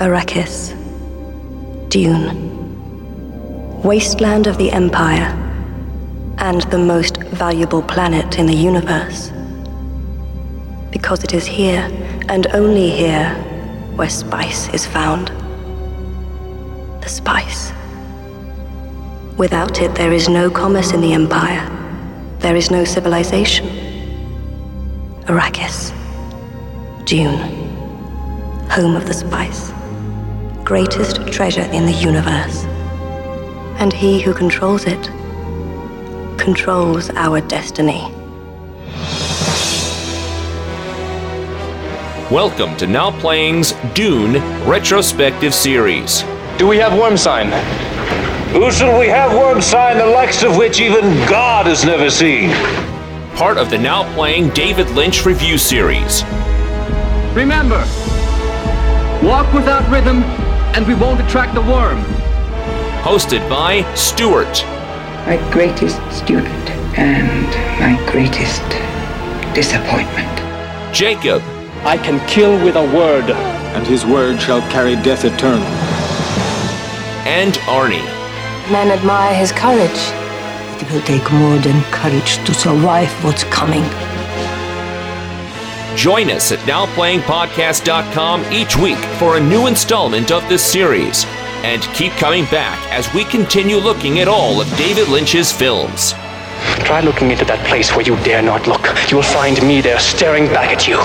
Arrakis. Dune. Wasteland of the Empire. And the most valuable planet in the universe. Because it is here, and only here, where spice is found. The spice. Without it, there is no commerce in the Empire. There is no civilization. Arrakis. Dune. Home of the spice. Greatest treasure in the universe. And he who controls it controls our destiny. Welcome to Now Playing's Dune Retrospective Series. Do we have worm sign? Who shall we have worm sign the likes of which even God has never seen? Part of the Now Playing David Lynch Review Series. Remember, walk without rhythm, and we won't attract the worm. Hosted by Stuart. My greatest student and my greatest disappointment. Jacob. I can kill with a word, and his word shall carry death eternal. And Arnie. Men admire his courage. It will take more than courage to survive what's coming. Join us at NowPlayingPodcast.com each week for a new installment of this series. And keep coming back as we continue looking at all of David Lynch's films. Try looking into that place where you dare not look. You will find me there staring back at you.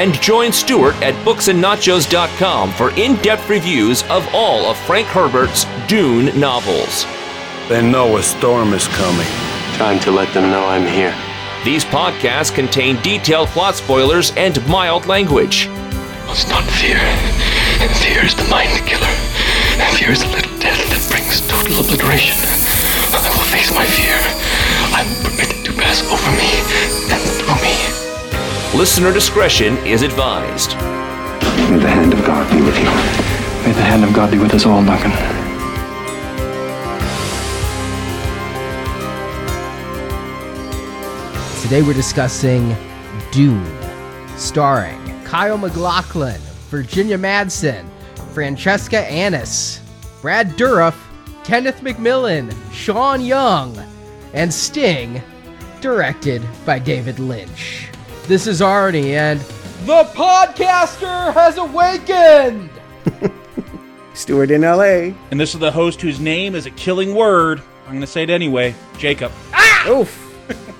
And join Stuart at booksandnachos.com for in depth reviews of all of Frank Herbert's Dune novels. They know a storm is coming. Time to let them know I'm here. These podcasts contain detailed plot spoilers and mild language. It's not fear. Fear is the mind killer. Fear is a little death that brings total obliteration. I will face my fear. I will permit it to pass over me and through me. Listener discretion is advised. May the hand of God be with you. May the hand of God be with us all, Duncan. Today we're discussing Dune, starring Kyle MacLachlan, Virginia Madsen, Francesca Annis, Brad Dourif, Kenneth McMillan, Sean Young, and Sting, directed by David Lynch. This is Arnie, and the podcaster has awakened! Stuart in LA. And this is the host whose name is a killing word. I'm going to say it anyway Jacob. Ah! Oof.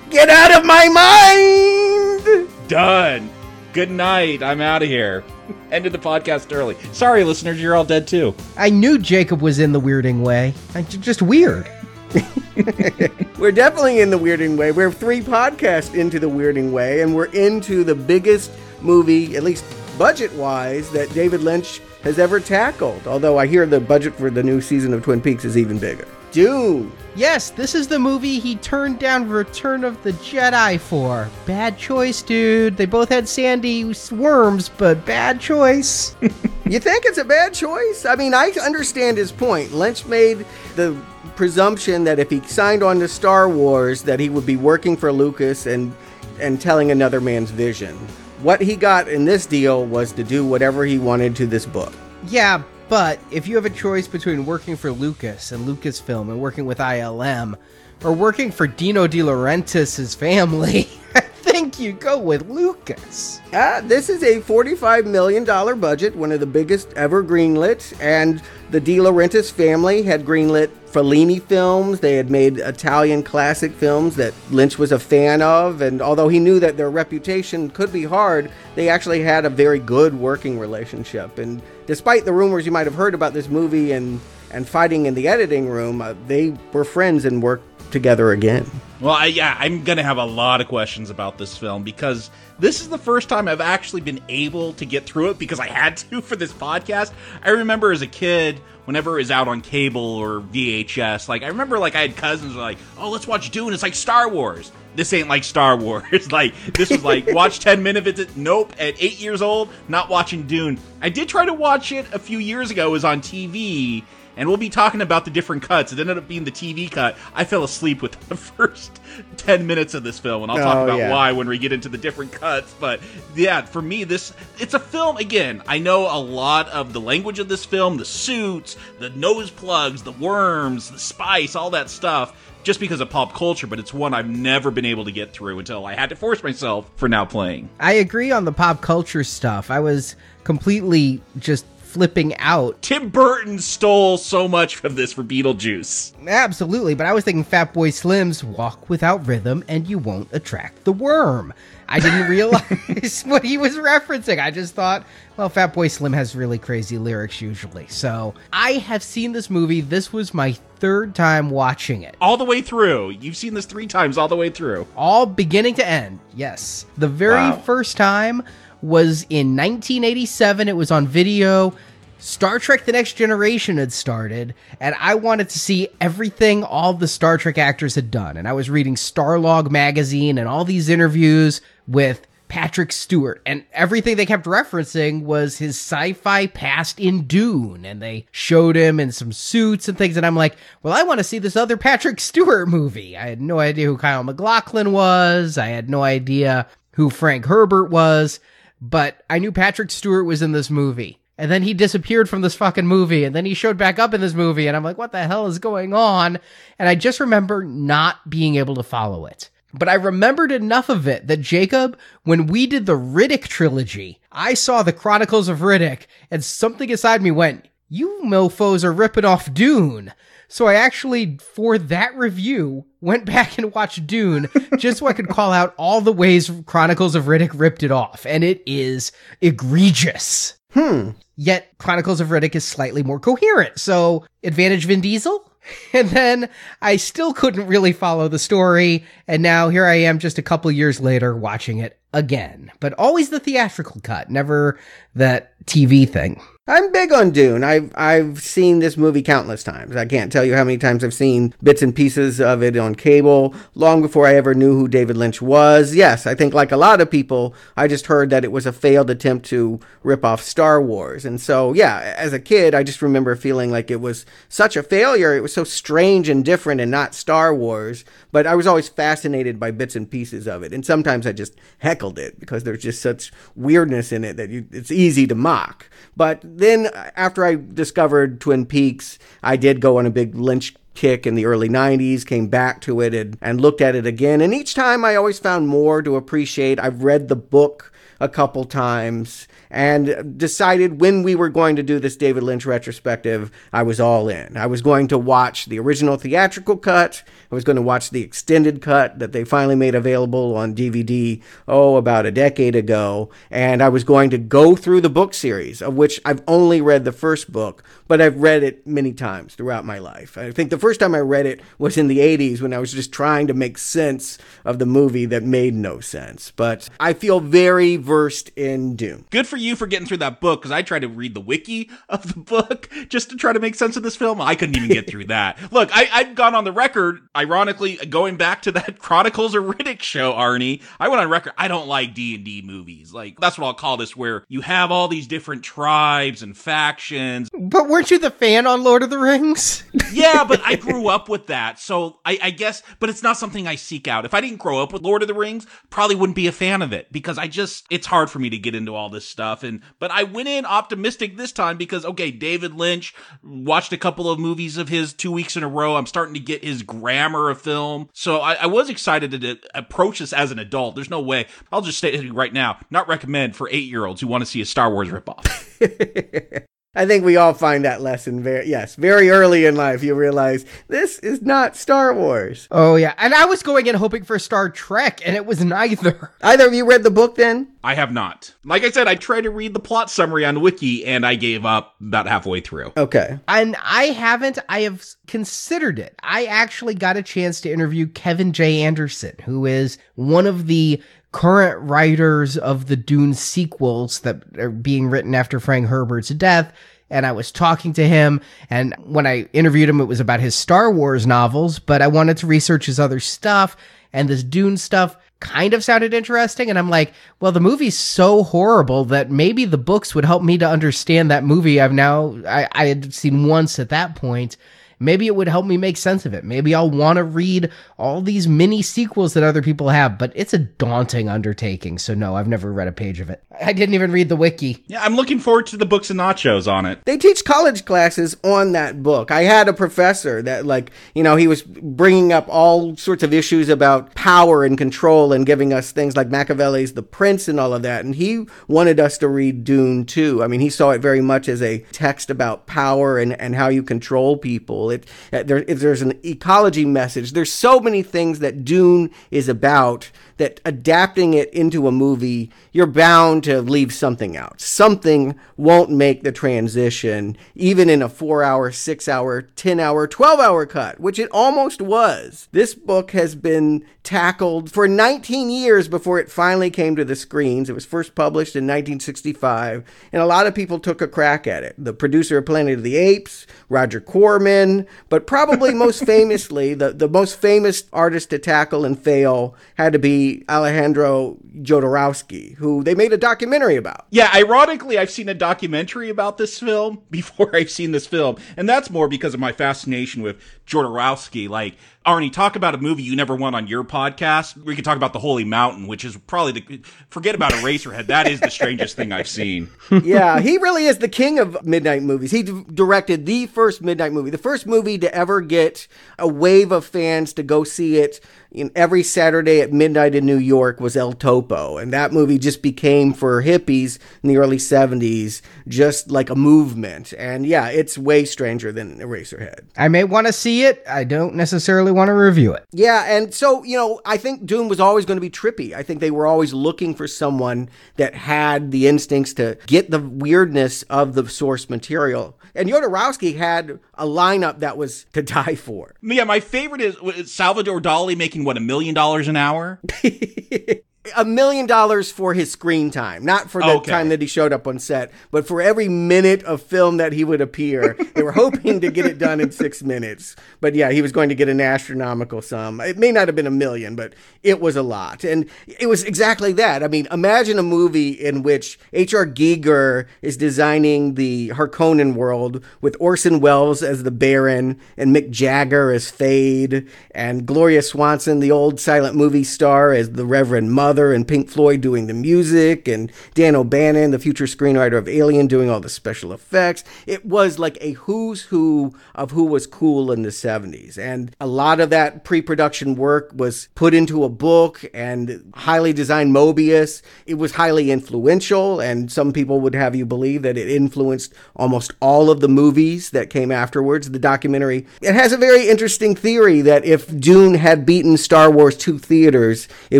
Get out of my mind! Done. Good night. I'm out of here. Ended the podcast early. Sorry, listeners, you're all dead too. I knew Jacob was in the weirding way. I, just weird. we're definitely in the weirding way. We're three podcasts into the weirding way, and we're into the biggest movie, at least budget wise, that David Lynch has ever tackled. Although I hear the budget for the new season of Twin Peaks is even bigger. Dune. Yes, this is the movie he turned down Return of the Jedi for. Bad choice, dude. They both had sandy worms, but bad choice. you think it's a bad choice? I mean, I understand his point. Lynch made the presumption that if he signed on to Star Wars that he would be working for Lucas and and telling another man's vision. What he got in this deal was to do whatever he wanted to this book. Yeah, but if you have a choice between working for Lucas and Lucasfilm and working with ILM, or working for Dino De Laurentiis' family, I think you go with Lucas. Uh, this is a $45 million budget, one of the biggest ever greenlit, and the De Laurentiis family had greenlit Fellini films. They had made Italian classic films that Lynch was a fan of, and although he knew that their reputation could be hard, they actually had a very good working relationship. And despite the rumors you might have heard about this movie and and fighting in the editing room, uh, they were friends and worked together again. Well, I, yeah, I'm going to have a lot of questions about this film because this is the first time I've actually been able to get through it because I had to for this podcast. I remember as a kid, whenever it was out on cable or VHS, like I remember like I had cousins like, "Oh, let's watch Dune. It's like Star Wars." This ain't like Star Wars. like this was like watch 10 minutes of it. Nope, at 8 years old, not watching Dune. I did try to watch it a few years ago. It was on TV and we'll be talking about the different cuts. It ended up being the TV cut. I fell asleep with the first 10 minutes of this film, and I'll talk Oh, about yeah. why when we get into the different cuts. But yeah, for me, this it's a film. Again, I know a lot of the language of this film, the suits, the nose plugs, the worms, the spice, all that stuff. Just because of pop culture, but it's one I've never been able to get through until I had to force myself for now playing. I agree on the pop culture stuff. I was completely just flipping out. Tim Burton stole so much from this for Beetlejuice. Absolutely, but I was thinking Fatboy Slim's walk without rhythm and you won't attract the worm. I didn't realize what he was referencing. I just thought, well, Fatboy Slim has really crazy lyrics usually. So I have seen this movie. This was my third time watching it. All the way through. You've seen this three times all the way through. All beginning to end. Yes. The very Wow. first time was in 1987. It was on video. Star Trek The Next Generation had started, and I wanted to see everything all the Star Trek actors had done. And I was reading Starlog magazine and all these interviews with Patrick Stewart, and everything they kept referencing was his sci fi past in Dune. And they showed him in some suits and things. And I'm like, well, I want to see this other Patrick Stewart movie. I had no idea who Kyle MacLachlan was, I had no idea who Frank Herbert was, but I knew Patrick Stewart was in this movie. And then he disappeared from this fucking movie, and then he showed back up in this movie, and I'm like, what the hell is going on? And I just remember not being able to follow it. But I remembered enough of it that Jacob, when we did the Riddick trilogy, I saw the Chronicles of Riddick, and something inside me went, You mofos are ripping off Dune. So I actually, for that review, went back and watched Dune just so I could call out all the ways Chronicles of Riddick ripped it off. And it is egregious. Hmm. Yet Chronicles of Riddick is slightly more coherent. So advantage Vin Diesel? And then I still couldn't really follow the story. And now here I am just a couple years later watching it again. But always the theatrical cut, never that TV thing. I'm big on Dune. I've I've seen this movie countless times. I can't tell you how many times I've seen bits and pieces of it on cable long before I ever knew who David Lynch was. Yes, I think like a lot of people, I just heard that it was a failed attempt to rip off Star Wars. And so, yeah, as a kid, I just remember feeling like it was such a failure. It was so strange and different and not Star Wars, but I was always fascinated by bits and pieces of it. And sometimes I just heckled it because there's just such weirdness in it that you, it's easy to mock. But then after I discovered Twin Peaks, I did go on a big Lynch kick in the early 90s, came back to it and, and looked at it again. And each time I always found more to appreciate. I've read the book a couple times and decided when we were going to do this David Lynch retrospective, I was all in. I was going to watch the original theatrical cut. I was going to watch the extended cut that they finally made available on DVD, oh, about a decade ago. And I was going to go through the book series, of which I've only read the first book, but I've read it many times throughout my life. I think the first time I read it was in the 80s when I was just trying to make sense of the movie that made no sense. But I feel very versed in Dune. Good for you for getting through that book because I tried to read the wiki of the book just to try to make sense of this film. I couldn't even get through that. Look, I, I've gone on the record, ironically, going back to that Chronicles of Riddick show, Arnie. I went on record. I don't like D and D movies. Like that's what I'll call this, where you have all these different tribes and factions. But weren't you the fan on Lord of the Rings? yeah, but I grew up with that, so I, I guess. But it's not something I seek out. If I didn't grow up with Lord of the Rings, probably wouldn't be a fan of it because I just it's hard for me to get into all this stuff. And but I went in optimistic this time because okay, David Lynch watched a couple of movies of his two weeks in a row. I'm starting to get his grammar of film, so I, I was excited to, to approach this as an adult. There's no way. I'll just state right now. Not recommend for eight year olds who want to see a Star Wars ripoff. I think we all find that lesson very yes, very early in life you realize this is not Star Wars. Oh yeah, and I was going in hoping for Star Trek, and it was neither. Either of you read the book then? I have not. Like I said, I tried to read the plot summary on Wiki and I gave up about halfway through. Okay. And I haven't, I have considered it. I actually got a chance to interview Kevin J. Anderson, who is one of the current writers of the Dune sequels that are being written after Frank Herbert's death. And I was talking to him, and when I interviewed him, it was about his Star Wars novels, but I wanted to research his other stuff and this Dune stuff kind of sounded interesting. And I'm like, well, the movie's so horrible that maybe the books would help me to understand that movie I've now, I, I had seen once at that point maybe it would help me make sense of it. Maybe I'll want to read all these mini sequels that other people have, but it's a daunting undertaking. So no, I've never read a page of it. I didn't even read the wiki. Yeah, I'm looking forward to the books and nachos on it. They teach college classes on that book. I had a professor that like, you know, he was bringing up all sorts of issues about power and control and giving us things like Machiavelli's The Prince and all of that. And he wanted us to read Dune too. I mean, he saw it very much as a text about power and, and how you control people it uh, there, there's an ecology message. There's so many things that Dune is about that adapting it into a movie, you're bound to leave something out. Something won't make the transition, even in a four hour, six hour, 10 hour, 12 hour cut, which it almost was. This book has been tackled for 19 years before it finally came to the screens. It was first published in 1965, and a lot of people took a crack at it. The producer of Planet of the Apes, Roger Corman, but probably most famously, the, the most famous artist to tackle and fail had to be Alejandro Jodorowsky, who they made a documentary about. Yeah, ironically, I've seen a documentary about this film before I've seen this film, and that's more because of my fascination with Jodorowsky. Like, Arnie, talk about a movie you never won on your podcast. We could talk about The Holy Mountain, which is probably the forget about Eraserhead. That is the strangest thing I've seen. yeah, he really is the king of midnight movies. He d- directed the first midnight movie, the first movie to ever get a wave of fans to go see it in every Saturday at midnight in New York was El Topo. And that movie just became for hippies in the early 70s just like a movement. And yeah, it's way stranger than Eraserhead. I may want to see it. I don't necessarily want to review it. Yeah, and so, you know, I think Dune was always going to be trippy. I think they were always looking for someone that had the instincts to get the weirdness of the source material. And Jodorowsky had a lineup that was to die for. Yeah, my favorite is Salvador Dali making what a million dollars an hour. a million dollars for his screen time, not for the okay. time that he showed up on set, but for every minute of film that he would appear. they were hoping to get it done in six minutes. But yeah, he was going to get an astronomical sum. It may not have been a million, but it was a lot. And it was exactly that. I mean, imagine a movie in which H.R. Giger is designing the Harkonnen world with Orson Welles as the Baron and Mick Jagger as Feyd and Gloria Swanson, the old silent movie star, as the Reverend Mother and Pink Floyd doing the music, and Dan O'Bannon, the future screenwriter of Alien, doing all the special effects. It was like a who's who of who was cool in the 70s. And a lot of that pre production work was put into a book and highly designed Moebius. It was highly influential, and some people would have you believe that it influenced almost all of the movies that came afterwards. The documentary. It has a very interesting theory that if Dune had beaten Star Wars to theaters, it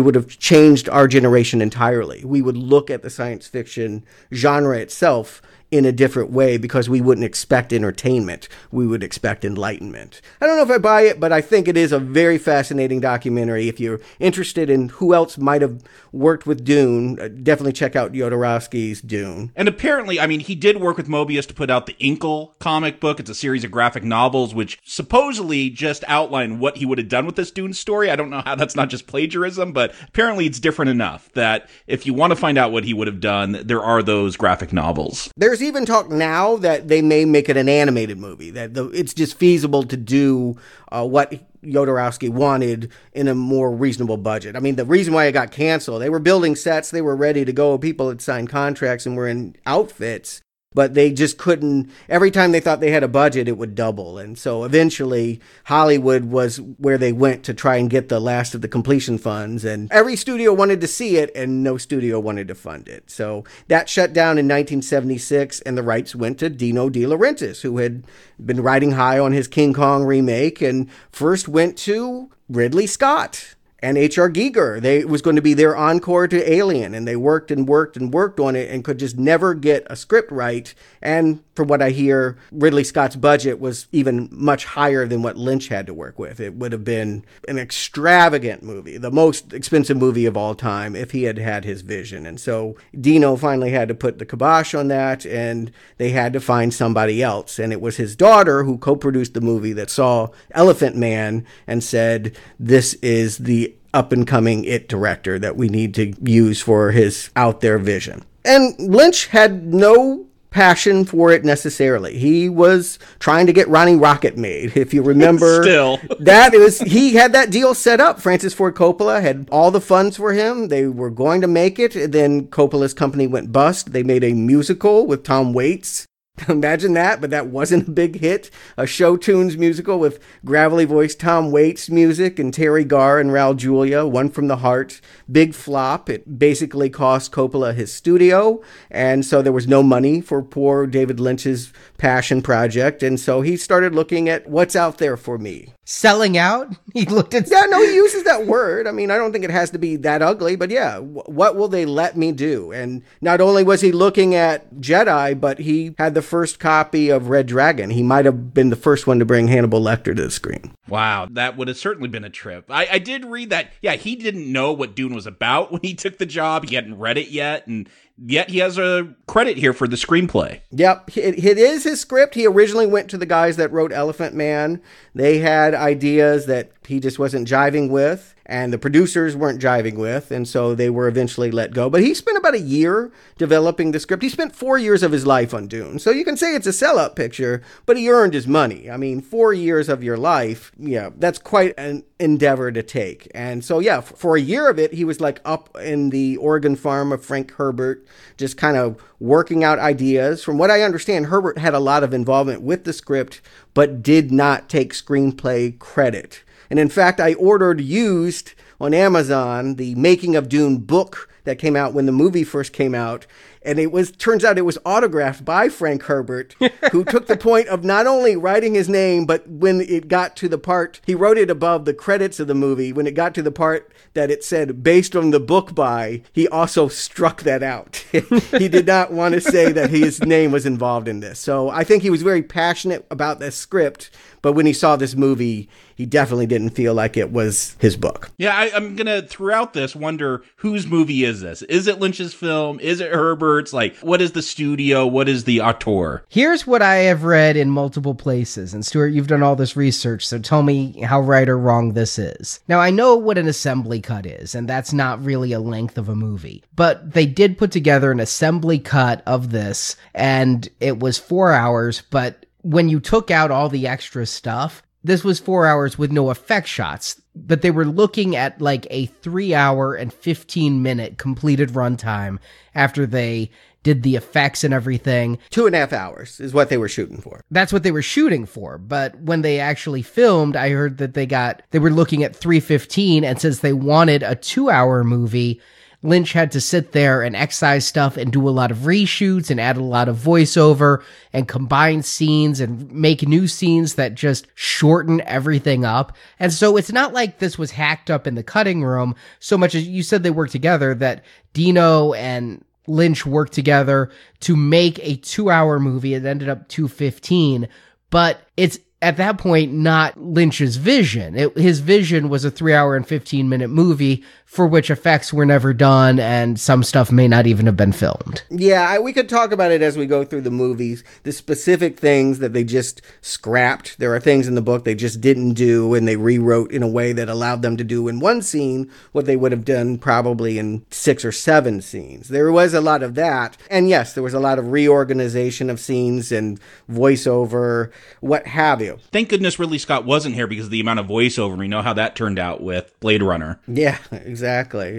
would have changed our generation entirely. We would look at the science fiction genre itself in a different way because we wouldn't expect entertainment. We would expect enlightenment. I don't know if I buy it, but I think it is a very fascinating documentary. If you're interested in who else might have worked with Dune, uh, definitely check out Jodorowsky's Dune. And apparently, I mean, he did work with Moebius to put out the Incal comic book. It's a series of graphic novels which supposedly just outline what he would have done with this Dune story. I don't know how that's not just plagiarism, but apparently it's different enough that if you want to find out what he would have done, there are those graphic novels. There's there's even talk now that they may make it an animated movie. That the, it's just feasible to do uh, what Jodorowsky wanted in a more reasonable budget. I mean, the reason why it got canceled, they were building sets, they were ready to go. People had signed contracts and were in outfits but they just couldn't every time they thought they had a budget it would double. And so eventually hollywood was where they went to try and get the last of the completion funds. And every studio wanted to see it and no studio wanted to fund it. So that shut down in 1976 and the rights went to dino de laurentiis who had been riding high on his king kong remake and first went to ridley scott and H.R. Giger. They was going to be their encore to Alien, and they worked and worked and worked on it and could just never get a script right. And from what I hear, Ridley Scott's budget was even much higher than what Lynch had to work with. It would have been an extravagant movie, the most expensive movie of all time, if he had had his vision. And so Dino finally had to put the kibosh on that, and they had to find somebody else. And it was his daughter who co-produced the movie that saw Elephant Man and said, "This is the up and coming it director that we need to use for his out there vision. And Lynch had no passion for it necessarily. He was trying to get Ronnie Rocket made. If you remember, Still. that was he had that deal set up. Francis Ford Coppola had all the funds for him. They were going to make it. Then Coppola's company went bust. They made a musical with Tom Waits. Imagine that, but that wasn't a big hit. A show tunes musical with gravelly voice Tom Waits music and Teri Garr and Raul Julia, One from the Heart. Big flop. It basically cost Coppola his studio, and so there was no money for poor David Lynch's passion project, and so he started looking at what's out there for me. Selling out? He looked at. Yeah, no, he uses that word. I mean, I don't think it has to be that ugly, but yeah, w- what will they let me do? And not only was he looking at Jedi, but he had the first copy of Red Dragon. He might have been the first one to bring Hannibal Lecter to the screen. Wow, that would have certainly been a trip. I, I did read that. Yeah, he didn't know what Dune was about when he took the job. He hadn't read it yet, and yet he has a credit here for the screenplay. Yep, it, it is his script. He originally went to the guys that wrote Elephant Man. They had ideas that he just wasn't jiving with and the producers weren't jiving with, and so they were eventually let go. But he spent about a year developing the script. He spent four years of his life on Dune, so you can say it's a sellout picture, but he earned his money. I mean, four years of your life, yeah, that's quite an endeavor to take. And so, yeah, for a year of it, he was like up in the Oregon farm of Frank Herbert, just kind of working out ideas. From what I understand, Herbert had a lot of involvement with the script, but did not take screenplay credit. And in fact, I ordered used on Amazon the Making of Dune book that came out when the movie first came out. And it was turns out it was autographed by Frank Herbert, who took the point of not only writing his name, but when it got to the part he wrote it above the credits of the movie, when it got to the part that it said based on the book by, he also struck that out. he did not want to say that his name was involved in this. So I think he was very passionate about this script, but when he saw this movie, he definitely didn't feel like it was his book. Yeah, I, am gonna throughout this wonder whose movie is this? Is it Lynch's film? Is it Herbert's? Like, what is the studio? What is the auteur? Here's what I have read in multiple places, and Stuart, you've done all this research, so tell me how right or wrong this is. Now, I know what an assembly cut is, and that's not really a length of a movie, but they did put together an assembly cut of this, and it was four hours, but when you took out all the extra stuff, this was four hours with no effect shots, but they were looking at like a three hour and 15 minute completed runtime after they did the effects and everything. Two and a half hours is what they were shooting for. That's what they were shooting for. But when they actually filmed, I heard that they got, they were looking at 315. And since they wanted a two hour movie, Lynch had to sit there and excise stuff and do a lot of reshoots and add a lot of voiceover and combine scenes and make new scenes that just shorten everything up. And so it's not like this was hacked up in the cutting room so much as you said they worked together that Dino and Lynch worked together to make a two hour movie. It ended up 215, but it's at that point not Lynch's vision. It, his vision was a three hour and 15 minute movie for which effects were never done and some stuff may not even have been filmed. Yeah, I, we could talk about it as we go through the movies, the specific things that they just scrapped. There are things in the book they just didn't do and they rewrote in a way that allowed them to do in one scene what they would have done probably in six or seven scenes. There was a lot of that. And yes, there was a lot of reorganization of scenes and voiceover, what have you. Thank goodness Ridley Scott wasn't here because of the amount of voiceover. We know how that turned out with Blade Runner. Yeah, exactly.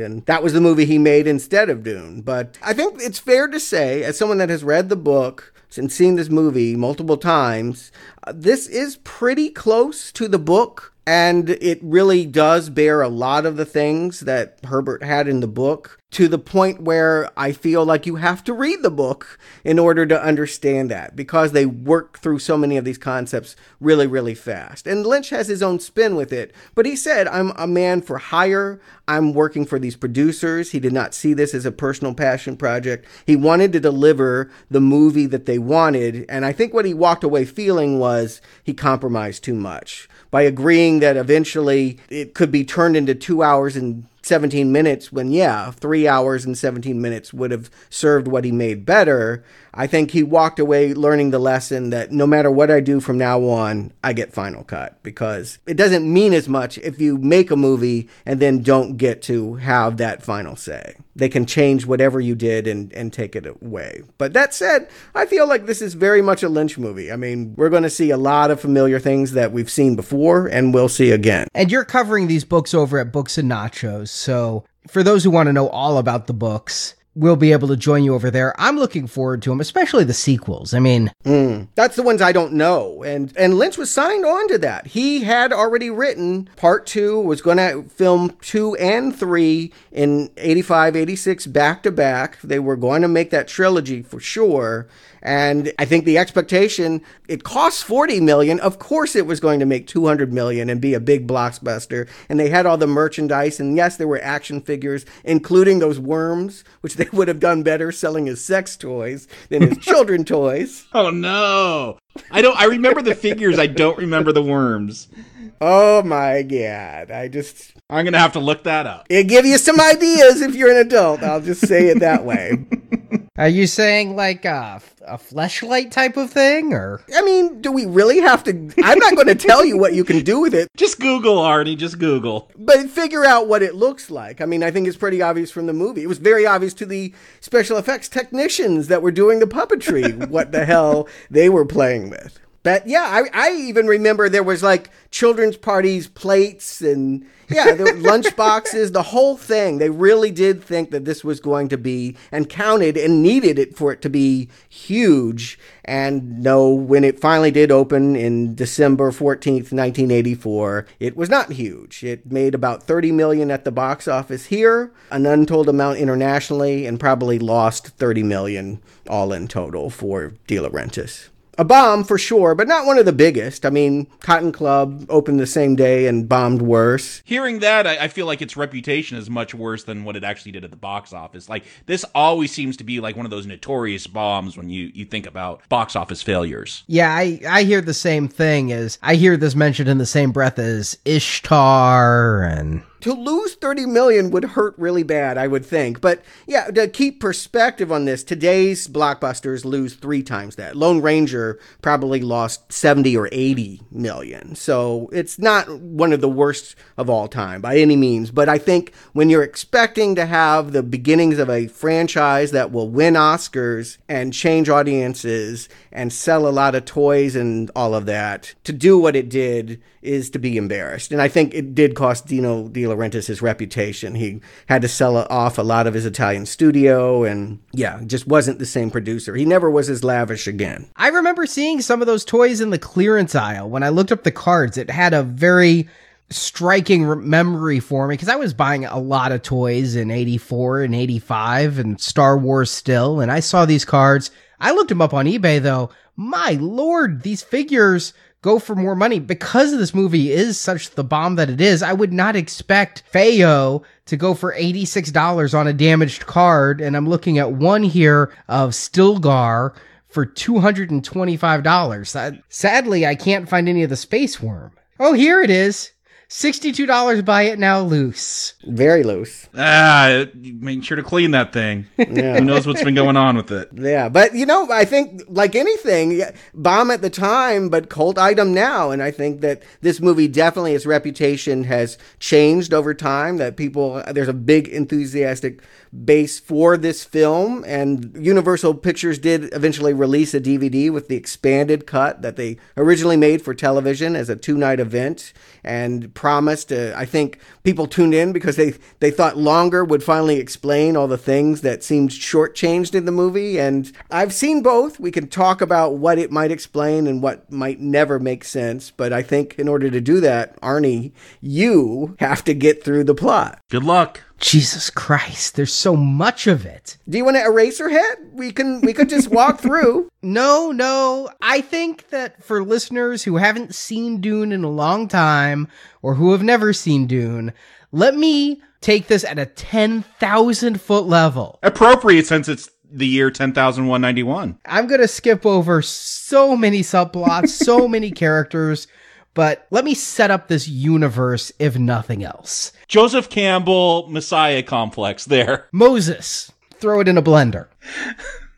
And that was the movie he made instead of Dune. But I think it's fair to say, as someone that has read the book and seen this movie multiple times, uh, this is pretty close to the book. And it really does bear a lot of the things that Herbert had in the book to the point where I feel like you have to read the book in order to understand that because they work through so many of these concepts really, really fast. And Lynch has his own spin with it, but he said, I'm a man for hire. I'm working for these producers. He did not see this as a personal passion project. He wanted to deliver the movie that they wanted. And I think what he walked away feeling was he compromised too much by agreeing that eventually it could be turned into two hours and 17 minutes when, yeah, three hours and 17 minutes would have served what he made better. I think he walked away learning the lesson that no matter what I do from now on, I get Final Cut because it doesn't mean as much if you make a movie and then don't get to have that final say. They can change whatever you did and, and take it away. But that said, I feel like this is very much a Lynch movie. I mean, we're going to see a lot of familiar things that we've seen before and we'll see again. And you're covering these books over at Books and Nachos. So for those who want to know all about the books, we'll be able to join you over there. I'm looking forward to them, especially the sequels. I mean, mm, that's the ones I don't know, and and Lynch was signed on to that. He had already written part two, was going to film two and three in 85, 86 back to back. They were going to make that trilogy for sure. And I think the expectation, it costs 40 million. Of course it was going to make 200 million and be a big blockbuster. And they had all the merchandise. And yes, there were action figures, including those worms, which they would have done better selling as sex toys than as children toys. Oh no. I don't I remember the figures, I don't remember the worms. Oh my god. I just I'm gonna have to look that up. It give you some ideas if you're an adult. I'll just say it that way. Are you saying like a, a fleshlight type of thing, or? I mean, do we really have to? I'm not going to tell you what you can do with it. Just Google, Arnie. Just Google. But figure out what it looks like. I mean, I think it's pretty obvious from the movie. It was very obvious to the special effects technicians that were doing the puppetry what the hell they were playing with. But yeah, I, I even remember there was like children's parties, plates, and yeah, the lunch boxes, the whole thing. They really did think that this was going to be and counted and needed it for it to be huge. And no, when it finally did open in December 14th, 1984, it was not huge. It made about 30 million at the box office here, an untold amount internationally, and probably lost 30 million all in total for De Laurentiis a bomb for sure, but not one of the biggest. I mean, Cotton Club opened the same day and bombed worse. Hearing that, I, I, feel like its reputation is much worse than what it actually did at the box office. Like this always seems to be like one of those notorious bombs when you you think about box office failures. Yeah, I I hear the same thing as I hear this mentioned in the same breath as Ishtar and to lose 30 million would hurt really bad, I would think. But yeah, to keep perspective on this, today's blockbusters lose three times that. Lone Ranger probably lost 70 or 80 million. So it's not one of the worst of all time by any means. But I think when you're expecting to have the beginnings of a franchise that will win Oscars and change audiences and sell a lot of toys and all of that, to do what it did is to be embarrassed. And I think it did cost Dino De Laurentiis his reputation. He had to sell off a lot of his Italian studio and yeah, just wasn't the same producer. He never was as lavish again. I remember seeing some of those toys in the clearance aisle. When I looked up the cards, it had a very striking memory for me because I was buying a lot of toys in 84 and 85 and Star Wars still. And I saw these cards. I looked them up on eBay though. My lord, these figures go for more money because this movie is such the bomb that it is. I would not expect Feo to go for $86 on a damaged card. And I'm looking at one here of Stilgar for $225. Sadly, I can't find any of the Space Worm. Oh, here it is. $62 buy it now loose. Very loose. Ah, make sure to clean that thing. Yeah. Who knows what's been going on with it? Yeah, but you know, I think like anything, bomb at the time, but cult item now. And I think that this movie definitely, its reputation has changed over time. That people, there's a big enthusiastic base for this film. And Universal Pictures did eventually release a DVD with the expanded cut that they originally made for television as a two night event and promised. Uh, I think people tuned in because they, they thought longer would finally explain all the things that seemed shortchanged in the movie. And I've seen both. We can talk about what it might explain and what might never make sense. But I think in order to do that, Arnie, you have to get through the plot. Good luck. Jesus Christ, there's so much of it. Do you want to erase her head? We can we could just walk through. No, no. I think that for listeners who haven't seen Dune in a long time or who have never seen Dune, let me take this at a 10,000 foot level. Appropriate since it's the year 10,191. I'm going to skip over so many subplots, so many characters But let me set up this universe, if nothing else. Joseph Campbell, Messiah complex there. Moses, throw it in a blender.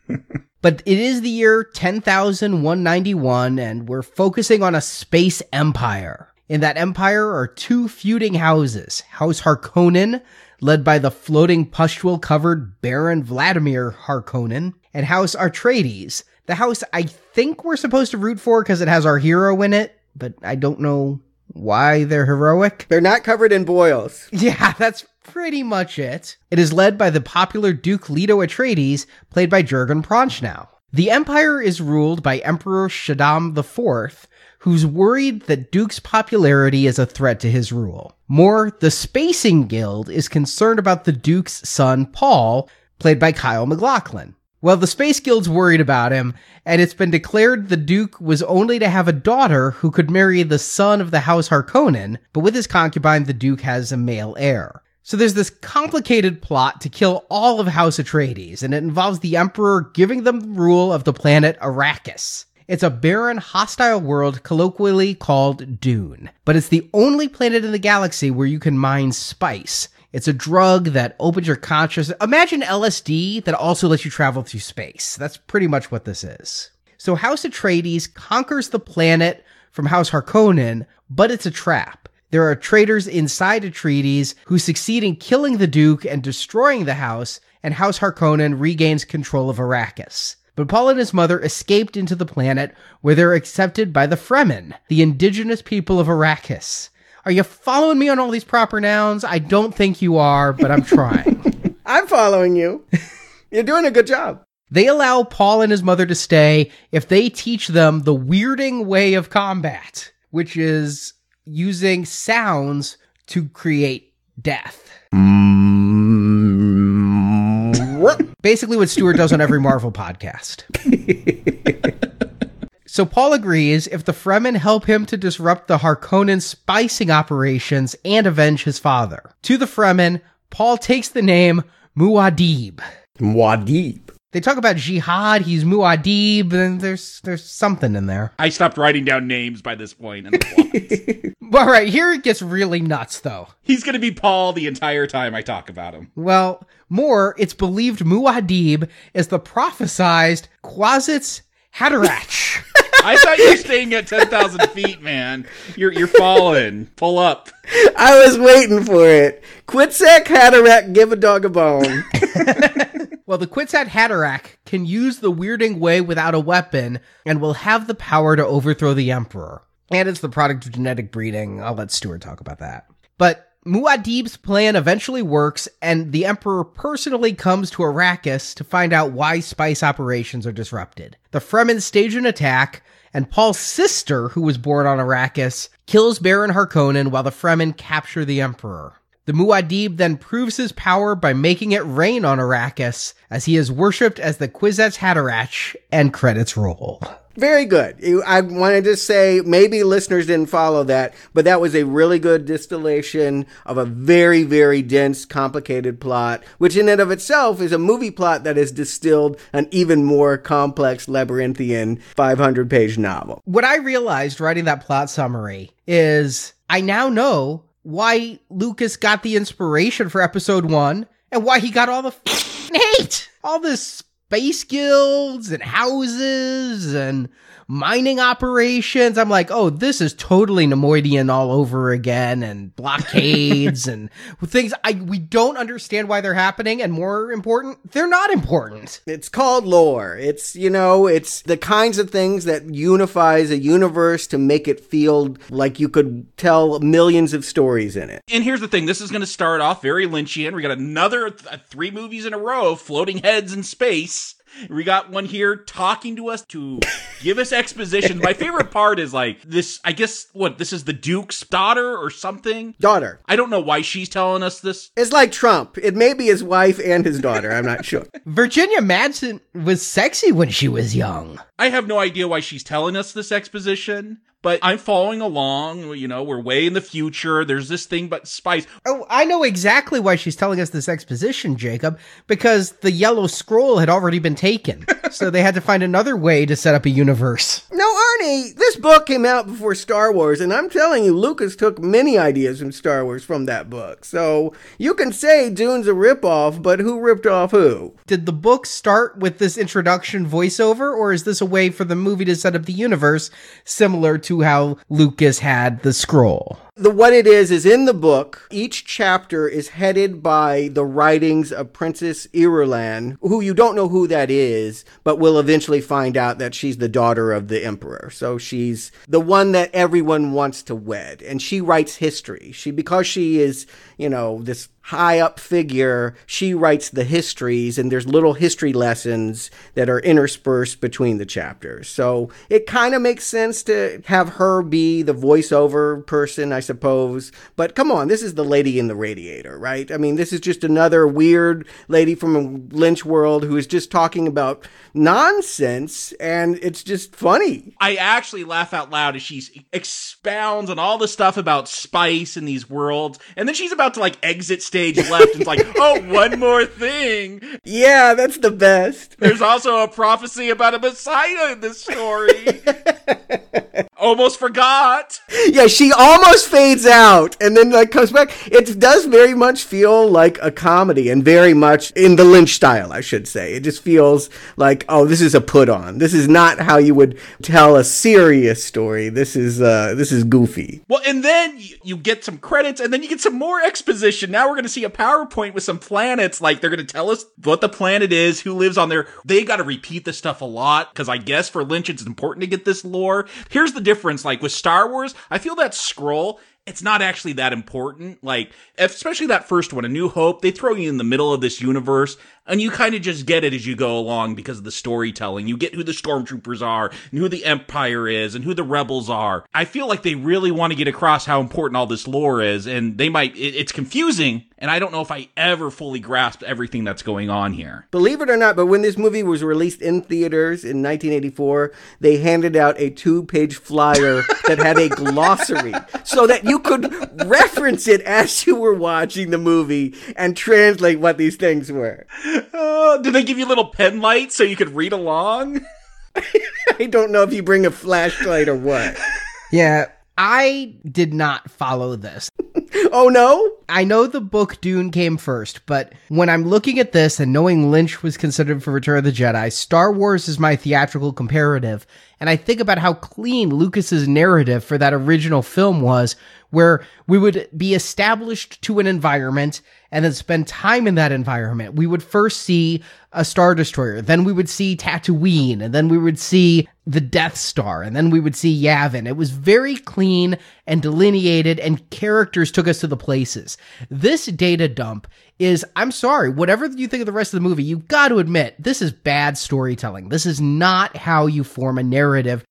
but it is the year 10,191, and we're focusing on a space empire. In that empire are two feuding houses House Harkonnen, led by the floating pustule covered Baron Vladimir Harkonnen, and House Atreides, the house I think we're supposed to root for because it has our hero in it, but I don't know why they're heroic. They're not covered in boils. Yeah, that's pretty much it. It is led by the popular Duke Leto Atreides, played by Jurgen Prochnow. The Empire is ruled by Emperor Shaddam IV, who's worried that Duke's popularity is a threat to his rule. More, the Spacing Guild is concerned about the Duke's son, Paul, played by Kyle MacLachlan. Well, the Space Guild's worried about him, and it's been declared the Duke was only to have a daughter who could marry the son of the House Harkonnen, but with his concubine, the Duke has a male heir. So there's this complicated plot to kill all of House Atreides, and it involves the Emperor giving them the rule of the planet Arrakis. It's a barren, hostile world colloquially called Dune, but it's the only planet in the galaxy where you can mine spice, it's a drug that opens your consciousness. Imagine LSD that also lets you travel through space. That's pretty much what this is. So House Atreides conquers the planet from House Harkonnen, but it's a trap. There are traitors inside Atreides who succeed in killing the Duke and destroying the house, and House Harkonnen regains control of Arrakis. But Paul and his mother escaped into the planet where they're accepted by the Fremen, the indigenous people of Arrakis. Are you following me on all these proper nouns? I don't think you are, but I'm trying. I'm following you. You're doing a good job. They allow Paul and his mother to stay if they teach them the weirding way of combat, which is using sounds to create death. Mm. Basically, what Stuart does on every Marvel podcast. So Paul agrees if the Fremen help him to disrupt the Harkonnen spicing operations and avenge his father. To the Fremen, Paul takes the name Muad'Dib. Muad'Dib. They talk about jihad. He's Muad'Dib, and there's there's something in there. I stopped writing down names by this point. All right, here it gets really nuts, though. He's going to be Paul the entire time I talk about him. Well, more, it's believed Muad'Dib is the prophesized Kwisatz Haderach. I thought you were staying at 10,000 feet, man. You're, you're falling. Pull up. I was waiting for it. Kwisatz Haderach, give a dog a bone. well, the Kwisatz Haderach can use the weirding way without a weapon and will have the power to overthrow the Emperor. And it's the product of genetic breeding. I'll let Stuart talk about that. But Muad'Dib's plan eventually works, and the Emperor personally comes to Arrakis to find out why spice operations are disrupted. The Fremen stage an attack, and Paul's sister, who was born on Arrakis, kills Baron Harkonnen while the Fremen capture the Emperor. The Muad'Dib then proves his power by making it rain on Arrakis, as he is worshipped as the Kwisatz Haderach, and credits roll. Very good. I wanted to say maybe listeners didn't follow that, but that was a really good distillation of a very, very dense, complicated plot, which in and of itself is a movie plot that has distilled an even more complex, labyrinthian 500 page novel. What I realized writing that plot summary is I now know why Lucas got the inspiration for episode one and why he got all the hate. All this space guilds and houses and mining operations. I'm like, oh, this is totally Neimoidian all over again, and blockades and things I we don't understand why they're happening, and more important, they're not important. It's called lore. It's you know, it's the kinds of things that unifies a universe to make it feel like you could tell millions of stories in it. And here's the thing: this is going to start off very Lynchian. We got another th- three movies in a row, floating heads in space. We got one here talking to us to give us exposition. My favorite part is like this. I guess what this is the Duke's daughter or something. Daughter. I don't know why she's telling us this. It's like Trump. It may be his wife and his daughter. I'm not sure. Virginia Madsen was sexy when she was young. I have no idea why she's telling us this exposition but I'm following along. You know, we're way in the future. There's this thing, but spice. Oh, I know exactly why she's telling us this exposition, Jacob, because the yellow scroll had already been taken. so they had to find another way to set up a universe. No, Arnie, this book came out before Star Wars, and I'm telling you, Lucas took many ideas from Star Wars from that book. So you can say Dune's a ripoff, but who ripped off who? Did the book start with this introduction voiceover, or is this a way for the movie to set up the universe similar to how Lucas had the scroll? The what it is is in the book. Each chapter is headed by the writings of Princess Irulan, who you don't know who that is, but we'll eventually find out that she's the daughter of the emperor. So she's the one that everyone wants to wed, and she writes history. She because she is, you know, this high up figure, she writes the histories, and there's little history lessons that are interspersed between the chapters. So it kind of makes sense to have her be the voiceover person, I suppose. But come on, this is the lady in the radiator, right? I mean, this is just another weird lady from Lynch world who is just talking about nonsense, and it's just funny. I actually laugh out loud as she expounds on all the stuff about spice in these worlds, and then she's about to like exit stage left and it's like, oh, one more thing. Yeah, that's the best. There's also a prophecy about a Messiah in this story. almost forgot. Yeah, she almost fades out and then like comes back. It does very much feel like a comedy and very much in the Lynch style, I should say. It just feels like, oh, this is a put on. This is not how you would tell a serious story. This is uh this is goofy. Well, and then you, get some credits and then you get some more exposition. Now we're going to see a PowerPoint with some planets like they're going to tell us what the planet is, who lives on there. They got to repeat this stuff a lot cuz I guess for Lynch it's important to get this lore. Here's the difference like with Star Wars, I feel that scroll it's not actually that important. Like, especially that first one, A New Hope, they throw you in the middle of this universe and you kind of just get it as you go along because of the storytelling. You get who the stormtroopers are and who the Empire is and who the rebels are. I feel like they really want to get across how important all this lore is and they might, it, it's confusing. And I don't know if I ever fully grasped everything that's going on here. Believe it or not, but when this movie was released in theaters in 1984, they handed out a two page flyer that had a glossary so that you could reference it as you were watching the movie and translate what these things were. Uh, did they give you little pen lights so you could read along? I don't know if you bring a flashlight or what. Yeah, I did not follow this. oh no? I know the book Dune came first, but when I'm looking at this and knowing Lynch was considered for Return of the Jedi, Star Wars is my theatrical comparative, and I think about how clean Lucas's narrative for that original film was, where we would be established to an environment and then spend time in that environment. We would first see a Star Destroyer, then we would see Tatooine, and then we would see the Death Star, and then we would see Yavin. It was very clean and delineated, and characters took us to the places. This data dump is, I'm sorry, whatever you think of the rest of the movie, you've got to admit, this is bad storytelling. This is not how you form a narrative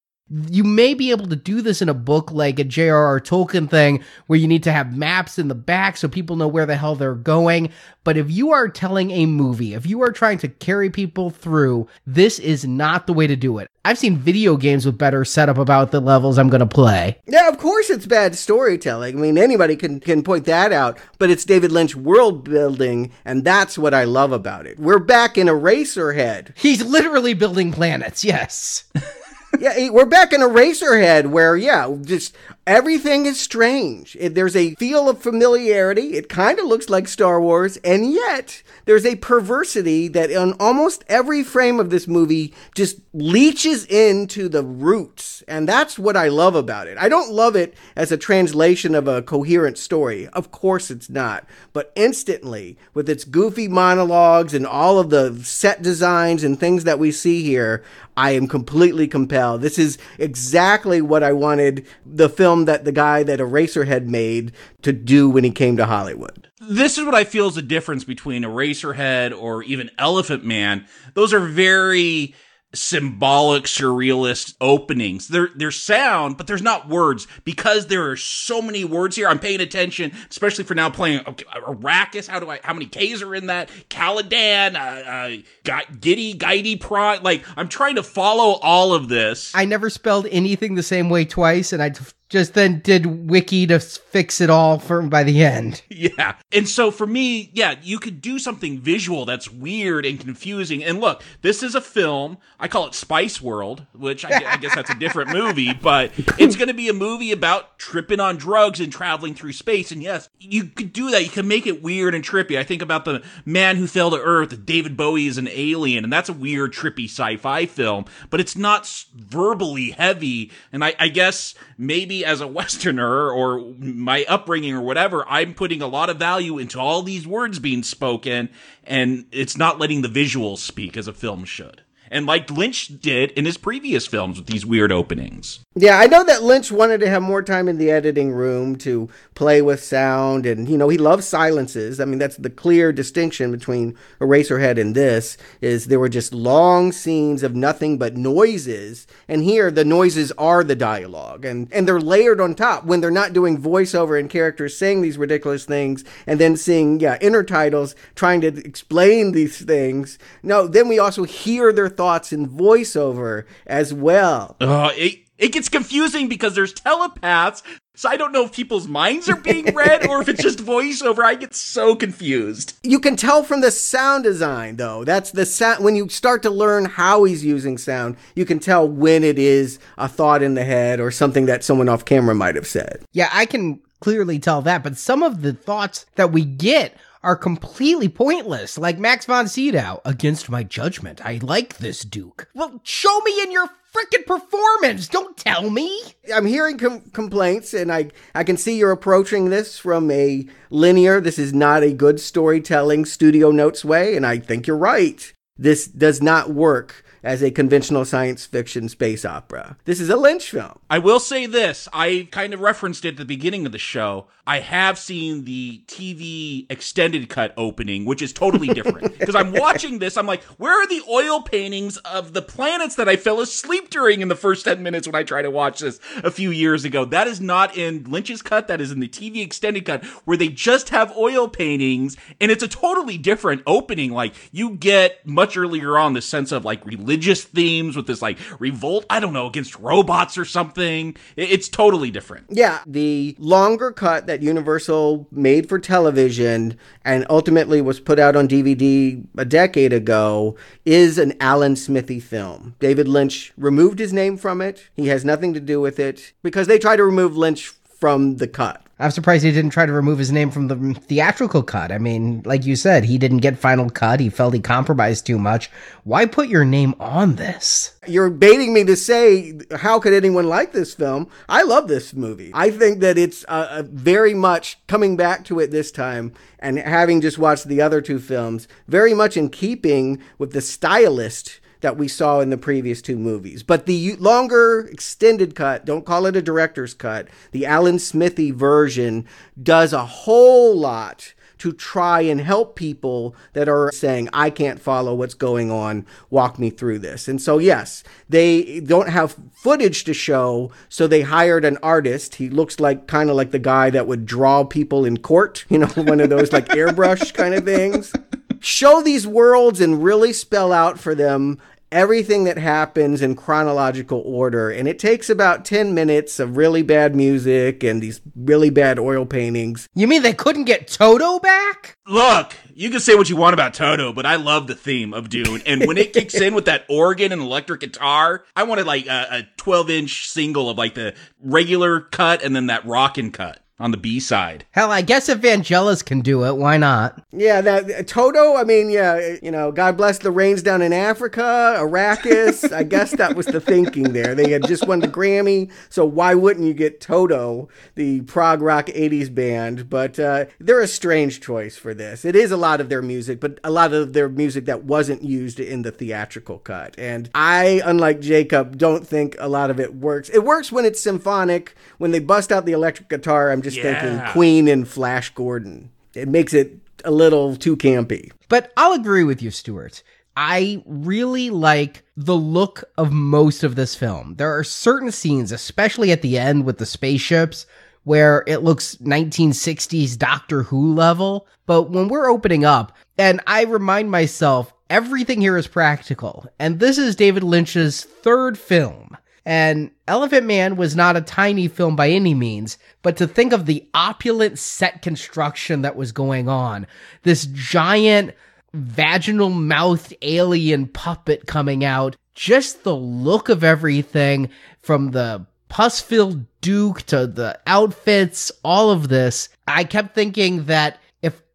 you may be able to do this in a book like a J.R.R. Tolkien thing where you need to have maps in the back so people know where the hell they're going. But if you are telling a movie, if you are trying to carry people through, this is not the way to do it. I've seen video games with better setup about the levels I'm going to play. Yeah, of course it's bad storytelling. I mean, anybody can, can point that out, but it's David Lynch world building, and that's what I love about it. We're back in Eraserhead. He's literally building planets, yes. yeah, we're back in Eraserhead where, yeah, just everything is strange. There's a feel of familiarity. It kind of looks like Star Wars, and yet there's a perversity that on almost every frame of this movie just leeches into the roots. And that's what I love about it. I don't love it as a translation of a coherent story. Of course it's not. But instantly, with its goofy monologues and all of the set designs and things that we see here, I am completely compelled. This is exactly what I wanted the film that the guy that Eraserhead made to do when he came to Hollywood. This is what I feel is the difference between Eraserhead or even Elephant Man. Those are very symbolic surrealist openings. There there's sound, but there's not words because there are so many words here. I'm paying attention, especially for now playing okay, Arrakis. How do I? How many K's are in that? Caladan, uh, uh, Giddy, Guidey. Like I'm trying to follow all of this. I never spelled anything the same way twice, and I just then did wiki to fix it all for by the end. Yeah. And so for me, yeah, you could do something visual that's weird and confusing. And look, this is a film. I call it Spice World, which I, I guess that's a different movie, but it's going to be a movie about tripping on drugs and traveling through space. And yes, you could do that. You can make it weird and trippy. I think about the Man Who Fell to Earth. David Bowie is an alien, and that's a weird, trippy sci-fi film. But it's not verbally heavy. And I, I guess maybe as a Westerner or my upbringing or whatever, I'm putting a lot of value into all these words being spoken, and it's not letting the visuals speak as a film should. And like Lynch did in his previous films with these weird openings. Yeah, I know that Lynch wanted to have more time in the editing room to play with sound, and you know he loves silences. I mean, that's the clear distinction between Eraserhead and this. Is there were just long scenes of nothing but noises, and here the noises are the dialogue, and and they're layered on top when they're not doing voiceover and characters saying these ridiculous things, and then seeing yeah inner titles trying to explain these things. No, then we also hear their thoughts in voiceover as well. Uh, it- it gets confusing because there's telepaths, so I don't know if people's minds are being read or if it's just voiceover. I get so confused. You can tell from the sound design, though. That's the sound. When you start to learn how he's using sound, you can tell when it is a thought in the head or something that someone off camera might have said. Yeah, I can clearly tell that, but some of the thoughts that we get are completely pointless. Like Max von Sydow, against my judgment, I like this Duke. Well, show me in your freaking performance. Don't tell me. I'm hearing com- complaints, and I I can see you're approaching this from a linear. This is not a good storytelling studio notes way, and I think you're right. This does not work as a conventional science fiction space opera. This is a Lynch film. I will say this I kind of referenced it at the beginning of the show. I have seen the TV extended cut opening, which is totally different. Because I'm watching this, I'm like, where are the oil paintings of the planets that I fell asleep during in the first 10 minutes when I tried to watch this a few years ago? That is not in Lynch's cut, that is in the TV extended cut, where they just have oil paintings, and it's a totally different opening. Like, you get much earlier on the sense of like religious themes with this like revolt, I don't know, against robots or something. It's totally different. Yeah, the longer cut that Universal made for television and ultimately was put out on DVD a decade ago is an Alan Smithee film. David Lynch removed his name from it. He has nothing to do with it because they try to remove Lynch from the cut. I'm surprised he didn't try to remove his name from the theatrical cut. I mean, like you said, he didn't get final cut. He felt he compromised too much. Why put your name on this? You're baiting me to say, how could anyone like this film? I love this movie. I think that it's uh, very much coming back to it this time and having just watched the other two films, very much in keeping with the stylist that we saw in the previous two movies. But the longer extended cut, don't call it a director's cut, the Alan Smithee version does a whole lot to try and help people that are saying, I can't follow what's going on, walk me through this. And so, yes, they don't have footage to show, so they hired an artist. He looks like kind of like the guy that would draw people in court, you know, one of those like airbrush kind of things. Show these worlds and really spell out for them everything that happens in chronological order. And it takes about 10 minutes of really bad music and these really bad oil paintings. You mean they couldn't get Toto back? Look, you can say what you want about Toto, but I love the theme of Dune. And when it kicks in with that organ and electric guitar, I wanted like a, a 12 inch single of like the regular cut and then that rockin' cut on the B side. Hell, I guess if Vangelis can do it, why not? Yeah, that Toto. I mean, yeah, you know, God bless the rains down in Africa, Arrakis. I guess that was the thinking there. They had just won the Grammy, so why wouldn't you get Toto, the prog rock '80s band? But uh, they're a strange choice for this. It is a lot of their music, but a lot of their music that wasn't used in the theatrical cut. And I, unlike Jacob, don't think a lot of it works. It works when it's symphonic. When they bust out the electric guitar, I'm just just yeah. thinking Queen and Flash Gordon. It makes it a little too campy. But I'll agree with you, Stuart. I really like the look of most of this film. There are certain scenes, especially at the end with the spaceships, where it looks 1960s Doctor Who level. But when we're opening up, and I remind myself, everything here is practical. And this is David Lynch's third film. And Elephant Man was not a tiny film by any means, but to think of the opulent set construction that was going on, this giant vaginal mouthed alien puppet coming out, just the look of everything from the pus filled Duke to the outfits, all of this, I kept thinking that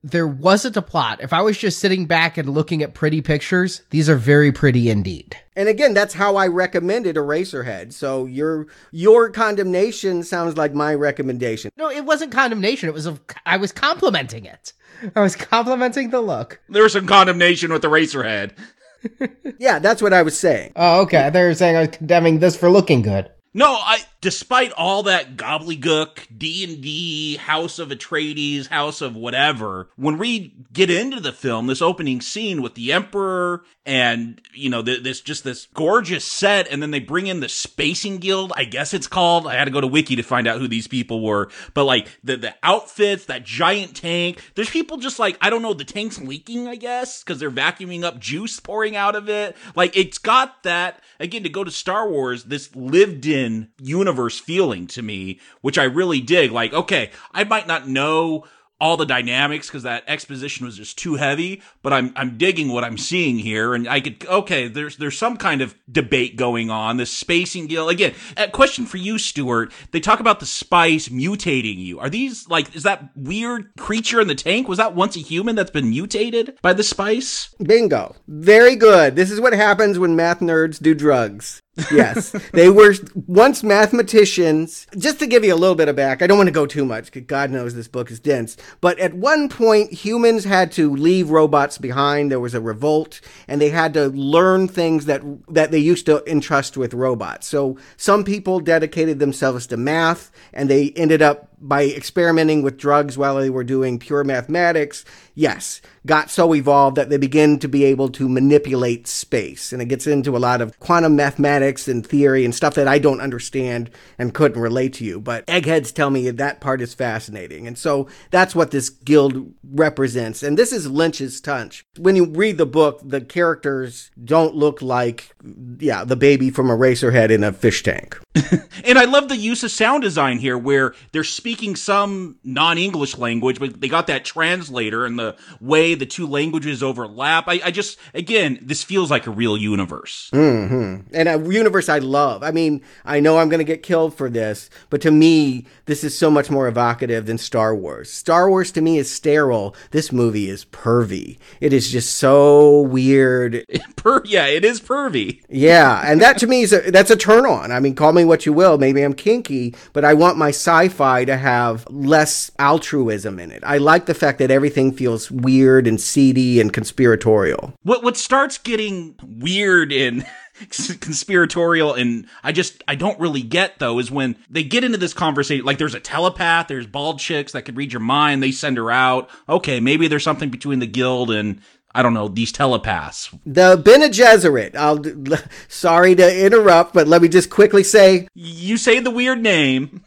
there wasn't a plot, if I was just sitting back and looking at pretty pictures, these are very pretty indeed. And again, that's how I recommended Eraserhead. So your your condemnation sounds like my recommendation. No, it wasn't condemnation. It was a, I was complimenting it. I was complimenting the look. There was some condemnation with Eraserhead. yeah, that's what I was saying. Oh, okay. They were saying I was condemning this for looking good. No, I despite all that gobbledygook, D&D, House of Atreides, House of whatever, when we get into the film, this opening scene with the Emperor and, you know, this just this gorgeous set and then they bring in the Spacing Guild, I guess it's called. I had to go to wiki to find out who these people were, but like the the outfits, that giant tank, there's people just like, I don't know, the tank's leaking, I guess, cuz they're vacuuming up juice pouring out of it. Like it's got that again to go to Star Wars, this lived in universe universe feeling to me, which I really dig. Like, okay, I might not know all the dynamics because that exposition was just too heavy. But I'm I'm digging what I'm seeing here, and I could okay. There's there's some kind of debate going on. The spacing deal again. A question for you, Stuart. They talk about the spice mutating you. Are these like is that weird creature in the tank? Was that once a human that's been mutated by the spice? Bingo. Very good. This is what happens when math nerds do drugs yes, they were once mathematicians. Just to give you a little bit of back, I don't want to go too much because God knows this book is dense. But at one point, humans had to leave robots behind. There was a revolt, and they had to learn things that that they used to entrust with robots. So some people dedicated themselves to math, and they ended up by experimenting with drugs while they were doing pure mathematics, yes, got so evolved that they begin to be able to manipulate space. And it gets into a lot of quantum mathematics and theory and stuff that I don't understand and couldn't relate to you. But eggheads tell me that part is fascinating. And so that's what this guild represents. And this is Lynch's touch. When you read the book, the characters don't look like, yeah, the baby from Eraserhead in a fish tank. and I love the use of sound design here where they're some non-English language, but they got that translator and the way the two languages overlap. I, I just, again, this feels like a real universe. Mm-hmm. And a universe I love. I mean, I know I'm going to get killed for this, but to me, this is so much more evocative than Star Wars. Star Wars to me is sterile. This movie is pervy. It is just so weird. per- yeah, it is pervy. Yeah, and that to me is a, that's a turn on. I mean, call me what you will. Maybe I'm kinky, but I want my sci-fi to have less altruism in it. I like the fact that everything feels weird and seedy and conspiratorial. What what starts getting weird and conspiratorial and I just I don't really get though is when they get into this conversation like there's a telepath there's bald chicks that could read your mind they send her out okay maybe there's something between the guild and I don't know these telepaths. The Bene Gesserit. I'll sorry to interrupt, but let me just quickly say you say the weird name.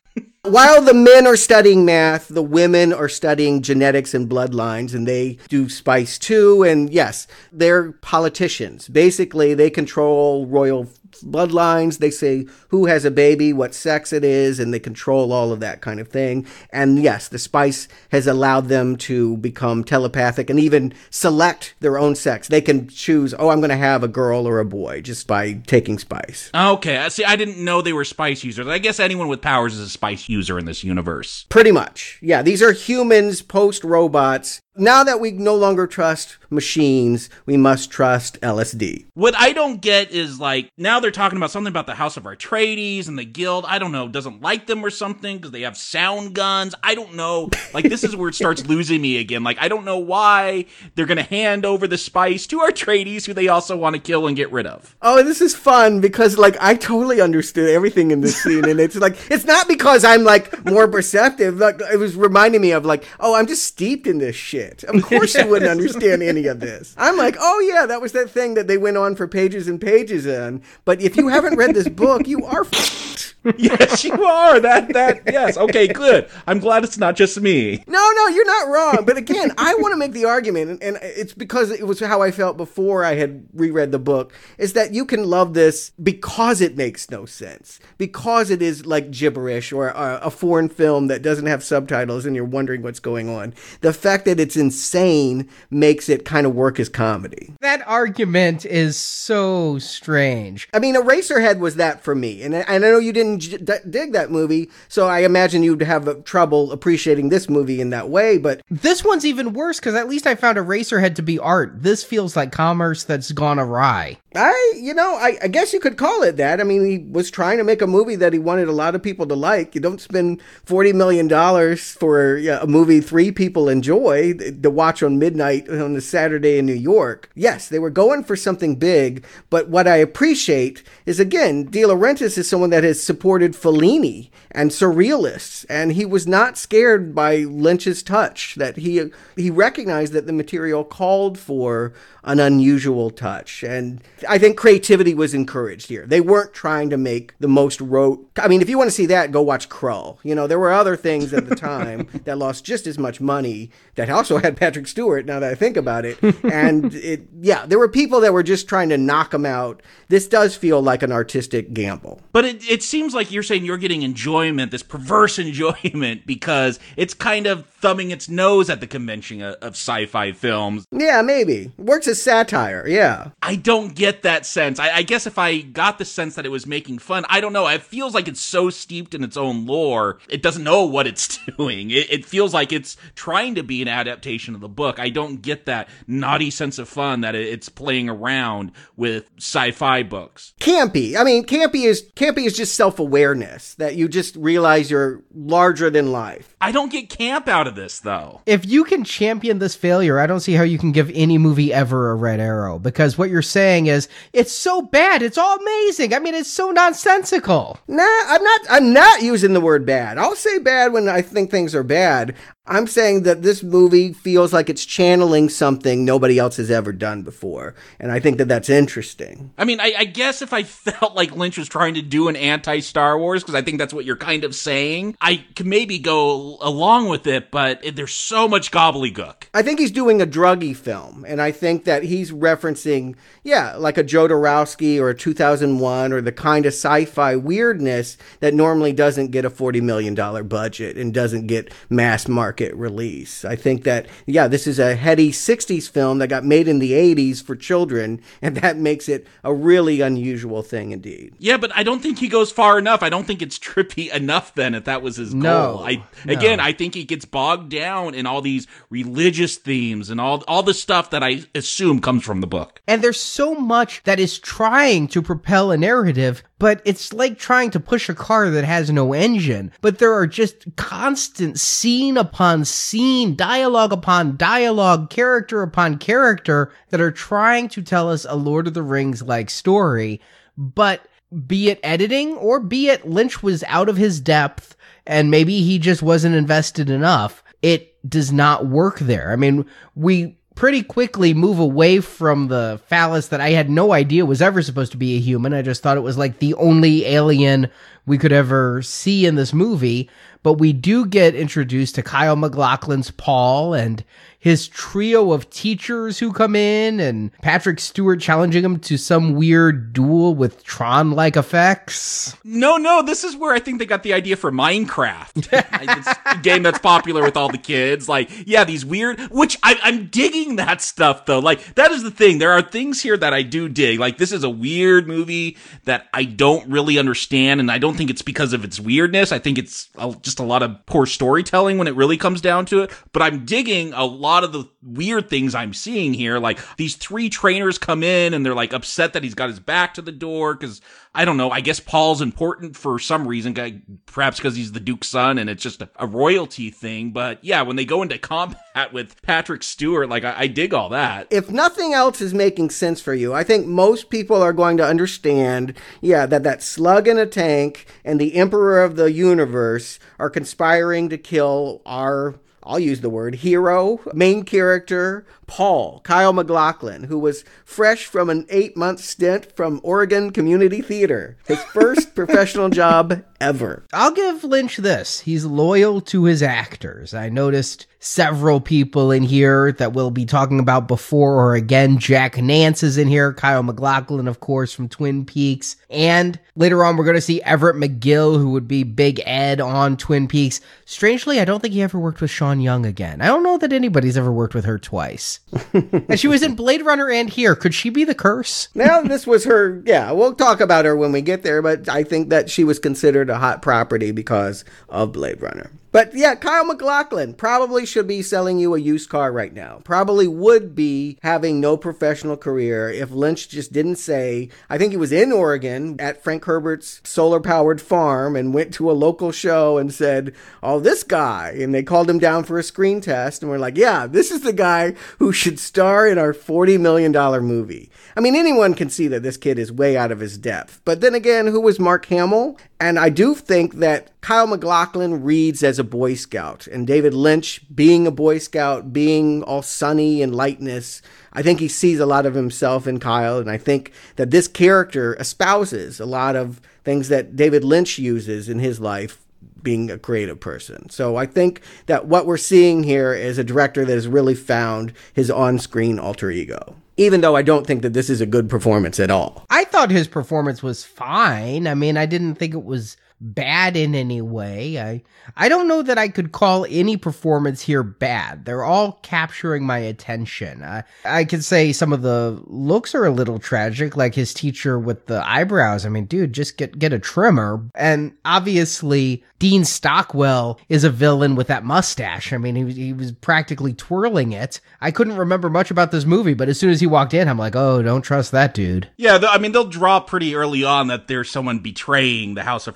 While the men are studying math, the women are studying genetics and bloodlines, and they do spice too. And yes, they're politicians. Basically, they control royal bloodlines. They say who has a baby, what sex it is, and they control all of that kind of thing. And yes, the spice has allowed them to become telepathic and even select their own sex. They can choose, oh, I'm going to have a girl or a boy just by taking spice. Okay. I See, I didn't know they were spice users. I guess anyone with powers is a spice user in this universe. Pretty much. Yeah. These are humans post robots now that we no longer trust machines, we must trust LSD. What I don't get is like now they're talking about something about the House of Atreides and the Guild. I don't know, doesn't like them or something because they have sound guns. I don't know. Like this is where it starts losing me again. Like I don't know why they're gonna hand over the spice to Atreides, who they also want to kill and get rid of. Oh, this is fun because like I totally understood everything in this scene, and it's like it's not because I'm like more perceptive. Like it was reminding me of like, oh, I'm just steeped in this shit it. Of course you wouldn't understand any of this. I'm like, oh yeah, that was that thing that they went on for pages and pages in. But if you haven't read this book, you are f***ed. yes, you are. That that yes. Okay, good. I'm glad it's not just me. No, no, you're not wrong. But again, I want to make the argument, and, and it's because it was how I felt before I had reread the book, is that you can love this because it makes no sense, because it is like gibberish or a, a foreign film that doesn't have subtitles, and you're wondering what's going on. The fact that it's insane makes it kind of work as comedy. That argument is so strange. I mean, Eraserhead was that for me, and I, and I know you didn't j- d- dig that movie, so I imagine you'd have trouble appreciating this movie in that way. But this one's even worse because at least I found Eraserhead to be art. This feels like commerce that's gone awry. I, you know, I, I guess you could call it that. I mean, he was trying to make a movie that he wanted a lot of people to like. You don't spend forty million dollars for a movie three people enjoy to watch on midnight on a Saturday in New York. Yes, they were going for something big, but what I appreciate is again, De Laurentiis is someone that has supported Fellini and surrealists, and he was not scared by Lynch's touch. That he he recognized that the material called for an unusual touch. And I think creativity was encouraged here. They weren't trying to make the most rote. I mean, if you want to see that, go watch Krull. You know, there were other things at the time that lost just as much money that also had Patrick Stewart, now that I think about it. And it, yeah, there were people that were just trying to knock him out. This does feel like an artistic gamble. But it, it seems like you're saying you're getting enjoyment, this perverse enjoyment, because it's kind of thumbing its nose at the convention of, of sci-fi films. Yeah, maybe. Works as satire, yeah. I don't get that sense. I, I, guess if I got the sense that it was making fun, I don't know. It feels like it's so steeped in its own lore, it doesn't know what it's doing. It, it feels like it's trying to be an adaptation of the book. I don't get that naughty sense of fun that it's playing around with sci-fi books. Campy. I mean, campy is campy is just self-awareness that you just realize you're larger than life. I don't get camp out of this though. If you can champion this failure, I don't see how you can give any movie ever a red arrow because what you're saying is it's so bad, it's all amazing. I mean, it's so nonsensical. Nah, I'm not I'm not using the word bad. I'll say bad when I think things are bad. I'm saying that this movie feels like it's channeling something nobody else has ever done before. And I think that that's interesting. I mean, I, I guess if I felt like Lynch was trying to do an anti Star Wars, because I think that's what you're kind of saying, I could maybe go along with it, but it, there's so much gobbledygook. I think he's doing a druggy film. And I think that he's referencing, yeah, like a Jodorowsky or a 2001 or the kind of sci fi weirdness that normally doesn't get a $40 million budget and doesn't get mass market market release. I think that, yeah, this is a heady 60s film that got made in the 80s for children, and that makes it a really unusual thing indeed. Yeah, but I don't think he goes far enough. I don't think it's trippy enough then if that was his goal. I no. again, I think he gets bogged down in all these religious themes and all all the stuff that I assume comes from the book. And there's so much that is trying to propel a narrative, but it's like trying to push a car that has no engine. But there are just constant scene upon scene, dialogue upon dialogue, character upon character that are trying to tell us a Lord of the Rings like story. But be it editing or be it Lynch was out of his depth and maybe he just wasn't invested enough, it does not work there. I mean, we pretty quickly move away from the phallus that I had no idea was ever supposed to be a human. I just thought it was like the only alien we could ever see in this movie. But we do get introduced to Kyle MacLachlan's Paul and his trio of teachers who come in and Patrick Stewart challenging him to some weird duel with Tron like effects. No, no, this is where I think they got the idea for Minecraft. it's a game that's popular with all the kids. Like, yeah, these weird, which I, I'm digging that stuff though. Like, that is the thing. There are things here that I do dig. Like, this is a weird movie that I don't really understand, and I don't think it's because of its weirdness. I think it's just a lot of poor storytelling when it really comes down to it. But I'm digging a lot lot of the weird things I'm seeing here. Like these three trainers come in and they're like upset that he's got his back to the door because I don't know. I guess Paul's important for some reason, perhaps because he's the Duke's son and it's just a, royalty thing. But yeah, when they go into combat with Patrick Stewart, like I, I dig all that. If nothing else is making sense for you, I think most people are going to understand, yeah, that that slug in a tank and the Emperor of the Universe are conspiring to kill our I'll use the word hero, main character, Paul, Kyle MacLachlan, who was fresh from an eight month stint from Oregon Community Theater, his first professional job ever. I'll give Lynch this. He's loyal to his actors. I noticed several people in here that we'll be talking about before or again. Jack Nance is in here, Kyle MacLachlan, of course, from Twin Peaks. And later on, we're going to see Everett McGill, who would be Big Ed on Twin Peaks. Strangely, I don't think he ever worked with Sean Young again. I don't know that anybody's ever worked with her twice. and she was in Blade Runner and here. Could she be the curse? now, this was her, yeah, we'll talk about her when we get there, but I think that she was considered a hot property because of Blade Runner. But yeah, Kyle MacLachlan probably should be selling you a used car right now. Probably would be having no professional career if Lynch just didn't say, I think he was in Oregon at Frank Herbert's solar powered farm and went to a local show and said, Oh, this guy. And they called him down for a screen test and we're like, Yeah, this is the guy who should star in our $40 million movie. I mean, anyone can see that this kid is way out of his depth. But then again, who was Mark Hamill? And I do think that Kyle MacLachlan reads as a Boy Scout, and David Lynch, being a Boy Scout, being all sunny and lightness, I think he sees a lot of himself in Kyle, and I think that this character espouses a lot of things that David Lynch uses in his life being a creative person. So I think that what we're seeing here is a director that has really found his on screen alter ego. Even though I don't think that this is a good performance at all. I thought his performance was fine. I mean, I didn't think it was bad in any way. I I don't know that I could call any performance here bad. They're all capturing my attention. I I could say some of the looks are a little tragic, like his teacher with the eyebrows. I mean, dude, just get get a trimmer. And obviously, Dean Stockwell is a villain with that mustache. I mean, he was, he was practically twirling it. I couldn't remember much about this movie, but as soon as he walked in, I'm like, oh, don't trust that dude. Yeah, I mean, they'll draw pretty early on that there's someone betraying the House of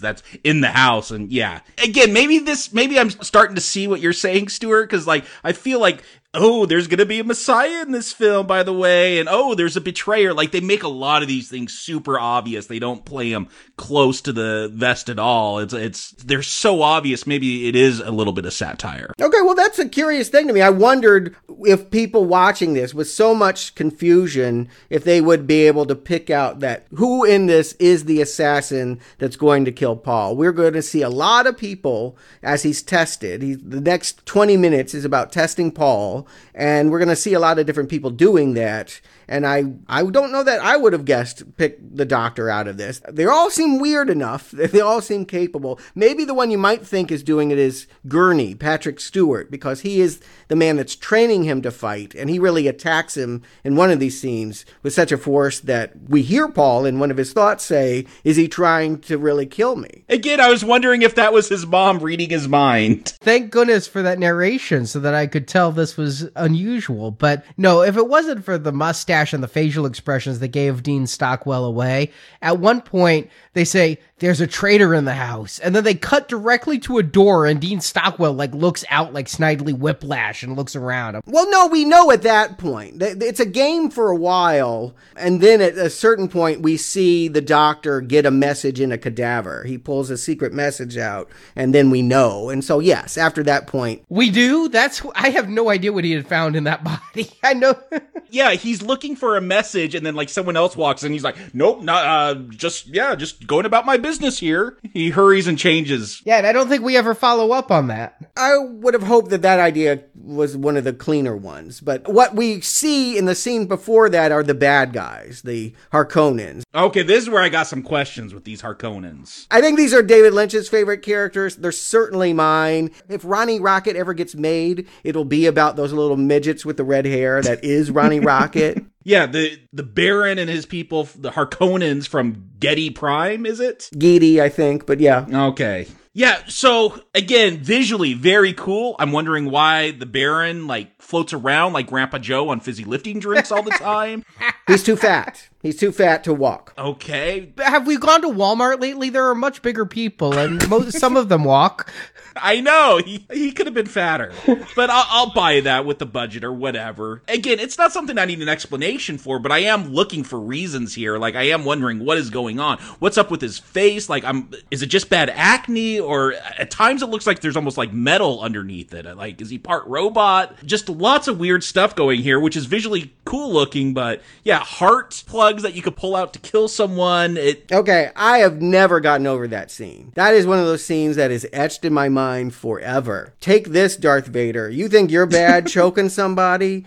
That's in the house. And yeah, again, maybe this, maybe I'm starting to see what you're saying, Stuart, because like, I feel like oh, there's gonna be a messiah in this film, by the way, and oh, there's a betrayer. Like they make a lot of these things super obvious. They don't play them close to the vest at all. It's it's they're so obvious. Maybe it is a little bit of satire. Okay, well that's a curious thing to me. I wondered if people watching this with so much confusion, if they would be able to pick out that who in this is the assassin that's going to kill Paul. We're going to see a lot of people as he's tested. He, the next 20 minutes is about testing Paul and we're going to see a lot of different people doing that. And I, I don't know that I would have guessed pick the doctor out of this. They all seem weird enough. They all seem capable. Maybe the one you might think is doing it is Gurney, Patrick Stewart, because he is the man that's training him to fight, and he really attacks him in one of these scenes with such a force that we hear Paul in one of his thoughts say, "Is he trying to really kill me?" Again, I was wondering if that was his mom reading his mind. Thank goodness for that narration, so that I could tell this was unusual. But no, if it wasn't for the mustache and the facial expressions that gave Dean Stockwell away, at one point they say there's a traitor in the house, and then they cut directly to a door, and Dean Stockwell like looks out like Snidely Whiplash and looks around. Well, no, we know at that point it's a game for a while, and then at a certain point we see the doctor get a message in a cadaver. He pulls a secret message out, and then we know. And so yes, after that point, we do. That's I have no idea what he had found in that body. I know. yeah, he's looking for a message, and then like someone else walks in. He's like, "Nope, not uh, just yeah, just going about my business here." He hurries and changes. Yeah, and I don't think we ever follow up on that. I would have hoped that that idea was one of the cleaner ones, but what we see in the scene before that are the bad guys, the Harkonnens. Okay, this is where I got some questions with these Harkonnens. I think these are David Lynch's favorite characters. They're certainly mine. If Ronnie Rocket ever gets made, it'll be about those little midgets with the red hair. That is Ronnie Rocket. Yeah, the the Baron and his people, the Harkonnens from Giedi Prime, is it? Giedi, I think, but yeah. Okay. Yeah, so again, visually very cool. I'm wondering why the Baron like floats around like Grandpa Joe on fizzy lifting drinks all the time. He's too fat. He's too fat to walk. Okay. Have we gone to Walmart lately? There are much bigger people, and most, some of them walk. I know he he could have been fatter, but I'll, I'll buy that with the budget or whatever. Again, it's not something I need an explanation for, but I am looking for reasons here. Like I am wondering what is going on. What's up with his face? Like I'm, is it just bad acne, or uh, at times it looks like there's almost like metal underneath it? Like is he part robot? Just lots of weird stuff going here, which is visually cool looking, but yeah, heart that you could pull out to kill someone. It okay. I have never gotten over that scene. That is one of those scenes that is etched in my mind forever. Take this, Darth Vader. You think you're bad choking somebody?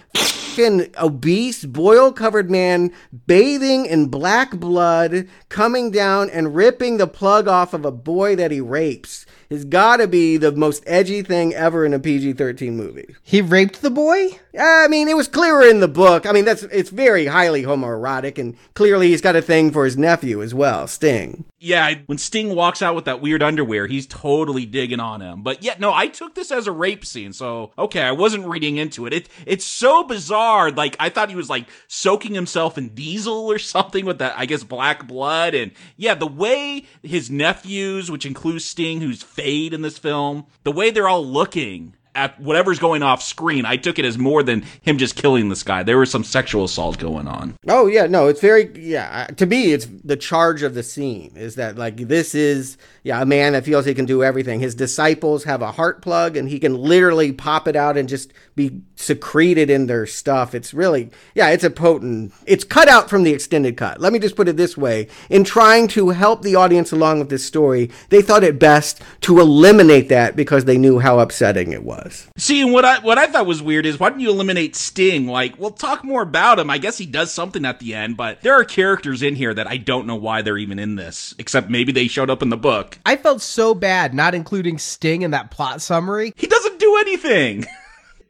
Obese, boil covered man bathing in black blood, coming down and ripping the plug off of a boy that he rapes has got to be the most edgy thing ever in a PG 13 movie. He raped the boy? I mean, it was clearer in the book. I mean, that's it's very highly homoerotic, and clearly he's got a thing for his nephew as well, Sting. Yeah, when Sting walks out with that weird underwear, he's totally digging on him. But yeah, no, I took this as a rape scene, so okay, I wasn't reading into it. It it's so bizarre. Like I thought he was like soaking himself in diesel or something with that, I guess, black blood. And yeah, the way his nephews, which includes Sting, who's fade in this film, the way they're all looking at whatever's going off screen, I took it as more than him just killing this guy. There was some sexual assault going on. Oh yeah, no, it's very yeah. To me, it's the charge of the scene is that like this is yeah a man that feels he can do everything. His disciples have a heart plug and he can literally pop it out and just be secreted in their stuff. It's really yeah, it's a potent. It's cut out from the extended cut. Let me just put it this way: in trying to help the audience along with this story, they thought it best to eliminate that because they knew how upsetting it was was. See, what I what I thought was weird is why didn't you eliminate Sting? Like, we'll talk more about him. I guess he does something at the end, but there are characters in here that I don't know why they're even in this, except maybe they showed up in the book. I felt so bad not including Sting in that plot summary. He doesn't do anything.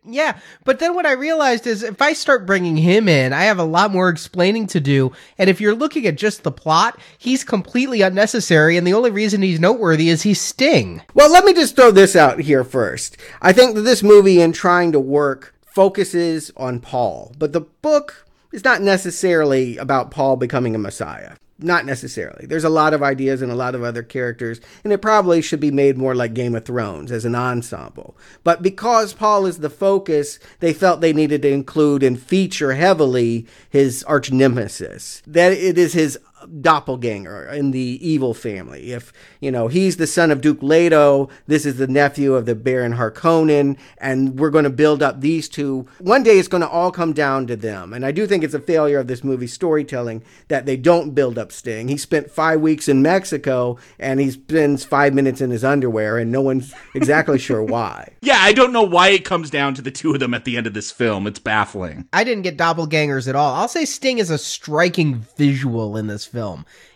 Yeah, but then what I realized is if I start bringing him in, I have a lot more explaining to do. And if you're looking at just the plot, he's completely unnecessary. And the only reason he's noteworthy is he's Sting. Well, let me just throw this out here first. I think that this movie, in trying to work, focuses on Paul, but the book is not necessarily about Paul becoming a messiah. Not necessarily. There's a lot of ideas and a lot of other characters, and it probably should be made more like Game of Thrones as an ensemble. But because Paul is the focus, they felt they needed to include and feature heavily his arch nemesis. That it is his doppelganger in the evil family. If, you know, he's the son of Duke Leto, this is the nephew of the Baron Harkonnen, and we're going to build up these two. One day it's going to all come down to them. And I do think it's a failure of this movie's storytelling that they don't build up Sting. He spent five weeks in Mexico and he spends five minutes in his underwear, and no one's exactly sure why. Yeah, I don't know why it comes down to the two of them at the end of this film. It's baffling. I didn't get doppelgangers at all. I'll say Sting is a striking visual in this film.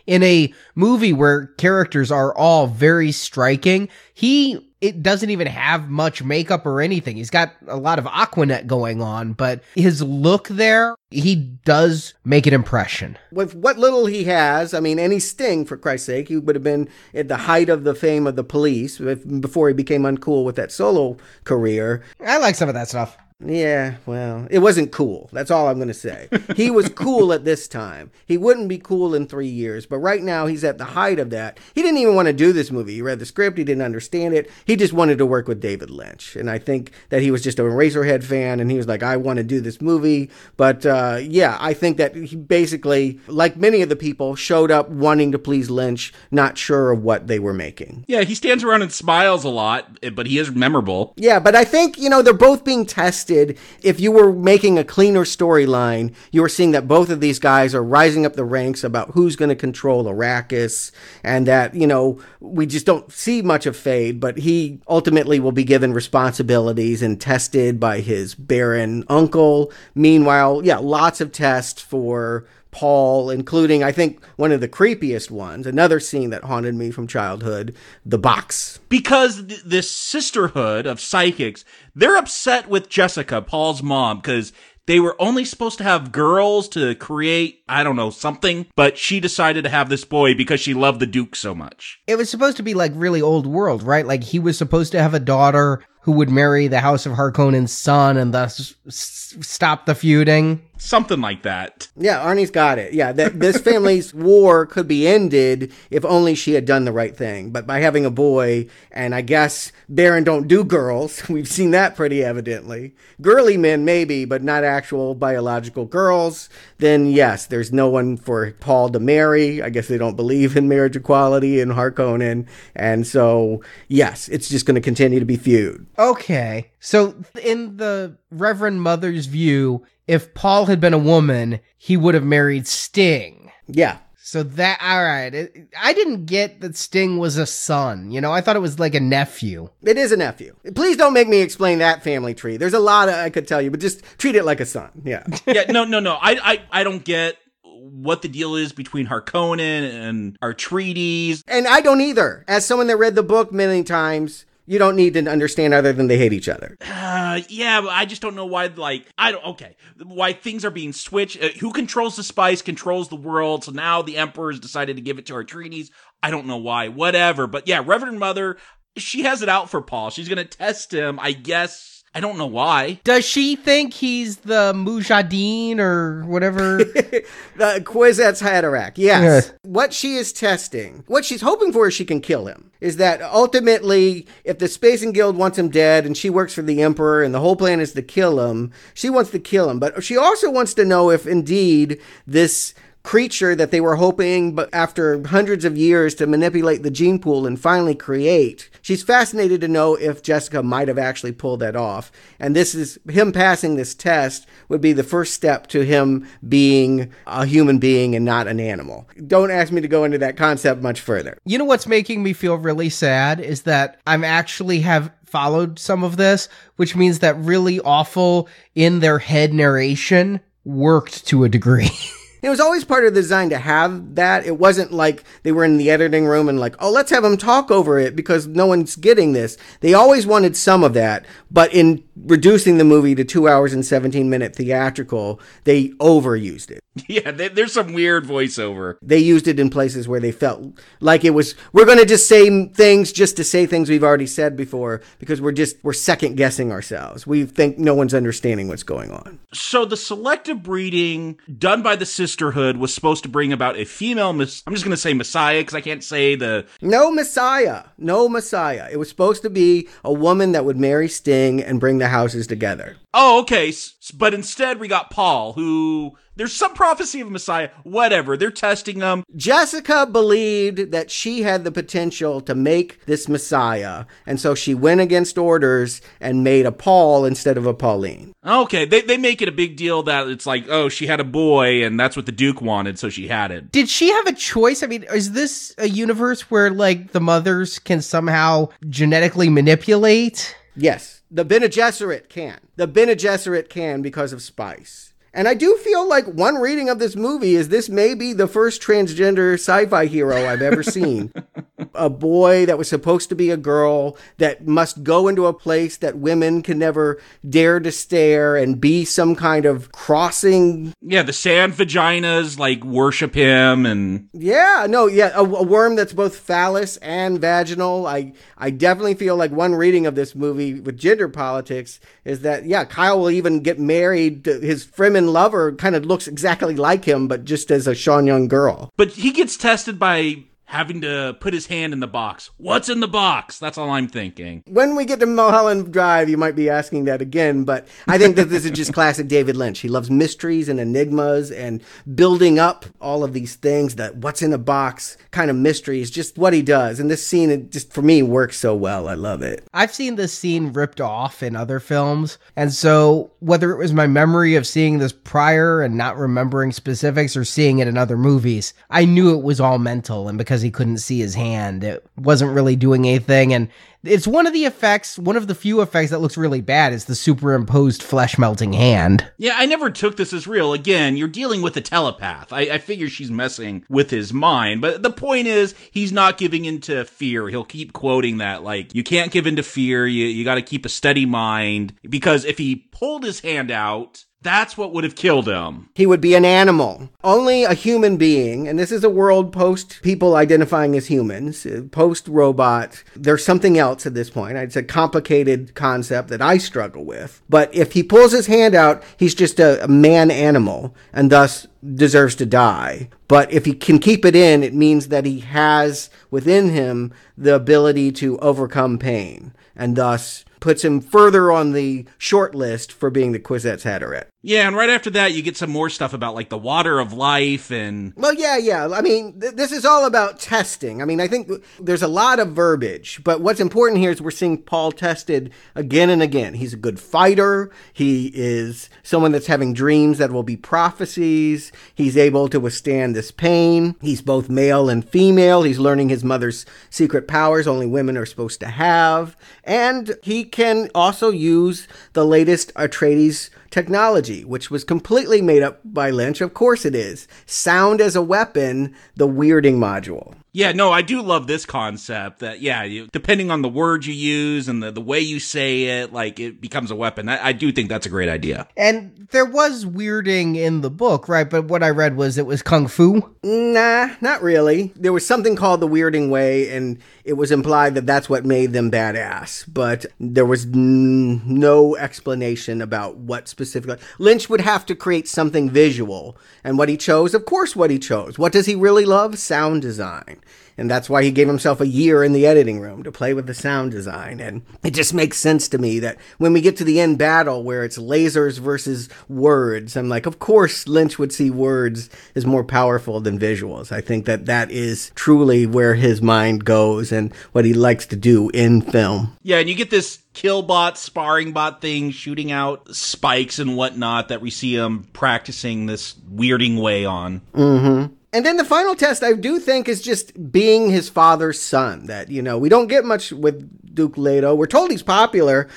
In a movie where characters are all very striking, he it doesn't even have much makeup or anything. He's got a lot of Aquanet going on, but his look there, he does make an impression. With what little he has, I mean, any Sting, for Christ's sake, he would have been at the height of the fame of the police before he became uncool with that solo career. I like some of that stuff. Yeah, well, it wasn't cool. That's all I'm going to say. He was cool at this time. He wouldn't be cool in three years, but right now he's at the height of that. He didn't even want to do this movie. He read the script, he didn't understand it. He just wanted to work with David Lynch. And I think that he was just an Eraserhead fan and he was like, I want to do this movie. But uh, yeah, I think that he basically, like many of the people, showed up wanting to please Lynch, not sure of what they were making. Yeah, he stands around and smiles a lot, but he is memorable. Yeah, but I think, you know, they're both being tested if you were making a cleaner storyline, you were seeing that both of these guys are rising up the ranks about who's going to control Arrakis, and that, you know, we just don't see much of Feyd, but he ultimately will be given responsibilities and tested by his Baron uncle. Meanwhile, yeah, lots of tests for Paul, including, I think, one of the creepiest ones, another scene that haunted me from childhood, the box. Because th- this sisterhood of psychics, they're upset with Jessica, Paul's mom, because they were only supposed to have girls to create, I don't know, something, but she decided to have this boy because she loved the Duke so much. It was supposed to be like really old world, right? Like he was supposed to have a daughter who would marry the House of Harkonnen's son and thus s- stop the feuding. something like that. Yeah, Arnie's got it. Yeah, that this family's war could be ended if only she had done the right thing. But by having a boy, and I guess Baron don't do girls, we've seen that pretty evidently. Girly men maybe, but not actual biological girls. Then yes, there's no one for Paul to marry. I guess they don't believe in marriage equality in Harkonnen, and so yes, it's just going to continue to be feud. Okay, so in the Reverend Mother's view, if Paul had been a woman, he would have married Sting. Yeah. So that all right. It, I didn't get that Sting was a son. You know, I thought it was like a nephew. It is a nephew. Please don't make me explain that family tree. There's a lot I could tell you, but just treat it like a son. Yeah. yeah. No. No. No. I. I. I don't get what the deal is between Harkonnen and Atreides. And I don't either. As someone that read the book many times, you don't need to understand other than they hate each other. Uh, yeah, but I just don't know why. Like, I don't. Okay, why things are being switched? Uh, who controls the spice controls the world. So now the emperor's decided to give it to Atreides. I don't know why. Whatever. But yeah, Reverend Mother, she has it out for Paul. She's gonna test him. I guess I don't know why. Does she think he's the Mujahideen or whatever? the Kwisatz Haderach. Yes. yes. What she is testing, what she's hoping for is she can kill him. Is that ultimately, if the Spacing Guild wants him dead and she works for the Emperor and the whole plan is to kill him, she wants to kill him. But she also wants to know if indeed this creature that they were hoping but after hundreds of years to manipulate the gene pool and finally create. She's fascinated to know if Jessica might have actually pulled that off. And this is him passing this test would be the first step to him being a human being and not an animal. Don't ask me to go into that concept much further. You know what's making me feel really sad is that I'm actually have followed some of this, which means that really awful in their head narration worked to a degree. It was always part of the design to have that. It wasn't like they were in the editing room and like, oh, let's have them talk over it because no one's getting this. They always wanted some of that, but in reducing the movie to two hours and 17 minute theatrical, they overused it. Yeah, they, there's some weird voiceover. They used it in places where they felt like it was, we're going to just say things just to say things we've already said before because we're just, we're second guessing ourselves. We think no one's understanding what's going on. So the selective breeding done by the sisterhood was supposed to bring about a female, mis- I'm just going to say Messiah because I can't say the. No Messiah. No Messiah. It was supposed to be a woman that would marry Sting and bring the houses together. Oh, okay. But instead, we got Paul, who there's some prophecy of Messiah. Whatever. They're testing them. Jessica believed that she had the potential to make this Messiah, and so she went against orders and made a Paul instead of a Pauline. Okay, they they make it a big deal that it's like, oh, she had a boy, and that's what the Duke wanted, so she had it. Did she have a choice? I mean, is this a universe where like the mothers can somehow genetically manipulate? Yes. The Bene Gesserit can. The Bene Gesserit can because of spice. And I do feel like one reading of this movie is this may be the first transgender sci fi hero I've ever seen. a boy that was supposed to be a girl that must go into a place that women can never dare to stare and be some kind of crossing. Yeah, the sand vaginas like worship him and Yeah, no, yeah, a, a worm that's both phallus and vaginal. I I definitely feel like one reading of this movie with gender politics is that yeah, Kyle will even get married to his Fremen lover kind of looks exactly like him but just as a Sean Young girl. But he gets tested by having to put his hand in the box. What's in the box? That's all I'm thinking. When we get to Mulholland Drive, you might be asking that again, but I think that this is just classic David Lynch. He loves mysteries and enigmas and building up all of these things that what's in a box kind of mystery is just what he does. And this scene, it just for me, works so well. I love it. I've seen this scene ripped off in other films. And so whether it was my memory of seeing this prior and not remembering specifics or seeing it in other movies, I knew it was all mental. And because he couldn't see his hand. It wasn't really doing anything. And it's one of the effects, one of the few effects that looks really bad is the superimposed flesh melting hand. Yeah, I never took this as real. Again, you're dealing with a telepath. I, I figure she's messing with his mind. But the point is, he's not giving into fear. He'll keep quoting that, like, you can't give into fear. You, you got to keep a steady mind. Because if he pulled his hand out, That's what would have killed him. He would be an animal. Only a human being, and this is a world post people identifying as humans, uh, post robot. There's something else at this point. It's a complicated concept that I struggle with. But if he pulls his hand out, he's just a, man animal and thus deserves to die. But if he can keep it in, it means that he has within him the ability to overcome pain and thus puts him further on the short list for being the Kwisatz Haderach. Yeah, and right after that, you get some more stuff about like the water of life and. Well, yeah, yeah. I mean, th- this is all about testing. I mean, I think there's a lot of verbiage, but what's important here is we're seeing Paul tested again and again. He's a good fighter. He is someone that's having dreams that will be prophecies. He's able to withstand this pain. He's both male and female. He's learning his mother's secret powers only women are supposed to have. And he can also use the latest Atreides technology, which was completely made up by Lynch. Of course it is. Sound as a weapon, the weirding module. Yeah, no, I do love this concept that, yeah, you, depending on the words you use and the, the way you say it, like it becomes a weapon. I, I, do think that's a great idea. And there was weirding in the book, right? But what I read was it was kung fu. Nah, not really. There was something called the weirding way, and it was implied that that's what made them badass. But there was n- no explanation about what specifically. Lynch would have to create something visual. And what he chose, of course, what he chose. What does he really love? Sound design. And that's why he gave himself a year in the editing room to play with the sound design. And it just makes sense to me that when we get to the end battle where it's lasers versus words, I'm like, of course Lynch would see words as more powerful than visuals. I think that that is truly where his mind goes and what he likes to do in film. Yeah, and you get this killbot sparring bot thing shooting out spikes and whatnot that we see him practicing this weirding way on. Mm-hmm. And then the final test, I do think, is just being his father's son. That, you know, we don't get much with Duke Leto. We're told he's popular.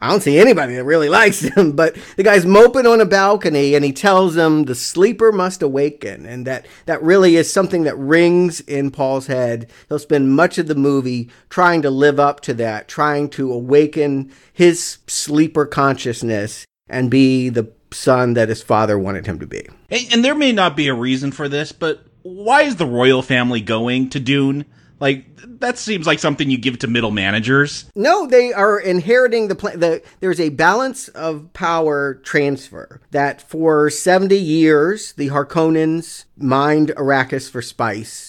I don't see anybody that really likes him, but the guy's moping on a balcony and he tells them the sleeper must awaken. And that, that really is something that rings in Paul's head. He'll spend much of the movie trying to live up to that, trying to awaken his sleeper consciousness and be the son that his father wanted him to be. And, and, there may not be a reason for this, but why is the royal family going to Dune? Like that seems like something you give to middle managers. No, they are inheriting the plan. The, there's a balance of power transfer that for 70 years the Harkonnens mined Arrakis for spice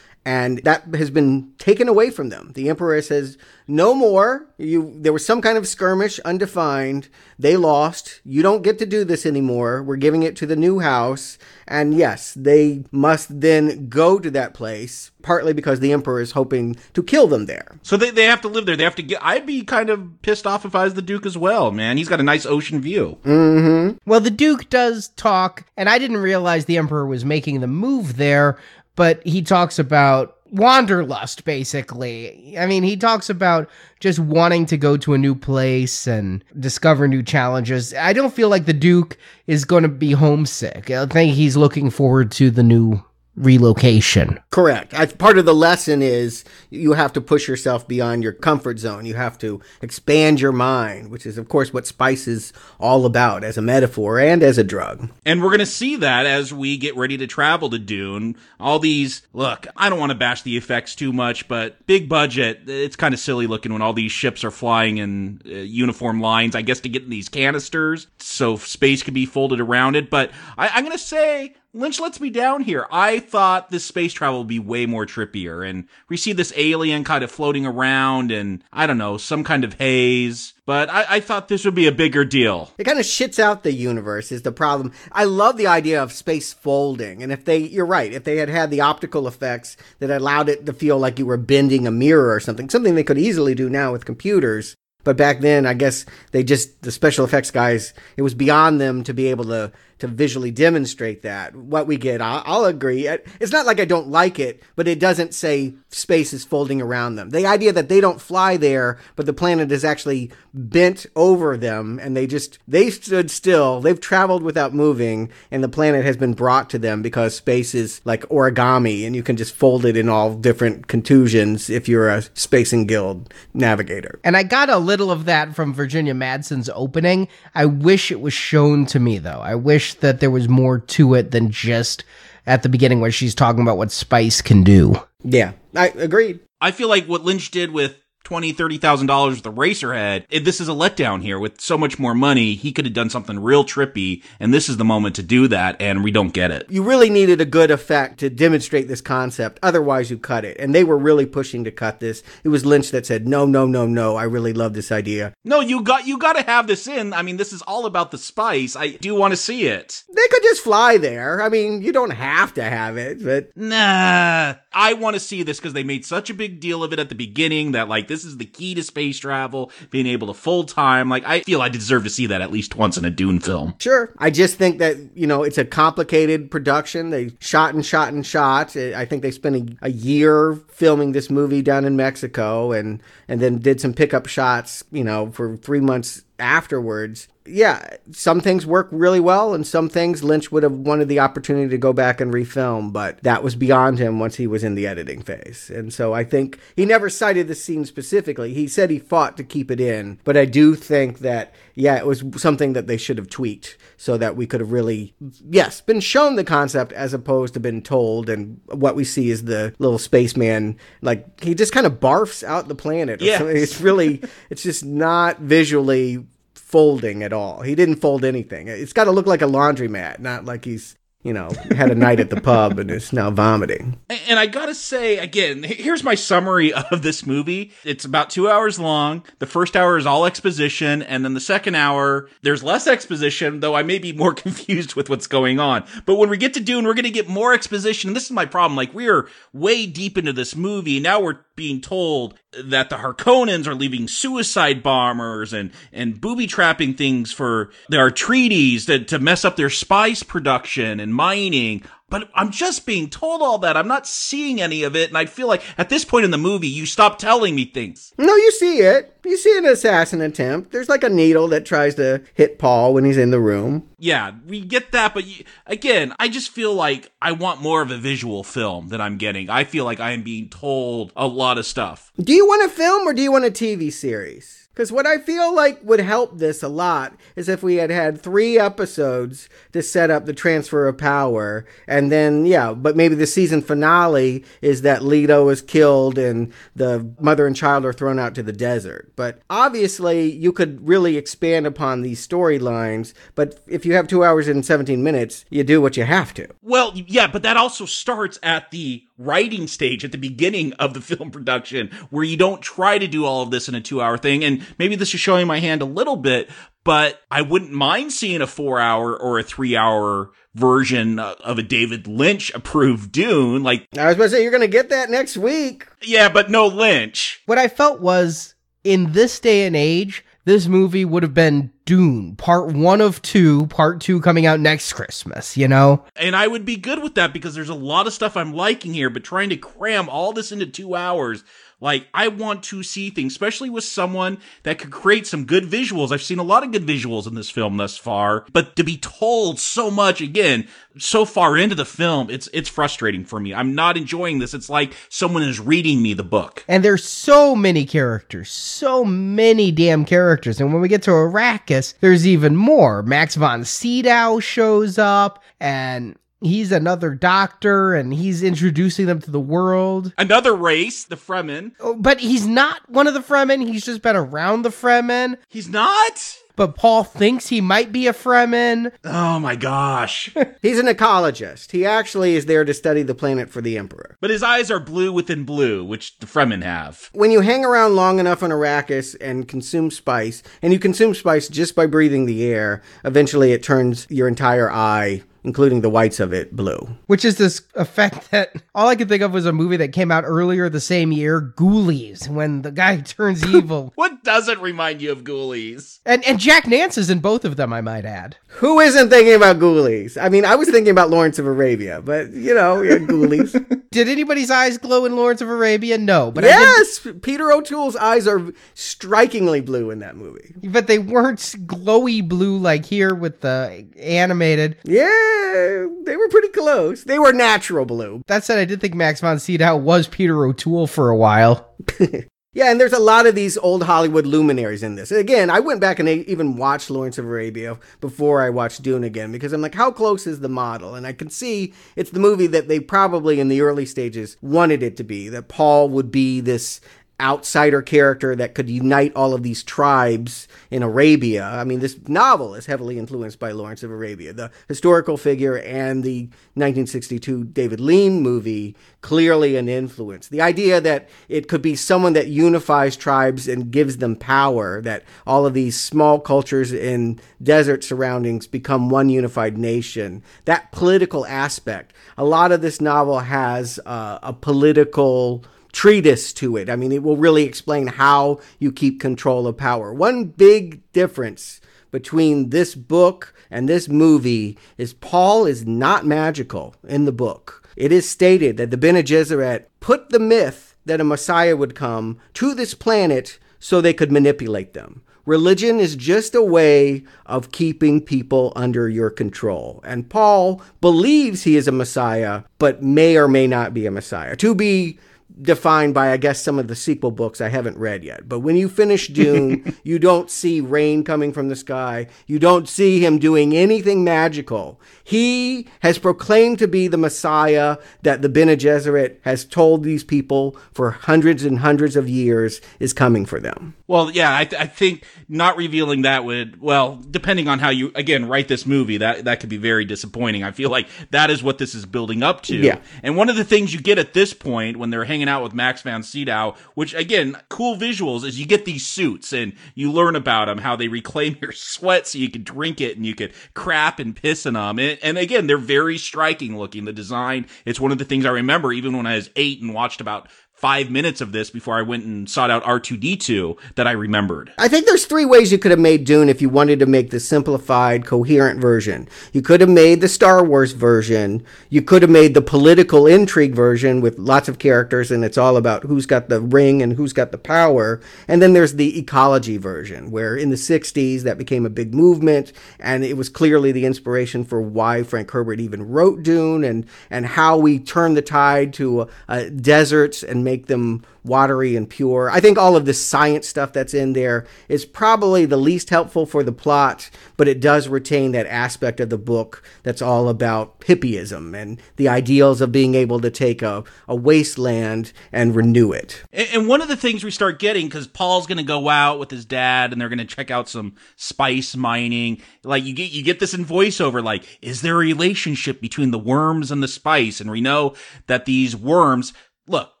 and that has been taken away from them. The emperor says, "No more. You there was some kind of skirmish undefined. They lost. You don't get to do this anymore. We're giving it to the new house." And yes, they must then go to that place partly because the emperor is hoping to kill them there. So they, they have to live there. They have to get I'd be kind of pissed off if I was the duke as well, man. He's got a nice ocean view. Mhm. Well, the duke does talk, and I didn't realize the emperor was making the move there but he talks about wanderlust basically. I mean he talks about just wanting to go to a new place and discover new challenges. I don't feel like the duke is going to be homesick. I think he's looking forward to the new relocation. Correct. I, part of the lesson is you have to push yourself beyond your comfort zone. You have to expand your mind, which is, of course, what spice is all about as a metaphor and as a drug. And we're going to see that as we get ready to travel to Dune. All these, look, I don't want to bash the effects too much, but big budget. It's kind of silly looking when all these ships are flying in uh, uniform lines, I guess, to get in these canisters so space can be folded around it. But I, I'm going to say, Lynch lets me down here. I thought this space travel would be way more trippier, and we see this alien kind of floating around, and I don't know, some kind of haze. But I, I thought this would be a bigger deal. It kind of shits out the universe is the problem. I love the idea of space folding, and if they, you're right, if they had had the optical effects that allowed it to feel like you were bending a mirror or something, something they could easily do now with computers, but back then, I guess they just, the special effects guys, it was beyond them to be able to to visually demonstrate that. What we get, I'll, I'll agree. It's not like I don't like it, but it doesn't say space is folding around them. The idea that they don't fly there, but the planet is actually bent over them and they just they stood still. They've traveled without moving and the planet has been brought to them because space is like origami and you can just fold it in all different contusions if you're a Spacing Guild navigator. And I got a little of that from Virginia Madsen's opening. I wish it was shown to me though. I wish that there was more to it than just at the beginning where she's talking about what spice can do. Yeah, I agreed. I feel like what Lynch did with twenty, thirty thousand dollars with a Eraserhead. It, this is a letdown here. With so much more money, he could have done something real trippy, and this is the moment to do that, and we don't get it. You really needed a good effect to demonstrate this concept. Otherwise, you cut it, and they were really pushing to cut this. It was Lynch that said, "No, no, no, no. I really love this idea." No, you got you got to have this in. I mean, this is all about the spice. I do want to see it. They could just fly there. I mean, you don't have to have it, but nah. I want to see this because they made such a big deal of it at the beginning that like this is the key to space travel, being able to full time. Like I feel I deserve to see that at least once in a Dune film. Sure. I just think that, you know, it's a complicated production. They shot and shot and shot. I think they spent a, a year filming this movie down in Mexico and and then did some pickup shots, you know, for 3 months afterwards yeah, some things work really well, and some things Lynch would have wanted the opportunity to go back and refilm, but that was beyond him once he was in the editing phase. And so I think he never cited the scene specifically. He said he fought to keep it in, but I do think that, yeah, it was something that they should have tweaked so that we could have really, yes, been shown the concept as opposed to been told. And what we see is the little spaceman, like, he just kind of barfs out the planet. Yeah. It's really, it's just not visually folding at all. He didn't fold anything. It's got to look like a laundromat, not like he's you know, had a night at the pub and is now vomiting. And I gotta say, again, here's my summary of this movie. It's about two hours long. The first hour is all exposition, and then the second hour, there's less exposition, though I may be more confused with what's going on. But when we get to Dune, we're gonna get more exposition. And this is my problem. Like, we are way deep into this movie. Now we're being told that the Harkonnens are leaving suicide bombers and, and booby trapping things for the Atreides to, to mess up their spice production and mining. But I'm just being told all that. I'm not seeing any of it. And I feel like at this point in the movie, you stop telling me things. No, you see it. You see an assassin attempt. There's like a needle that tries to hit Paul when he's in the room. Yeah, we get that. But you, again, I just feel like I want more of a visual film than I'm getting. I feel like I am being told a lot of stuff. Do you want a film or do you want a TV series? Because what I feel like would help this a lot is if we had had three episodes to set up the transfer of power. And then, yeah, but maybe the season finale is that Leto is killed and the mother and child are thrown out to the desert. But obviously, you could really expand upon these storylines. But if you have two hours and 17 minutes, you do what you have to. Well, yeah, but that also starts at the writing stage at the beginning of the film production where you don't try to do all of this in a two hour thing. And maybe this is showing my hand a little bit, but I wouldn't mind seeing a four hour or a three hour version of a David Lynch approved Dune. Like, I was about to say, you're going to get that next week. Yeah, but no Lynch. What I felt was in this day and age, this movie would have been Dune, part one of two, part two coming out next Christmas, you know? And I would be good with that because there's a lot of stuff I'm liking here, but trying to cram all this into two hours like, I want to see things, especially with someone that could create some good visuals. I've seen a lot of good visuals in this film thus far, but to be told so much again, so far into the film, it's, it's frustrating for me. I'm not enjoying this. It's like someone is reading me the book. And there's so many characters, so many damn characters. And when we get to Arrakis, there's even more. Max von Sydow shows up and he's another doctor and he's introducing them to the world. Another race, the Fremen. Oh, but he's not one of the Fremen. He's just been around the Fremen. He's not? But Paul thinks he might be a Fremen. Oh my gosh. he's an ecologist. He actually is there to study the planet for the Emperor. But his eyes are blue within blue, which the Fremen have. When you hang around long enough on Arrakis and consume spice, and you consume spice just by breathing the air, eventually it turns your entire eye including the whites of it, blue. Which is this effect that all I could think of was a movie that came out earlier the same year, Ghoulies, when the guy turns evil. what? doesn't remind you of Ghoulies. And and Jack Nance is in both of them, I might add. Who isn't thinking about Ghoulies? I mean, I was thinking about Lawrence of Arabia, but you know, yeah, Ghoulies. did anybody's eyes glow in Lawrence of Arabia? No, but yes, Peter O'Toole's eyes are strikingly blue in that movie. But they weren't glowy blue like here with the animated. Yeah, Eh, they were pretty close. They were natural blue. That said, I did think Max von Sydow was Peter O'Toole for a while. Yeah, and there's a lot of these old Hollywood luminaries in this. Again, I went back and even watched Lawrence of Arabia before I watched Dune again because I'm like, how close is the model? And I can see it's the movie that they probably in the early stages wanted it to be. That Paul would be this outsider character that could unite all of these tribes in Arabia. I mean, this novel is heavily influenced by Lawrence of Arabia. The historical figure and the 1962 David Lean movie clearly an influence. The idea that it could be someone that unifies tribes and gives them power, that all of these small cultures in desert surroundings become one unified nation. That political aspect. A lot of this novel has uh, a political treatise to it. I mean, it will really explain how you keep control of power. One big difference between this book and this movie is Paul is not magical in the book. It is stated that the Bene Gesserit put the myth that a Messiah would come to this planet so they could manipulate them. Religion is just a way of keeping people under your control. And Paul believes he is a Messiah, but may or may not be a Messiah. To be defined by, I guess, some of the sequel books I haven't read yet. But when you finish Dune, you don't see rain coming from the sky. You don't see him doing anything magical. He has proclaimed to be the Messiah that the Bene Gesserit has told these people for hundreds and hundreds of years is coming for them. Well, yeah, I, th- I think not revealing that would, well, depending on how you, again, write this movie, that, that could be very disappointing. I feel like that is what this is building up to. Yeah. And one of the things you get at this point when they're hanging out with Max von Sydow, which again, cool visuals is you get these suits and you learn about them, how they reclaim your sweat so you can drink it and you could crap and piss in them. And, and again, they're very striking looking. The design, it's one of the things I remember even when I was eight and watched about five minutes of this before I went and sought out R2D2 that I remembered. I think there's three ways you could have made Dune if you wanted to make the simplified, coherent version. You could have made the Star Wars version. You could have made the political intrigue version with lots of characters and it's all about who's got the ring and who's got the power. And then there's the ecology version where in the 60s that became a big movement and it was clearly the inspiration for why Frank Herbert even wrote Dune and, and how we turn the tide to uh, deserts and make them watery and pure. I think all of the science stuff that's in there is probably the least helpful for the plot, but it does retain that aspect of the book that's all about hippieism and the ideals of being able to take a, a wasteland and renew it. And, one of the things we start getting, because Paul's going to go out with his dad and they're going to check out some spice mining. Like you get, you get this in voiceover, like, is there a relationship between the worms and the spice? And we know that these worms look,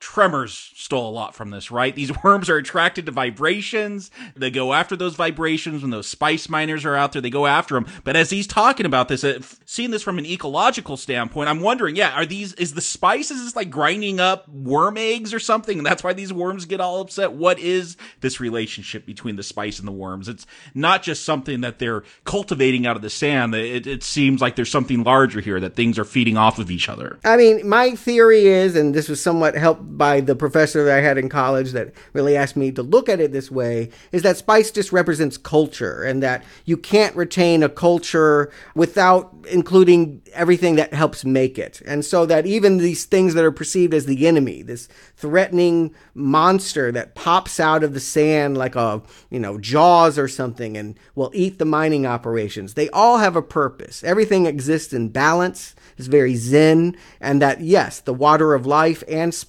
Tremors stole a lot from this, right? These worms are attracted to vibrations. They go after those vibrations when those spice miners are out there. They go after them. But as he's talking about this, uh, seeing this from an ecological standpoint, I'm wondering, yeah, are these, is the spice, is this like grinding up worm eggs or something? And that's why these worms get all upset. What is this relationship between the spice and the worms? It's not just something that they're cultivating out of the sand. It, it seems like there's something larger here that things are feeding off of each other. I mean, my theory is, and this was somewhat helped by the professor that I had in college that really asked me to look at it this way is that spice just represents culture and that you can't retain a culture without including everything that helps make it. And so that even these things that are perceived as the enemy, this threatening monster that pops out of the sand like a, you know, jaws or something and will eat the mining operations, they all have a purpose. Everything exists in balance is very zen, and that yes, the water of life and spice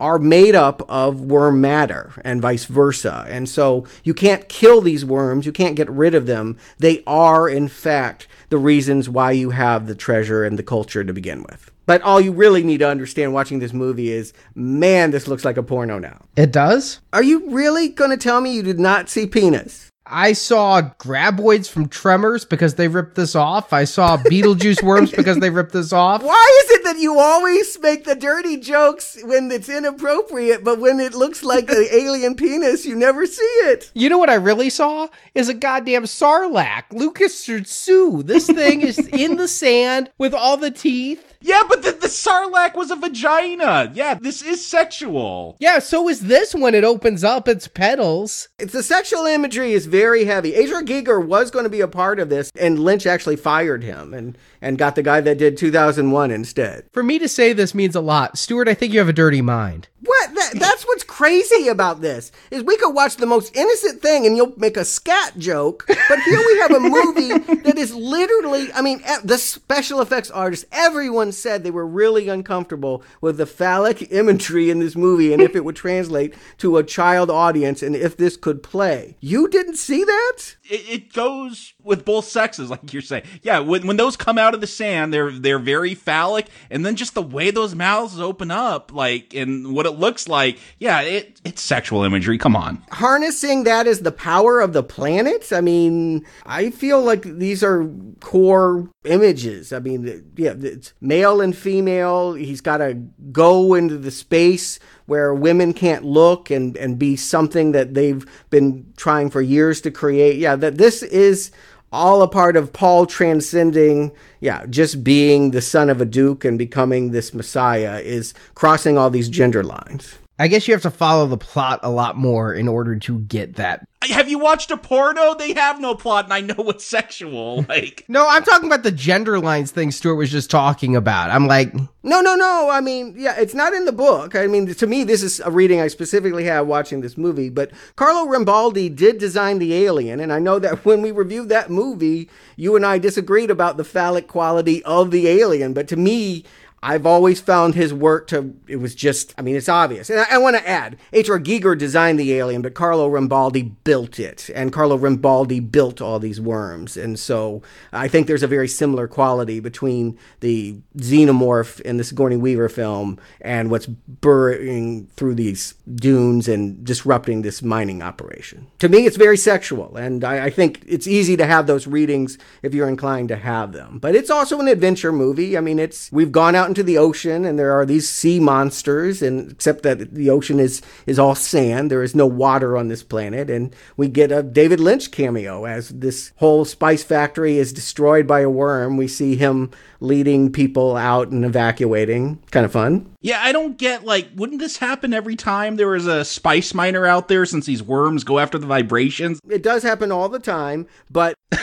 are made up of worm matter and vice versa. And so you can't kill these worms, you can't get rid of them. They are, in fact, the reasons why you have the treasure and the culture to begin with. But all you really need to understand watching this movie is man, this looks like a porno now. It does? Are you really going to tell me you did not see penis? I saw graboids from Tremors because they ripped this off. I saw Beetlejuice worms because they ripped this off. Why is it that you always make the dirty jokes when it's inappropriate, but when it looks like an alien penis, you never see it? You know what I really saw is a goddamn sarlacc. Lucas sue. This thing is in the sand with all the teeth. Yeah, but the, the sarlacc was a vagina. Yeah, this is sexual. Yeah, so is this when it opens up its petals. It's the sexual imagery is very heavy. H.R. Giger was going to be a part of this, and Lynch actually fired him and and got the guy that did 2001 instead. For me to say this means a lot. Stuart, I think you have a dirty mind. What? That, that's what's crazy about this is we could watch the most innocent thing and you'll make a scat joke, but here we have a movie that is literally. I mean, the special effects artists. Everyone said they were really uncomfortable with the phallic imagery in this movie and if it would translate to a child audience and if this could play. You didn't see that? It, it goes with both sexes, like you're saying. Yeah, when, when those come out of the sand, they're they're very phallic, and then just the way those mouths open up, like and what it looks like, yeah, it it's sexual imagery. Come on, harnessing that is the power of the planet. I mean, I feel like these are core images. I mean, yeah, it's male and female. He's got to go into the space where women can't look and, and be something that they've been trying for years to create. Yeah, that this is all a part of Paul transcending, yeah, just being the son of a duke and becoming this messiah is crossing all these gender lines. I guess you have to follow the plot a lot more in order to get that. Have you watched a porno? They have no plot, and I know it's sexual. Like, no, I'm talking about the gender lines thing Stuart was just talking about. I'm like, no, no, no. I mean, yeah, it's not in the book. I mean, to me, this is a reading I specifically have watching this movie. But Carlo Rambaldi did design the alien, and I know that when we reviewed that movie, you and I disagreed about the phallic quality of the alien. But to me, I've always found his work to, it was just, I mean, it's obvious. And I, I want to add, H.R. Giger designed the alien, but Carlo Rambaldi built it. And Carlo Rambaldi built all these worms. And so I think there's a very similar quality between the xenomorph in the Sigourney Weaver film and what's burrowing through these dunes and disrupting this mining operation. To me, it's very sexual. And I, I think it's easy to have those readings if you're inclined to have them. But it's also an adventure movie. I mean, it's, we've gone out into the ocean and there are these sea monsters and except that the ocean is is all sand there is no water on this planet and we get a David Lynch cameo as this whole spice factory is destroyed by a worm. We see him leading people out and evacuating. Kind of fun. Yeah I don't get like wouldn't this happen every time there was a spice miner out there since these worms go after the vibrations? It does happen all the time but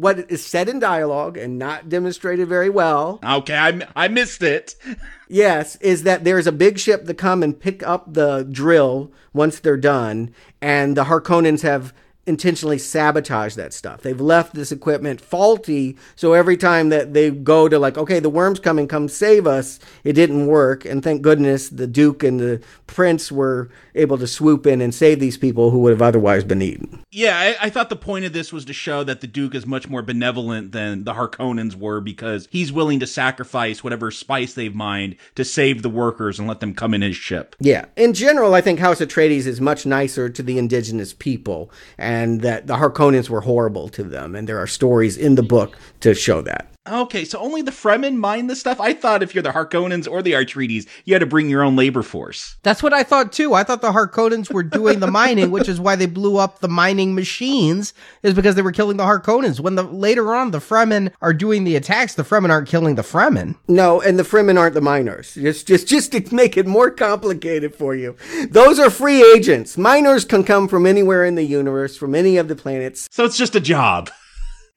what is said in dialogue and not demonstrated very well. Okay, I, I missed it. yes, is that there's a big ship to come and pick up the drill once they're done, and the Harkonnens have intentionally sabotage that stuff. They've left this equipment faulty, so every time that they go to like, okay, the worm's coming, come save us, it didn't work. And thank goodness the Duke and the Prince were able to swoop in and save these people who would have otherwise been eaten. Yeah, I, I thought the point of this was to show that the Duke is much more benevolent than the Harkonnens were because he's willing to sacrifice whatever spice they've mined to save the workers and let them come in his ship. Yeah. In general, I think House Atreides is much nicer to the indigenous people. And and that the Harkonnens were horrible to them. And there are stories in the book to show that. Okay, so only the Fremen mine this stuff? I thought if you're the Harkonnens or the Atreides, you had to bring your own labor force. That's what I thought too. I thought the Harkonnens were doing the mining, which is why they blew up the mining machines, is because they were killing the Harkonnens. When the later on the Fremen are doing the attacks, the Fremen aren't killing the Fremen. No, and the Fremen aren't the miners. Just just just to make it more complicated for you. Those are free agents. Miners can come from anywhere in the universe, from any of the planets. So it's just a job.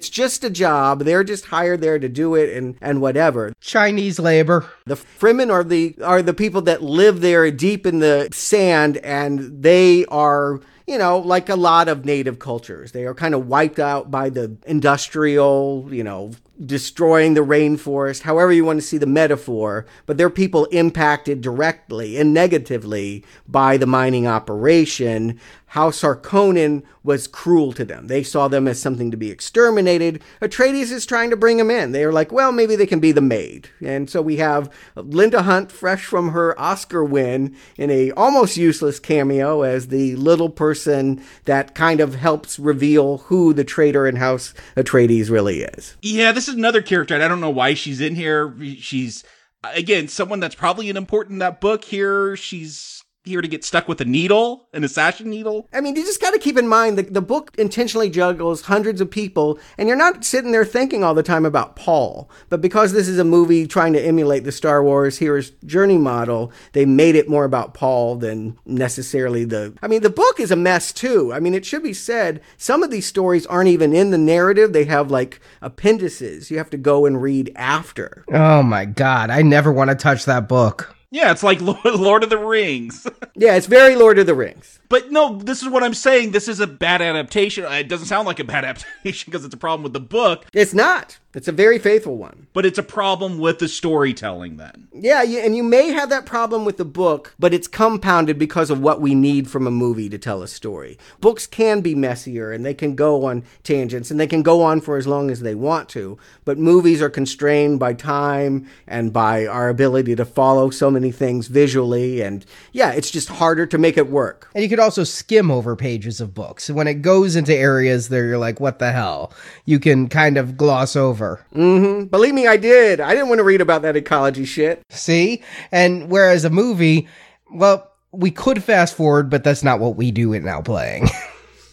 It's just a job. They're just hired there to do it and, and whatever. Chinese labor. The Fremen are the are the people that live there deep in the sand and they are you know, like a lot of native cultures. They are kind of wiped out by the industrial, you know, destroying the rainforest, however you want to see the metaphor, but they're people impacted directly and negatively by the mining operation. House Harkonnen was cruel to them. They saw them as something to be exterminated. Atreides is trying to bring them in. They are like, well, maybe they can be the maid. And so we have Linda Hunt, fresh from her Oscar win, in a almost useless cameo as the little person that kind of helps reveal who the traitor in House Atreides really is. Yeah, this is another character. I don't know why she's in here. She's again someone that's probably an important in that book. Here, she's here to get stuck with a needle, an assassin needle. I mean, you just got to keep in mind that the book intentionally juggles hundreds of people, and you're not sitting there thinking all the time about Paul. But because this is a movie trying to emulate the Star Wars hero's journey model, they made it more about Paul than necessarily the. I mean, the book is a mess too. I mean, it should be said, some of these stories aren't even in the narrative, they have like appendices you have to go and read after. Oh my God, I never want to touch that book. Yeah, it's like Lord of the Rings. yeah, it's very Lord of the Rings. But no, this is what I'm saying. This is a bad adaptation. It doesn't sound like a bad adaptation because it's a problem with the book. It's not. It's a very faithful one. But it's a problem with the storytelling then. Yeah, and you may have that problem with the book, but it's compounded because of what we need from a movie to tell a story. Books can be messier and they can go on tangents and they can go on for as long as they want to, but movies are constrained by time and by our ability to follow so many things visually and yeah, it's just harder to make it work. And you could also skim over pages of books. When it goes into areas there you're like, what the hell? You can kind of gloss over over. Mm-hmm. Believe me, I did. I didn't want to read about that ecology shit. See? And whereas a movie, well, we could fast forward, but that's not what we do it now playing.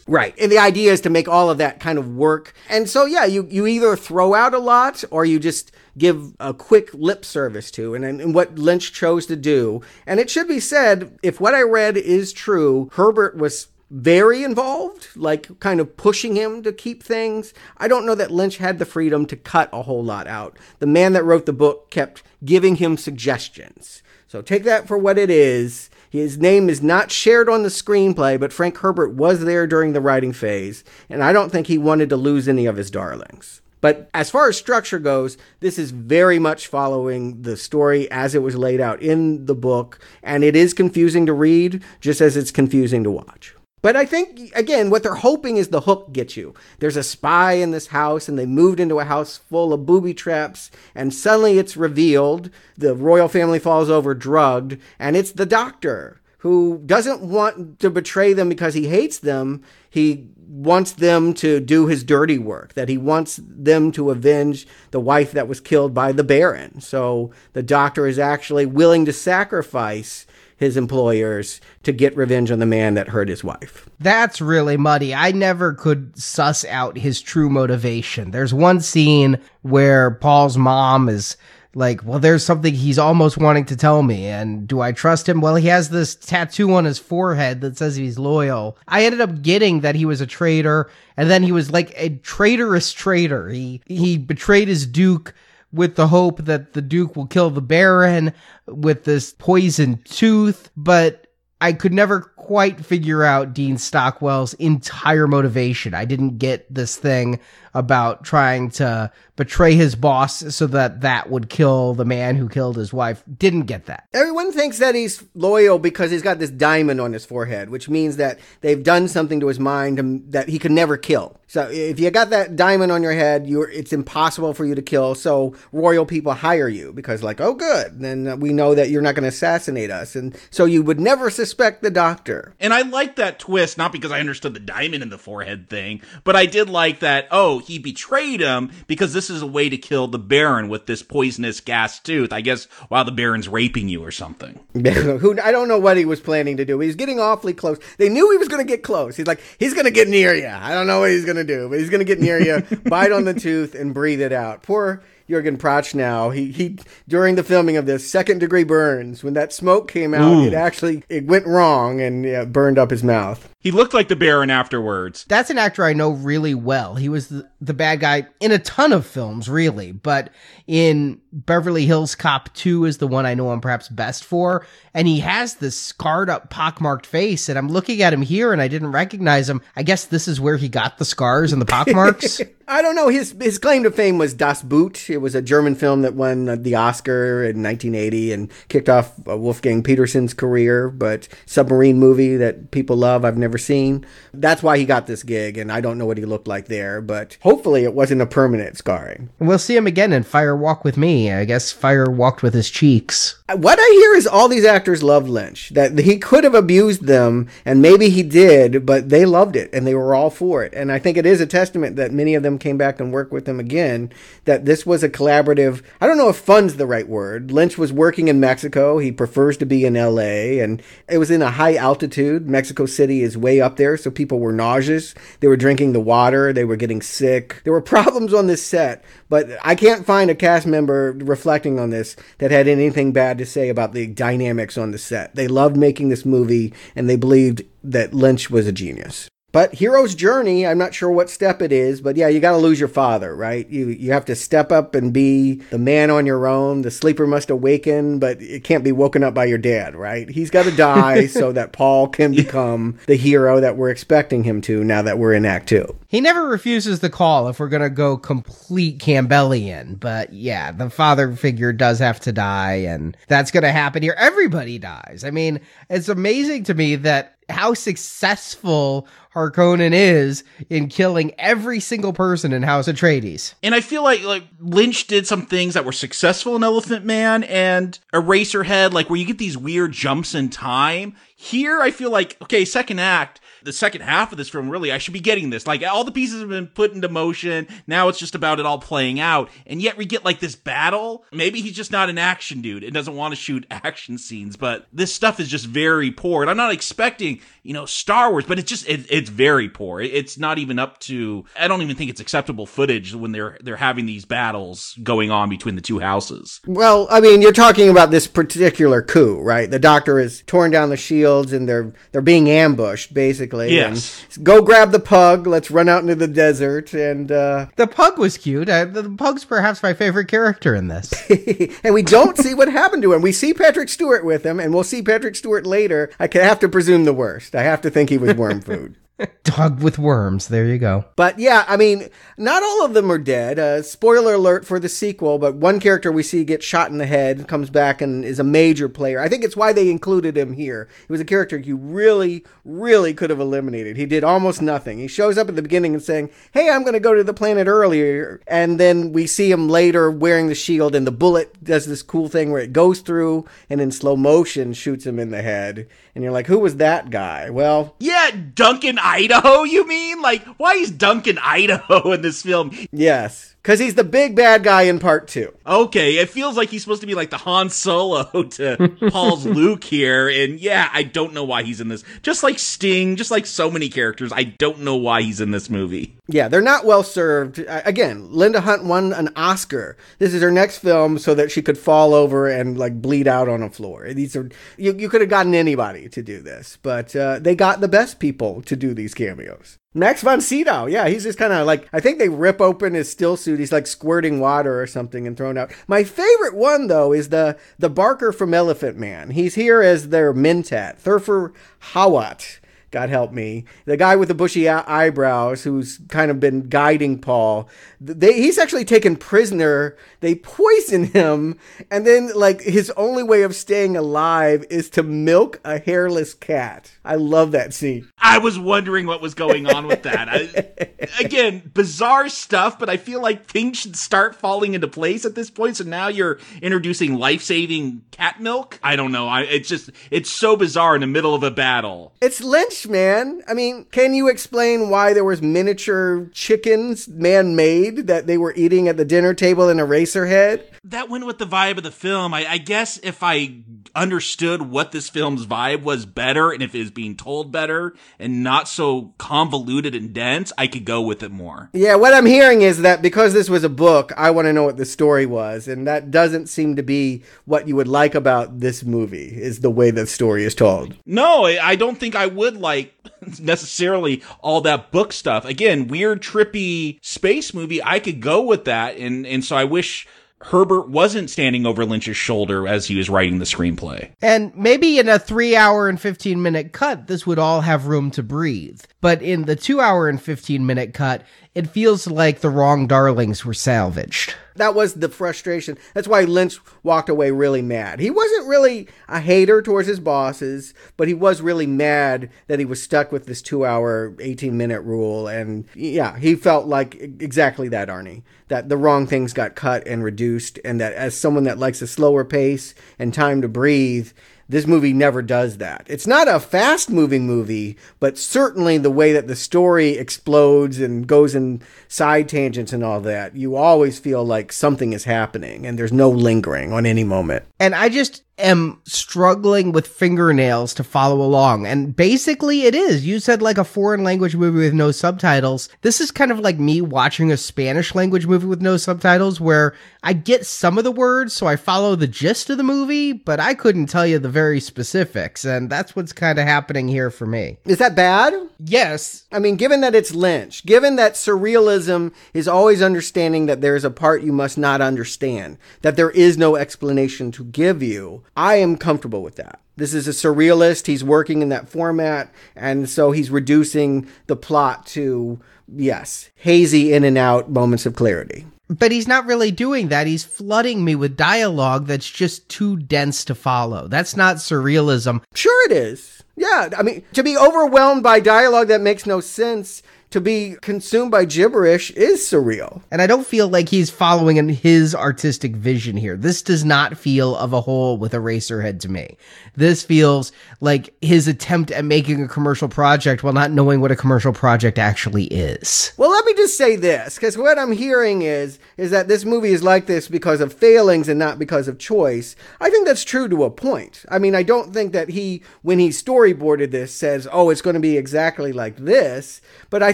Right. And the idea is to make all of that kind of work. And so, yeah, you, you either throw out a lot or you just give a quick lip service to, and, and what Lynch chose to do. And it should be said, if what I read is true, Herbert was very involved, like kind of pushing him to keep things. I don't know that Lynch had the freedom to cut a whole lot out. The man that wrote the book kept giving him suggestions. So take that for what it is. His name is not shared on the screenplay, but Frank Herbert was there during the writing phase, and I don't think he wanted to lose any of his darlings. But as far as structure goes, this is very much following the story as it was laid out in the book, and it is confusing to read, just as it's confusing to watch. But I think, again, what they're hoping is the hook gets you. There's a spy in this house, and they moved into a house full of booby traps, and suddenly it's revealed the royal family falls over drugged, and it's the doctor who doesn't want to betray them because he hates them. He wants them to do his dirty work, that he wants them to avenge the wife that was killed by the Baron. So the doctor is actually willing to sacrifice his employers to get revenge on the man that hurt his wife. That's really muddy. I never could suss out his true motivation. There's one scene where Paul's mom is like, well, there's something he's almost wanting to tell me. And do I trust him? Well, he has this tattoo on his forehead that says he's loyal. I ended up getting that he was a traitor. And then he was like a traitorous traitor. He, he betrayed his Duke with the hope that the Duke will kill the Baron with this poison tooth, but I could never quite figure out Dean Stockwell's entire motivation. I didn't get this thing about trying to betray his boss so that that would kill the man who killed his wife. Didn't get that. Everyone thinks that he's loyal because he's got this diamond on his forehead, which means that they've done something to his mind that he could never kill. So if you got that diamond on your head, it's impossible for you to kill. So royal people hire you because like, oh good, then we know that you're not going to assassinate us, and so you would never suspect the doctor. And I like that twist, not because I understood the diamond in the forehead thing, but I did like that. Oh, he betrayed him because this is a way to kill the Baron with this poisonous gas tooth. I guess while the Baron's raping you or something. Who I don't know what he was planning to do. He's getting awfully close. They knew he was going to get close. He's like, he's going to get near you. I don't know what he's going to do, but he's going to get near you, bite on the tooth, and breathe it out. Poor Jurgen Prochnow. He he during the filming of this second degree burns when that smoke came out, it actually it went wrong and yeah, burned up his mouth. He looked like the Baron afterwards. That's an actor I know really well. He was the, the bad guy in a ton of films, really, but in Beverly Hills Cop 2 is the one I know I'm perhaps best for. And he has this scarred up, pockmarked face. And I'm looking at him here and I didn't recognize him. I guess this is where he got the scars and the pockmarks. I don't know. His his claim to fame was Das Boot. It was a German film that won the Oscar in 1980 and kicked off uh, Wolfgang Petersen's career. But submarine movie that people love, I've never seen. That's why he got this gig, and I don't know what he looked like there. But hopefully, it wasn't a permanent scarring. We'll see him again in Fire Walk with Me. I guess Fire walked with his cheeks. What I hear is all these actors love Lynch. That he could have abused them, and maybe he did, but they loved it and they were all for it. And I think it is a testament that many of them came back and worked with him again. That this was a collaborative. I don't know if fun's the right word. Lynch was working in Mexico. He prefers to be in L.A. and it was in a high altitude. Mexico City is way up there, so people were nauseous. They were drinking the water. They were getting sick. There were problems on this set, but I can't find a cast member reflecting on this that had anything bad to say about the dynamics on the set. They loved making this movie and they believed that Lynch was a genius. But hero's journey, I'm not sure what step it is, but yeah, you got to lose your father, right? You you have to step up and be the man on your own. The sleeper must awaken, but it can't be woken up by your dad, right? He's got to die so that Paul can become the hero that we're expecting him to now that we're in Act 2. He never refuses the call if we're going to go complete Campbellian, but yeah, the father figure does have to die and that's going to happen here. Everybody dies. I mean, it's amazing to me that how successful Harkonnen is in killing every single person in House Atreides. And I feel like like Lynch did some things that were successful in Elephant Man and Eraserhead, like where you get these weird jumps in time. Here, I feel like okay, second act the second half of this film, really, I should be getting this. Like all the pieces have been put into motion. Now it's just about it all playing out. And yet we get like this battle. Maybe he's just not an action dude and doesn't want to shoot action scenes, but this stuff is just very poor. And I'm not expecting, you know, Star Wars, but it's just, it, it's very poor. It's not even up to, I don't even think it's acceptable footage when they're, they're having these battles going on between the two houses. Well, I mean, you're talking about this particular coup, right? The doctor is torn down the shields and they're, they're being ambushed basically basically. Yes. Go grab the pug. Let's run out into the desert. And uh, the pug was cute. Uh, the pug's perhaps my favorite character in this. and we don't see what happened to him. We see Patrick Stewart with him, and we'll see Patrick Stewart later. I have to presume the worst. I have to think he was worm food. Dog with worms. There you go. But yeah, I mean, not all of them are dead. Uh, spoiler alert for the sequel, but one character we see gets shot in the head, comes back and is a major player. I think it's why they included him here. He was a character you really, really could have eliminated. He did almost nothing. He shows up at the beginning and saying, Hey, I'm going to go to the planet earlier. And then we see him later wearing the shield, and the bullet does this cool thing where it goes through and in slow motion shoots him in the head. And you're like, Who was that guy? Well, yeah, Duncan Idaho, you mean? Like, why is Duncan Idaho in this film? Yes. Because he's the big bad guy in part two. Okay, it feels like he's supposed to be like the Han Solo to Paul's Luke here. And yeah, I don't know why he's in this. Just like Sting, just like so many characters, I don't know why he's in this movie. Yeah, they're not well served. Again, Linda Hunt won an Oscar. This is her next film so that she could fall over and like bleed out on a floor. These are you, you could have gotten anybody to do this, but uh, they got the best people to do these cameos. Max von Sydow, yeah, he's just kind of like I think they rip open his still suit. He's like squirting water or something and thrown out. My favorite one though is the the Barker from Elephant Man. He's here as their Mentat, Thufir Hawat. God help me, the guy with the bushy eyebrows who's kind of been guiding Paul. They, he's actually taken prisoner. They poison him, and then like his only way of staying alive is to milk a hairless cat. I love that scene. I was wondering what was going on with that. I, again, bizarre stuff, but I feel like things should start falling into place at this point. So now you're introducing life-saving cat milk. I don't know. I, it's just it's so bizarre in the middle of a battle. It's Lynch, man. I mean, can you explain why there was miniature chickens, man-made, that they were eating at the dinner table in Eraserhead? That went with the vibe of the film. I, I guess if I understood what this film's vibe was better, and if it was being told better, and not so convoluted and dense, I could go with it more. Yeah, what I'm hearing is that because this was a book, I want to know what the story was, and that doesn't seem to be what you would like about this movie. Is the way the story is told. No, I don't think I would like necessarily all that book stuff. Again, weird, trippy space movie. I could go with that, and and so I wish Herbert wasn't standing over Lynch's shoulder as he was writing the screenplay. And maybe in a three hour and 15 minute cut, this would all have room to breathe. But in the two hour and 15 minute cut, it feels like the wrong darlings were salvaged. That was the frustration. That's why Lynch walked away really mad. He wasn't really a hater towards his bosses, but he was really mad that he was stuck with this two hour, 18 minute rule. And yeah, he felt like exactly that, Arnie. That the wrong things got cut and reduced, and that as someone that likes a slower pace and time to breathe, this movie never does that. It's not a fast moving movie, but certainly the way that the story explodes and goes in side tangents and all that, you always feel like something is happening and there's no lingering on any moment. And I just am struggling with fingernails to follow along. And basically, it is. You said like a foreign language movie with no subtitles. This is kind of like me watching a Spanish language movie with no subtitles, where I get some of the words, so I follow the gist of the movie, but I couldn't tell you the very specifics. And that's what's kind of happening here for me. Is that bad? Yes. I mean, given that it's Lynch, given that surrealism is always understanding that there is a part you must not understand, that there is no explanation to give you, I am comfortable with that. This is a surrealist. He's working in that format. And so he's reducing the plot to, yes, hazy in and out moments of clarity. But he's not really doing that. He's flooding me with dialogue that's just too dense to follow. That's not surrealism. Sure, it is. Yeah, I mean, to be overwhelmed by dialogue that makes no sense to be consumed by gibberish is surreal. And I don't feel like he's following in his artistic vision here. This does not feel of a whole with a Eraserhead to me. This feels like his attempt at making a commercial project while not knowing what a commercial project actually is. Well, let me just say this, because what I'm hearing is is that this movie is like this because of failings and not because of choice. I think that's true to a point. I mean, I don't think that he, when he storyboarded this, says, "Oh, it's going to be exactly like this." But I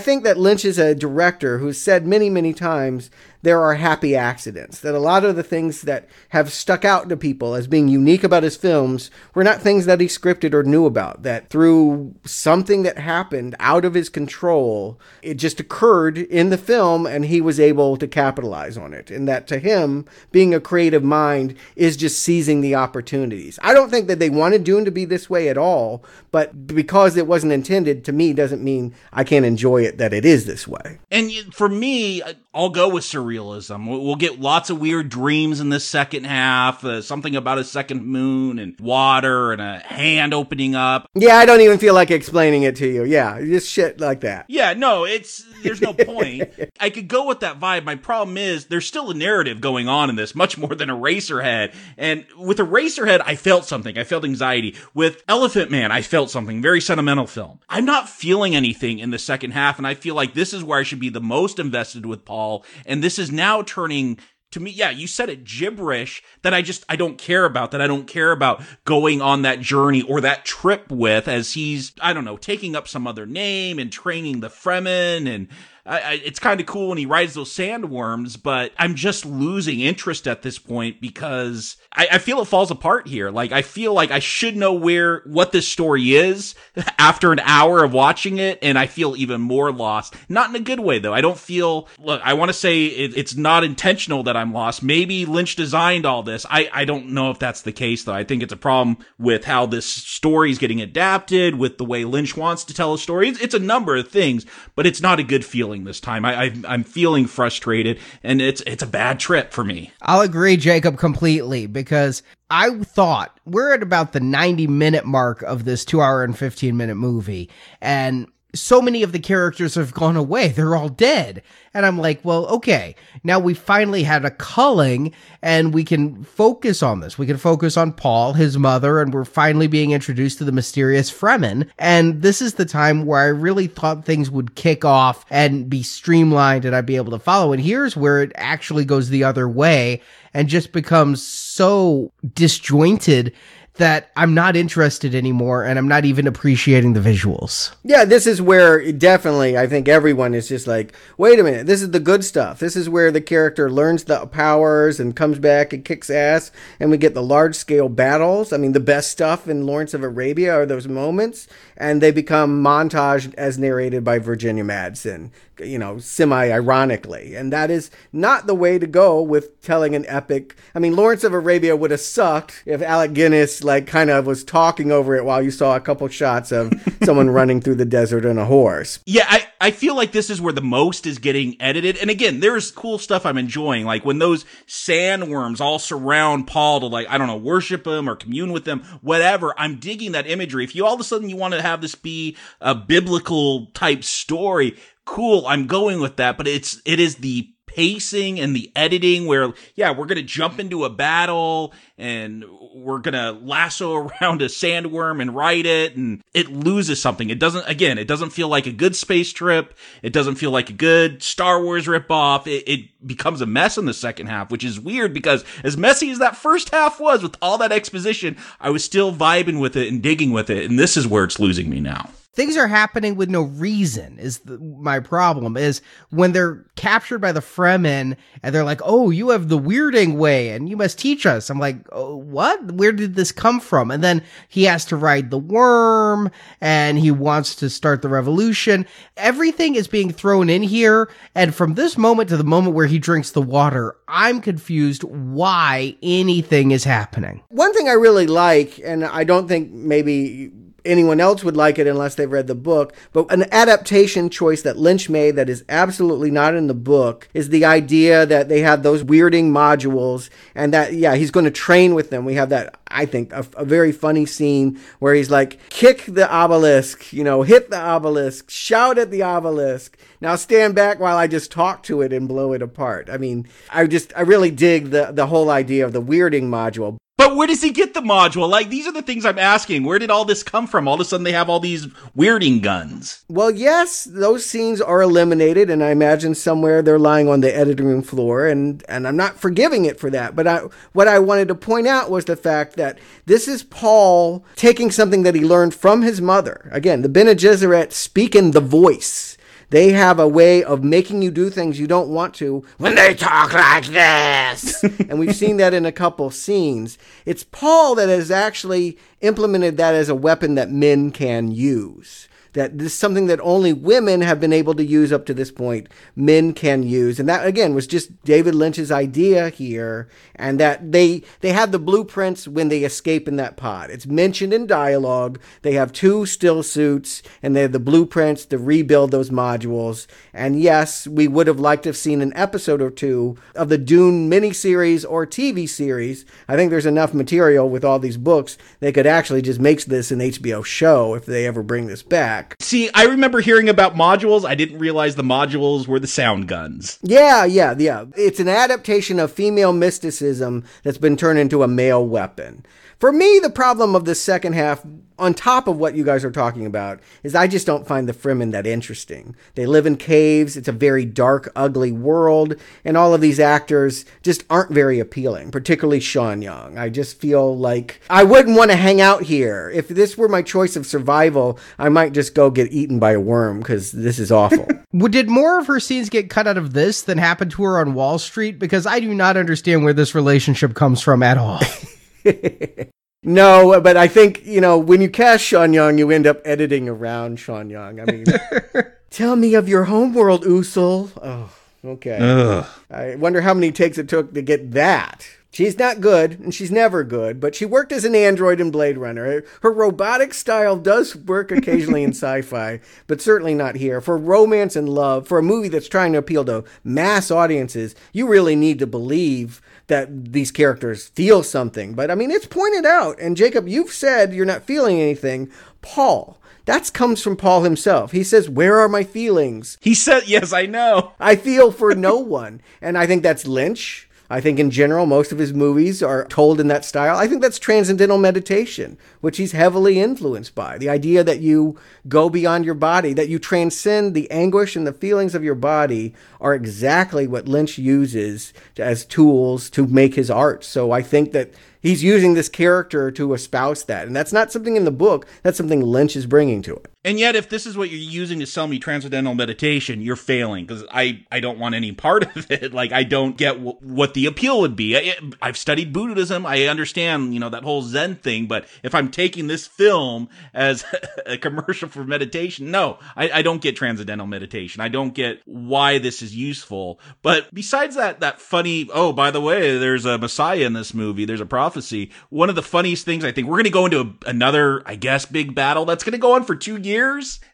think that Lynch is a director who's said many, many times there are happy accidents. That a lot of the things that have stuck out to people as being unique about his films were not things that he scripted or knew about. That through something that happened out of his control, it just occurred in the film and he was able to capitalize on it. And that to him, being a creative mind is just seizing the opportunities. I don't think that they wanted Dune to be this way at all, but because it wasn't intended, to me, doesn't mean I can't enjoy it that it is this way. And for me, uh, I'll go with surrealism. We'll get lots of weird dreams in this second half. Uh, something about a second moon and water and a hand opening up. Yeah, I don't even feel like explaining it to you. Yeah, just shit like that. Yeah, no, it's there's no point. I could go with that vibe. My problem is there's still a narrative going on in this, much more than Eraserhead. And with Eraserhead, I felt something. I felt anxiety. With Elephant Man, I felt something. Very sentimental film. I'm not feeling anything in the second half, and I feel like this is where I should be the most invested with Paul and this is now turning to me, yeah, you said it gibberish that I just, I don't care about, that I don't care about going on that journey or that trip with as he's, I don't know, taking up some other name and training the Fremen and I, I, it's kind of cool when he rides those sandworms, but I'm just losing interest at this point because I, I, feel it falls apart here. Like I feel like I should know where what this story is after an hour of watching it, and I feel even more lost. Not in a good way though. I don't feel. Look, I want to say it, it's not intentional that I'm lost. Maybe Lynch designed all this. I I don't know if that's the case though. I think it's a problem with how this story is getting adapted, with the way Lynch wants to tell a story. It's, it's a number of things, but it's not a good feeling feeling this time. I, I am feeling frustrated, and it's it's a bad trip for me. I'll agree, Jacob, completely because I thought we're at about the 90 minute mark of this two hour and 15 minute movie, and so many of the characters have gone away. They're all dead. And I'm like, well, okay, now we finally had a culling and we can focus on this. We can focus on Paul, his mother, and we're finally being introduced to the mysterious Fremen. And this is the time where I really thought things would kick off and be streamlined and I'd be able to follow. And here's where it actually goes the other way and just becomes so disjointed that I'm not interested anymore and I'm not even appreciating the visuals. Yeah, this is where definitely I think everyone is just like, wait a minute, this is the good stuff. This is where the character learns the powers and comes back and kicks ass and we get the large scale battles. I mean, the best stuff in Lawrence of Arabia are those moments and they become montaged as narrated by Virginia Madsen. You know, semi ironically. And that is not the way to go with telling an epic. I mean, Lawrence of Arabia would have sucked if Alec Guinness, like, kind of was talking over it while you saw a couple shots of someone running through the desert on a horse. Yeah, I, I feel like this is where the most is getting edited. And again, there's cool stuff I'm enjoying. Like when those sandworms all surround Paul to, like, I don't know, worship him or commune with him, whatever. I'm digging that imagery. If you all of a sudden you want to have this be a biblical type story, cool, I'm going with that, but it's it is the pacing and the editing where yeah we're gonna jump into a battle and we're gonna lasso around a sandworm and ride it and it loses something. It doesn't again it doesn't feel like a good space trip. It doesn't feel like a good star wars ripoff. It, it becomes a mess in the second half which is weird because as messy as that first half was with all that exposition i was still vibing with it and digging with it and this is where it's losing me now things are happening with no reason is the, my problem is when they're captured by the fremen and they're like oh you have the weirding way and you must teach us. I'm like oh, what? Where did this come from? And then he has to ride the worm and he wants to start the revolution. Everything is being thrown in here. And from this moment to the moment where he drinks the water i'm confused why anything is happening. One thing i really like and i don't think maybe anyone else would like it unless they've read the book. But an adaptation choice that Lynch made that is absolutely not in the book is the idea that they have those weirding modules and that, yeah, he's going to train with them. We have that, I think, a, a very funny scene where he's like, kick the obelisk, you know, hit the obelisk, shout at the obelisk. Now stand back while I just talk to it and blow it apart. I mean, I just, I really dig the, the whole idea of the weirding module. But where does he get the module? Like, these are the things I'm asking. Where did all this come from? All of a sudden, they have all these weirding guns. Well, yes, those scenes are eliminated, and I imagine somewhere they're lying on the editing room floor, and, and I'm not forgiving it for that. But I, what I wanted to point out was the fact that this is Paul taking something that he learned from his mother. Again, the Bene Gesserit speaking the voice they have a way of making you do things you don't want to when they talk like this. and we've seen that in a couple scenes. It's Paul that has actually implemented that as a weapon that men can use that this is something that only women have been able to use up to this point, men can use. And that again was just David Lynch's idea here, and that they they have the blueprints when they escape in that pod. It's mentioned in dialogue. They have two still suits, and they have the blueprints to rebuild those modules. And yes, we would have liked to have seen an episode or two of the Dune miniseries or TV series. I think there's enough material with all these books they could actually just make this an HBO show if they ever bring this back back. See, I remember hearing about modules. I didn't realize the modules were the sound guns. Yeah, yeah, yeah. It's an adaptation of female mysticism that's been turned into a male weapon. For me, the problem of the second half, on top of what you guys are talking about, is I just don't find the Fremen that interesting. They live in caves, it's a very dark, ugly world, and all of these actors just aren't very appealing, particularly Sean Young. I just feel like I wouldn't want to hang out here. If this were my choice of survival, I might just go get eaten by a worm because this is awful. Did more of her scenes get cut out of this than happened to her on Wall Street? Because I do not understand where this relationship comes from at all. no, but I think, you know, when you cast Sean Young, you end up editing around Sean Young. I mean, tell me of your homeworld, Usul. Oh, okay. Ugh. I wonder how many takes it took to get that. She's not good, and she's never good, but she worked as an android in Blade Runner. Her robotic style does work occasionally in sci fi, but certainly not here. For romance and love, for a movie that's trying to appeal to mass audiences, you really need to believe that these characters feel something. But I mean, it's pointed out, and Jacob, you've said you're not feeling anything. Paul, that comes from Paul himself. He says, Where are my feelings? He said, Yes, I know. I feel for no one. And I think that's Lynch. I think in general, most of his movies are told in that style. I think that's transcendental meditation, which he's heavily influenced by. The idea that you go beyond your body, that you transcend the anguish and the feelings of your body are exactly what Lynch uses as tools to make his art. So I think that he's using this character to espouse that. And that's not something in the book, that's something Lynch is bringing to it. And yet, if this is what you're using to sell me transcendental meditation, you're failing because I, I don't want any part of it. Like, I don't get w- what the appeal would be. I, I've studied Buddhism. I understand, you know, that whole Zen thing. But if I'm taking this film as a commercial for meditation, no, I, I don't get transcendental meditation. I don't get why this is useful. But besides that, that funny, oh, by the way, there's a Messiah in this movie. There's a prophecy. One of the funniest things I think we're going to go into a, another, I guess, big battle that's going to go on for two years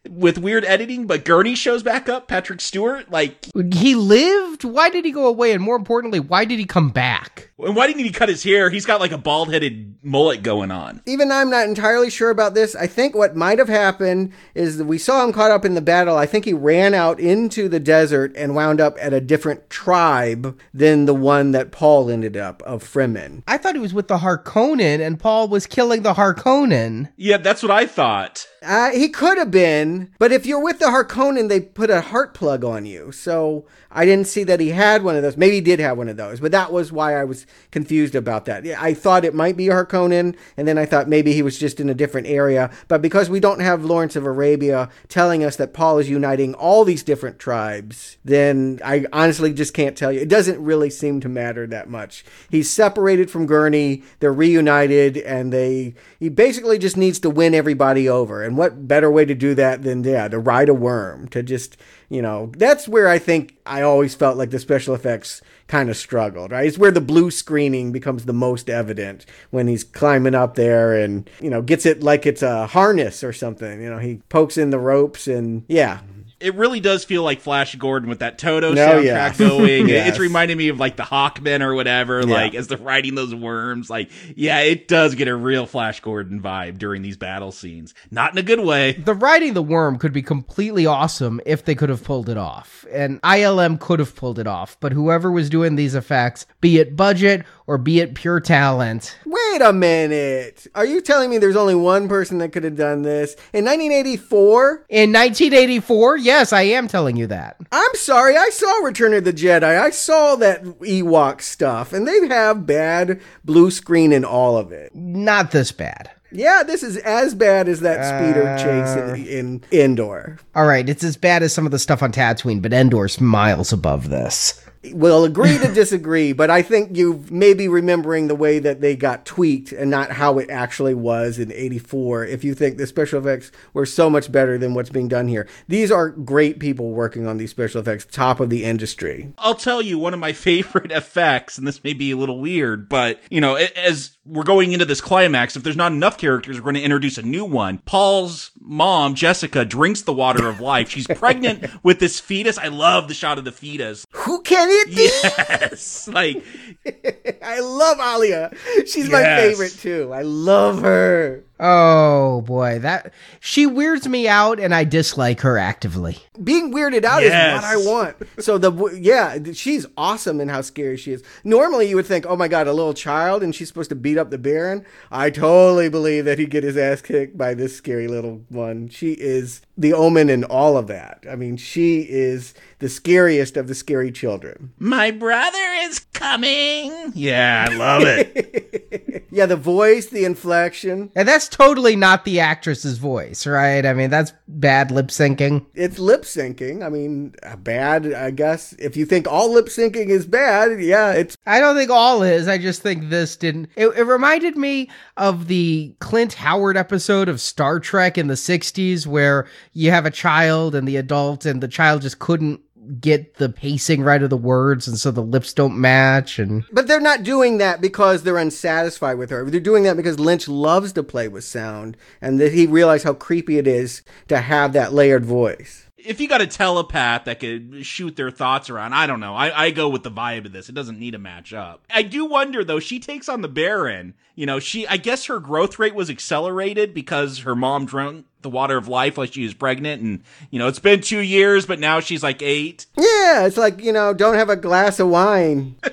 with weird editing. But Gurney shows back up. Patrick Stewart, like he lived. Why did he go away? And more importantly, why did he come back? And why didn't he cut his hair? He's got like a bald headed mullet going on. Even I'm not entirely sure about this. I think what might have happened is that we saw him caught up in the battle. I think he ran out into the desert and wound up at a different tribe than the one that Paul ended up of Fremen. I thought he was with the Harkonnen and Paul was killing the Harkonnen. Yeah, that's what I thought. Uh, he could have been, but if you're with the Harkonnen, they put a heart plug on you. So I didn't see that he had one of those. Maybe he did have one of those, but that was why I was confused about that. I thought it might be Harkonnen, and then I thought maybe he was just in a different area. But because we don't have Lawrence of Arabia telling us that Paul is uniting all these different tribes, then I honestly just can't tell you. It doesn't really seem to matter that much. He's separated from Gurney, they're reunited, and they he basically just needs to win everybody over. And what better way to do that than yeah, to ride a worm, to just you know, that's where I think I always felt like the special effects kind of struggled, right? It's where the blue screening becomes the most evident when he's climbing up there and, you know, gets it like it's a harness or something. You know, he pokes in the ropes and yeah, it really does feel like Flash Gordon with that Toto no, soundtrack yeah. going. yes. It's reminding me of like the Hawkmen or whatever, yeah. like as they're riding those worms. Like, yeah, it does get a real Flash Gordon vibe during these battle scenes. Not in a good way. The riding the worm could be completely awesome if they could have pulled it off. And ILM could have pulled it off, but whoever was doing these effects, be it budget or be it pure talent. Wait a minute. Are you telling me there's only one person that could have done this? In 1984? In 1984? Yes, I am telling you that. I'm sorry. I saw Return of the Jedi. I saw that Ewok stuff, and they have bad blue screen in all of it. Not this bad. Yeah, this is as bad as that speeder uh, chase in, in Endor. All right, it's as bad as some of the stuff on Tatooine, but Endor's miles above this will agree to disagree, but I think you may be remembering the way that they got tweaked and not how it actually was in 84 if you think the special effects were so much better than what's being done here. These are great people working on these special effects, top of the industry. I'll tell you one of my favorite effects, and this may be a little weird, but you know, as we're going into this climax, if there's not enough characters, we're going to introduce a new one. Paul's mom, Jessica, drinks the water of life. She's pregnant with this fetus. I love the shot of the fetus. Who can it be? Yes. Like, I love Alia. She's yes. my favorite too. I love her. Oh boy, that she weirds me out, and I dislike her actively. Being weirded out yes. is what I want. So the yeah, she's awesome in how scary she is. Normally, you would think, oh my god, a little child, and she's supposed to beat up the Baron. I totally believe that he'd get his ass kicked by this scary little one. She is the Omen in all of that. I mean, she is the scariest of the scary children. My brother is coming. Yeah, I love it. yeah, the voice, the inflection, and that's totally not the actress's voice, right? I mean, that's bad lip syncing. It's lip syncing. I mean, uh, bad, I guess. If you think all lip syncing is bad, yeah, it's. I don't think all is. I just think this didn't. It, it reminded me of the Clint Howard episode of Star Trek in the 60s where you have a child and the adult, and the child just couldn't get the pacing right of the words and so the lips don't match and but they're not doing that because they're unsatisfied with her they're doing that because lynch loves to play with sound and that he realized how creepy it is to have that layered voice if you got a telepath that could shoot their thoughts around, I don't know. I, I go with the vibe of this. It doesn't need to match up. I do wonder though, she takes on the Baron. You know, she I guess her growth rate was accelerated because her mom drank the water of life while she was pregnant. And you know it's been two years but now she's like eight. Yeah it's like you know don't have a glass of wine.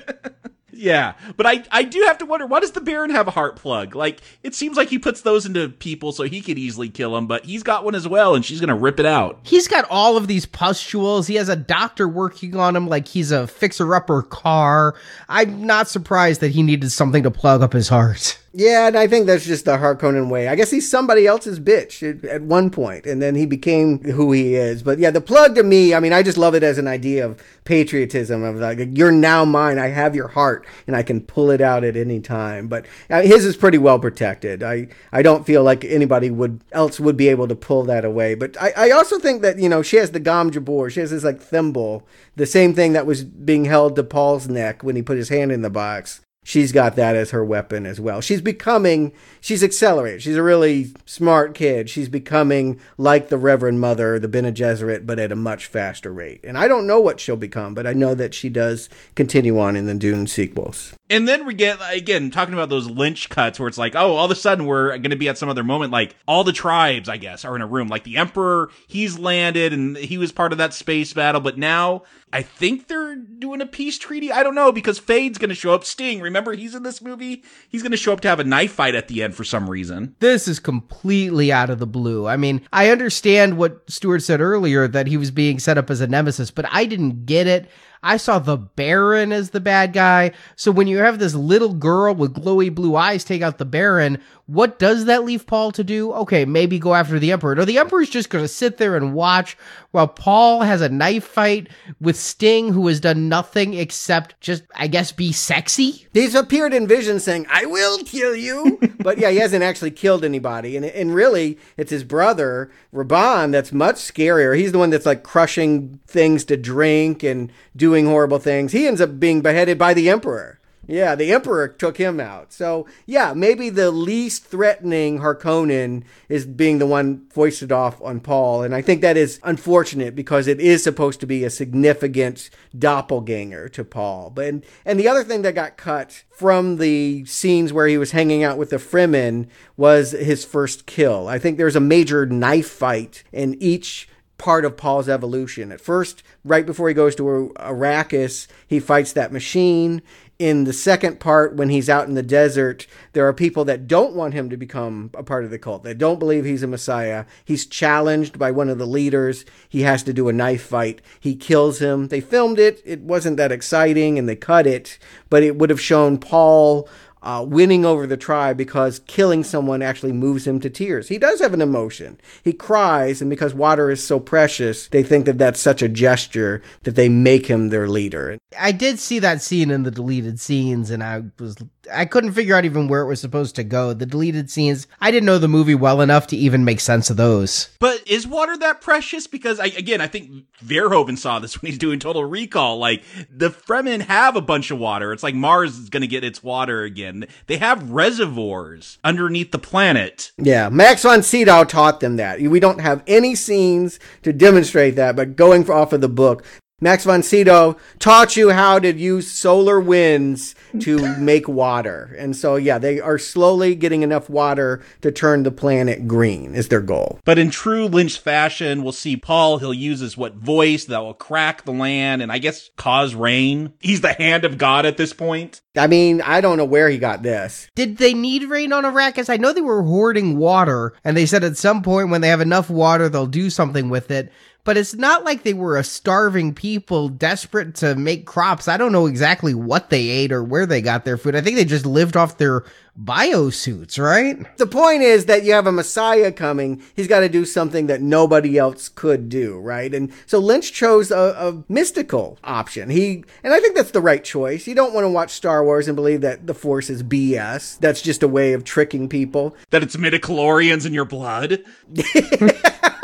Yeah but i i do have to wonder why does the baron have a heart plug? Like it seems like he puts those into people so he could easily kill them but he's got one as well and she's gonna rip it out. He's got all of these pustules. He has a doctor working on him like he's a fixer-upper car. I'm not surprised that he needed something to plug up his heart Yeah, and I think that's just the Harkonnen way. I guess he's somebody else's bitch at, at one point, and then he became who he is. But yeah, the plug to me, I mean, I just love it as an idea of patriotism of like you're now mine. I have your heart, and I can pull it out at any time. But uh, his is pretty well protected. I I don't feel like anybody would else would be able to pull that away. But I, I also think that you know she has the Gom Jabbar. She has this like thimble, the same thing that was being held to Paul's neck when he put his hand in the box she's got that as her weapon as well. She's becoming, she's accelerated. She's a really smart kid. She's becoming like the Reverend Mother, the Bene Gesserit, but at a much faster rate. And I don't know what she'll become, but I know that she does continue on in the Dune sequels. And then we get again talking about those lynch cuts where it's like, oh, all of a sudden we're going to be at some other moment. Like all the tribes, I guess, are in a room. Like the Emperor, he's landed and he was part of that space battle, but now I think they're doing a peace treaty. I don't know because Feyd's going to show up. Sting, remember he's in this movie. He's going to show up to have a knife fight at the end for some reason. This is completely out of the blue. I mean, I understand what Stuart said earlier that he was being set up as a nemesis, but I didn't get it. I saw the Baron as the bad guy. So when you have this little girl with glowy blue eyes take out the Baron, what does that leave Paul to do? Okay, maybe go after the Emperor. No, the Emperor's just going to sit there and watch while Paul has a knife fight with Sting, who has done nothing except just, I guess, be sexy. He's appeared in vision saying, I will kill you. but yeah, he hasn't actually killed anybody. And, and really, it's his brother, Rabban, that's much scarier. He's the one that's like crushing things to drink and doing horrible things. He ends up being beheaded by the Emperor. Yeah, the Emperor took him out. So, yeah, maybe the least threatening Harkonnen is being the one foisted off on Paul. And I think that is unfortunate because it is supposed to be a significant doppelganger to Paul. But and, and the other thing that got cut from the scenes where he was hanging out with the Fremen was his first kill. I think there's a major knife fight in each part of Paul's evolution. At first, right before he goes to Arrakis, he fights that machine in the second part, when he's out in the desert, there are people that don't want him to become a part of the cult. They don't believe he's a messiah. He's challenged by one of the leaders. He has to do a knife fight. He kills him. They filmed it. It wasn't that exciting and they cut it, but it would have shown Paul uh, winning over the tribe because killing someone actually moves him to tears. He does have an emotion. He cries, and because water is so precious, they think that that's such a gesture that they make him their leader. I did see that scene in the deleted scenes, and I was I couldn't figure out even where it was supposed to go. The deleted scenes, I didn't know the movie well enough to even make sense of those. But is water that precious? Because I, again, I think Verhoeven saw this when he's doing Total Recall. Like the Fremen have a bunch of water. It's like Mars is going to get its water again. They have reservoirs underneath the planet. Yeah, Max von Sydow taught them that. We don't have any scenes to demonstrate that, but going off of the book, Max von Sydow taught you how to use solar winds to make water. And so, yeah, they are slowly getting enough water to turn the planet green, is their goal. But in true Lynch fashion, we'll see Paul, he'll use his what voice that will crack the land and I guess cause rain. He's the hand of God at this point. I mean, I don't know where he got this. Did they need rain on Arrakis? I know they were hoarding water, and they said at some point when they have enough water, they'll do something with it but it's not like they were a starving people desperate to make crops. I don't know exactly what they ate or where they got their food. I think they just lived off their biosuits, right? The point is that you have a Messiah coming. He's got to do something that nobody else could do, right? And so Lynch chose a, a mystical option. He, and I think that's the right choice. You don't want to watch Star Wars and believe that the Force is BS. That's just a way of tricking people. That it's midichlorians in your blood.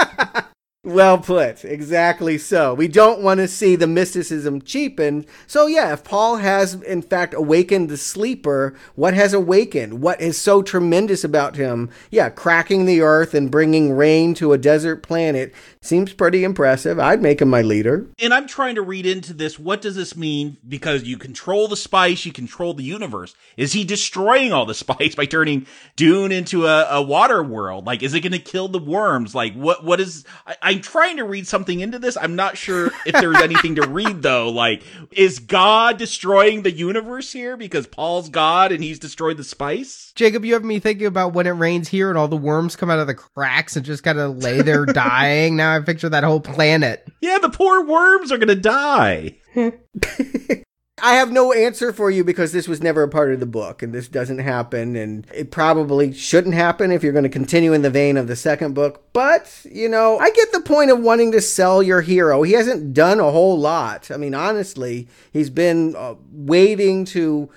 Well put. Exactly so. We don't want to see the mysticism cheapened. So, yeah, if Paul has in fact awakened the sleeper, what has awakened? What is so tremendous about him? Yeah, cracking the earth and bringing rain to a desert planet seems pretty impressive. I'd make him my leader. And I'm trying to read into this. What does this mean? Because you control the spice, you control the universe. Is he destroying all the spice by turning Dune into a, a water world? Like, is it going to kill the worms? Like, what? What is? I, I I'm trying to read something into this. I'm not sure if there's anything to read though. Like, is God destroying the universe here because Paul's God and he's destroyed the spice? Jacob, you have me thinking about when it rains here and all the worms come out of the cracks and just kind of lay there dying. Now I picture that whole planet. Yeah, the poor worms are gonna die. I have no answer for you because this was never a part of the book and this doesn't happen and it probably shouldn't happen if you're going to continue in the vein of the second book. But, you know, I get the point of wanting to sell your hero. He hasn't done a whole lot. I mean, honestly, he's been uh, waiting to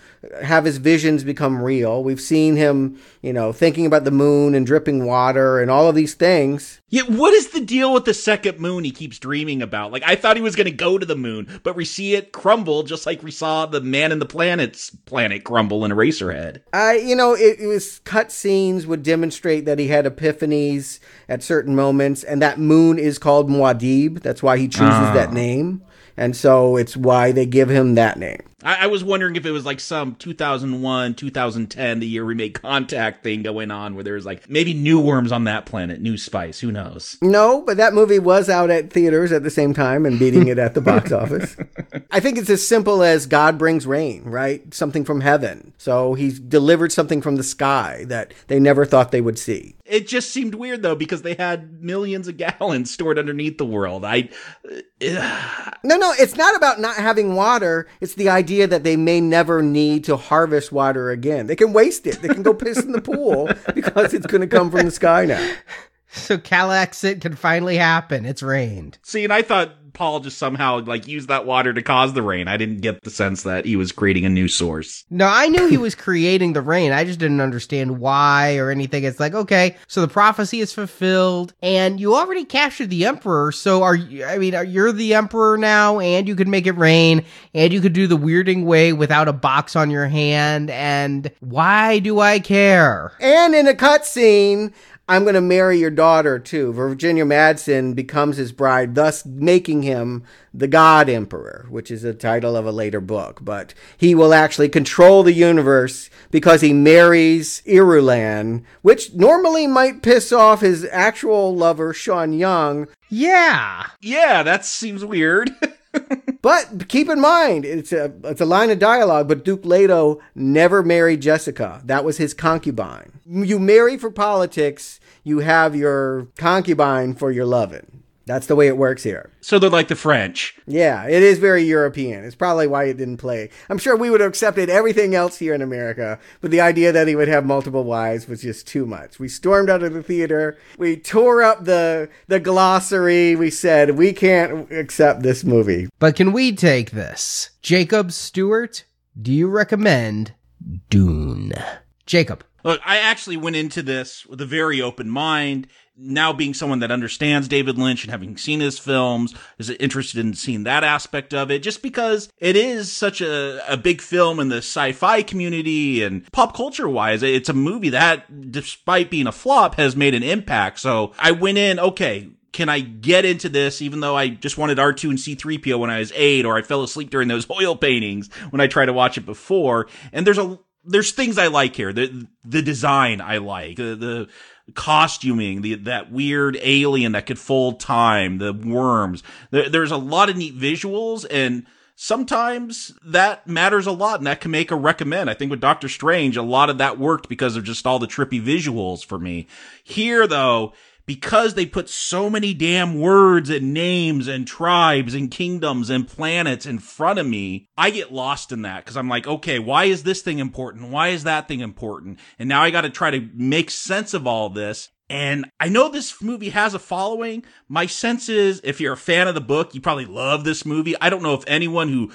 have his visions become real. We've seen him, you know, thinking about the moon and dripping water and all of these things. Yeah, what is the deal with the second moon he keeps dreaming about? Like, I thought he was going to go to the moon, but we see it crumble just like we saw the man in the planet's planet crumble in Eraserhead. I, you know, it, it was cut scenes would demonstrate that he had epiphanies at certain moments, and that moon is called Muad'Dib. That's why he chooses Ah. that name. And so it's why they give him that name. I, I was wondering if it was like some 2001, 2010, the year we made contact thing going on where there was like maybe new worms on that planet, new spice, who knows? No, but that movie was out at theaters at the same time and beating it at the box office. I think it's as simple as God brings rain, right? Something from heaven. So he's delivered something from the sky that they never thought they would see. It just seemed weird though because they had millions of gallons stored underneath the world. I No, no, it's not about not having water. It's the idea that they may never need to harvest water again. They can waste it. They can go piss in the pool because it's going to come from the sky now. So Calexit can finally happen. It's rained. See, and I thought Paul just somehow like used that water to cause the rain. I didn't get the sense that he was creating a new source. No, I knew he was creating the rain. I just didn't understand why or anything. It's like, okay, so the prophecy is fulfilled and you already captured the emperor. So are you, I mean, are, you're the emperor now and you could make it rain and you could do the weirding way without a box on your hand. And why do I care? And in a cutscene, I'm going to marry your daughter too. Virginia Madsen becomes his bride, thus making him the God Emperor, which is the title of a later book. But he will actually control the universe because he marries Irulan, which normally might piss off his actual lover, Sean Young. Yeah. Yeah, that seems weird. But keep in mind, it's a it's a line of dialogue. But Duke Leto never married Jessica. That was his concubine. You marry for politics. You have your concubine for your loving. That's the way it works here. So they're like the French. Yeah, it is very European. It's probably why it didn't play. I'm sure we would have accepted everything else here in America, but the idea that he would have multiple wives was just too much. We stormed out of the theater. We tore up the the glossary. We said we can't accept this movie. But can we take this? Jacob Stewart, do you recommend Dune? Jacob. Look, I actually went into this with a very open mind. Now, being someone that understands David Lynch and having seen his films, is interested in seeing that aspect of it, just because it is such a, a big film in the sci fi community and pop culture wise. It's a movie that, despite being a flop, has made an impact. So I went in, okay, can I get into this even though I just wanted R2 and C3PO when I was eight, or I fell asleep during those oil paintings when I tried to watch it before? And there's a, there's things I like here. The, the design I like, the, the costuming, the, that weird alien that could fold time, the worms. There, there's a lot of neat visuals and, sometimes that matters a lot and that can make a recommend. I think with Doctor Strange, a lot of that worked because of just all the trippy visuals for me. Here though, because they put so many damn words and names and tribes and kingdoms and planets in front of me, I get lost in that because I'm like, okay, why is this thing important? Why is that thing important? And now I got to try to make sense of all this. And I know this movie has a following. My sense is if you're a fan of the book, you probably love this movie. I don't know if anyone who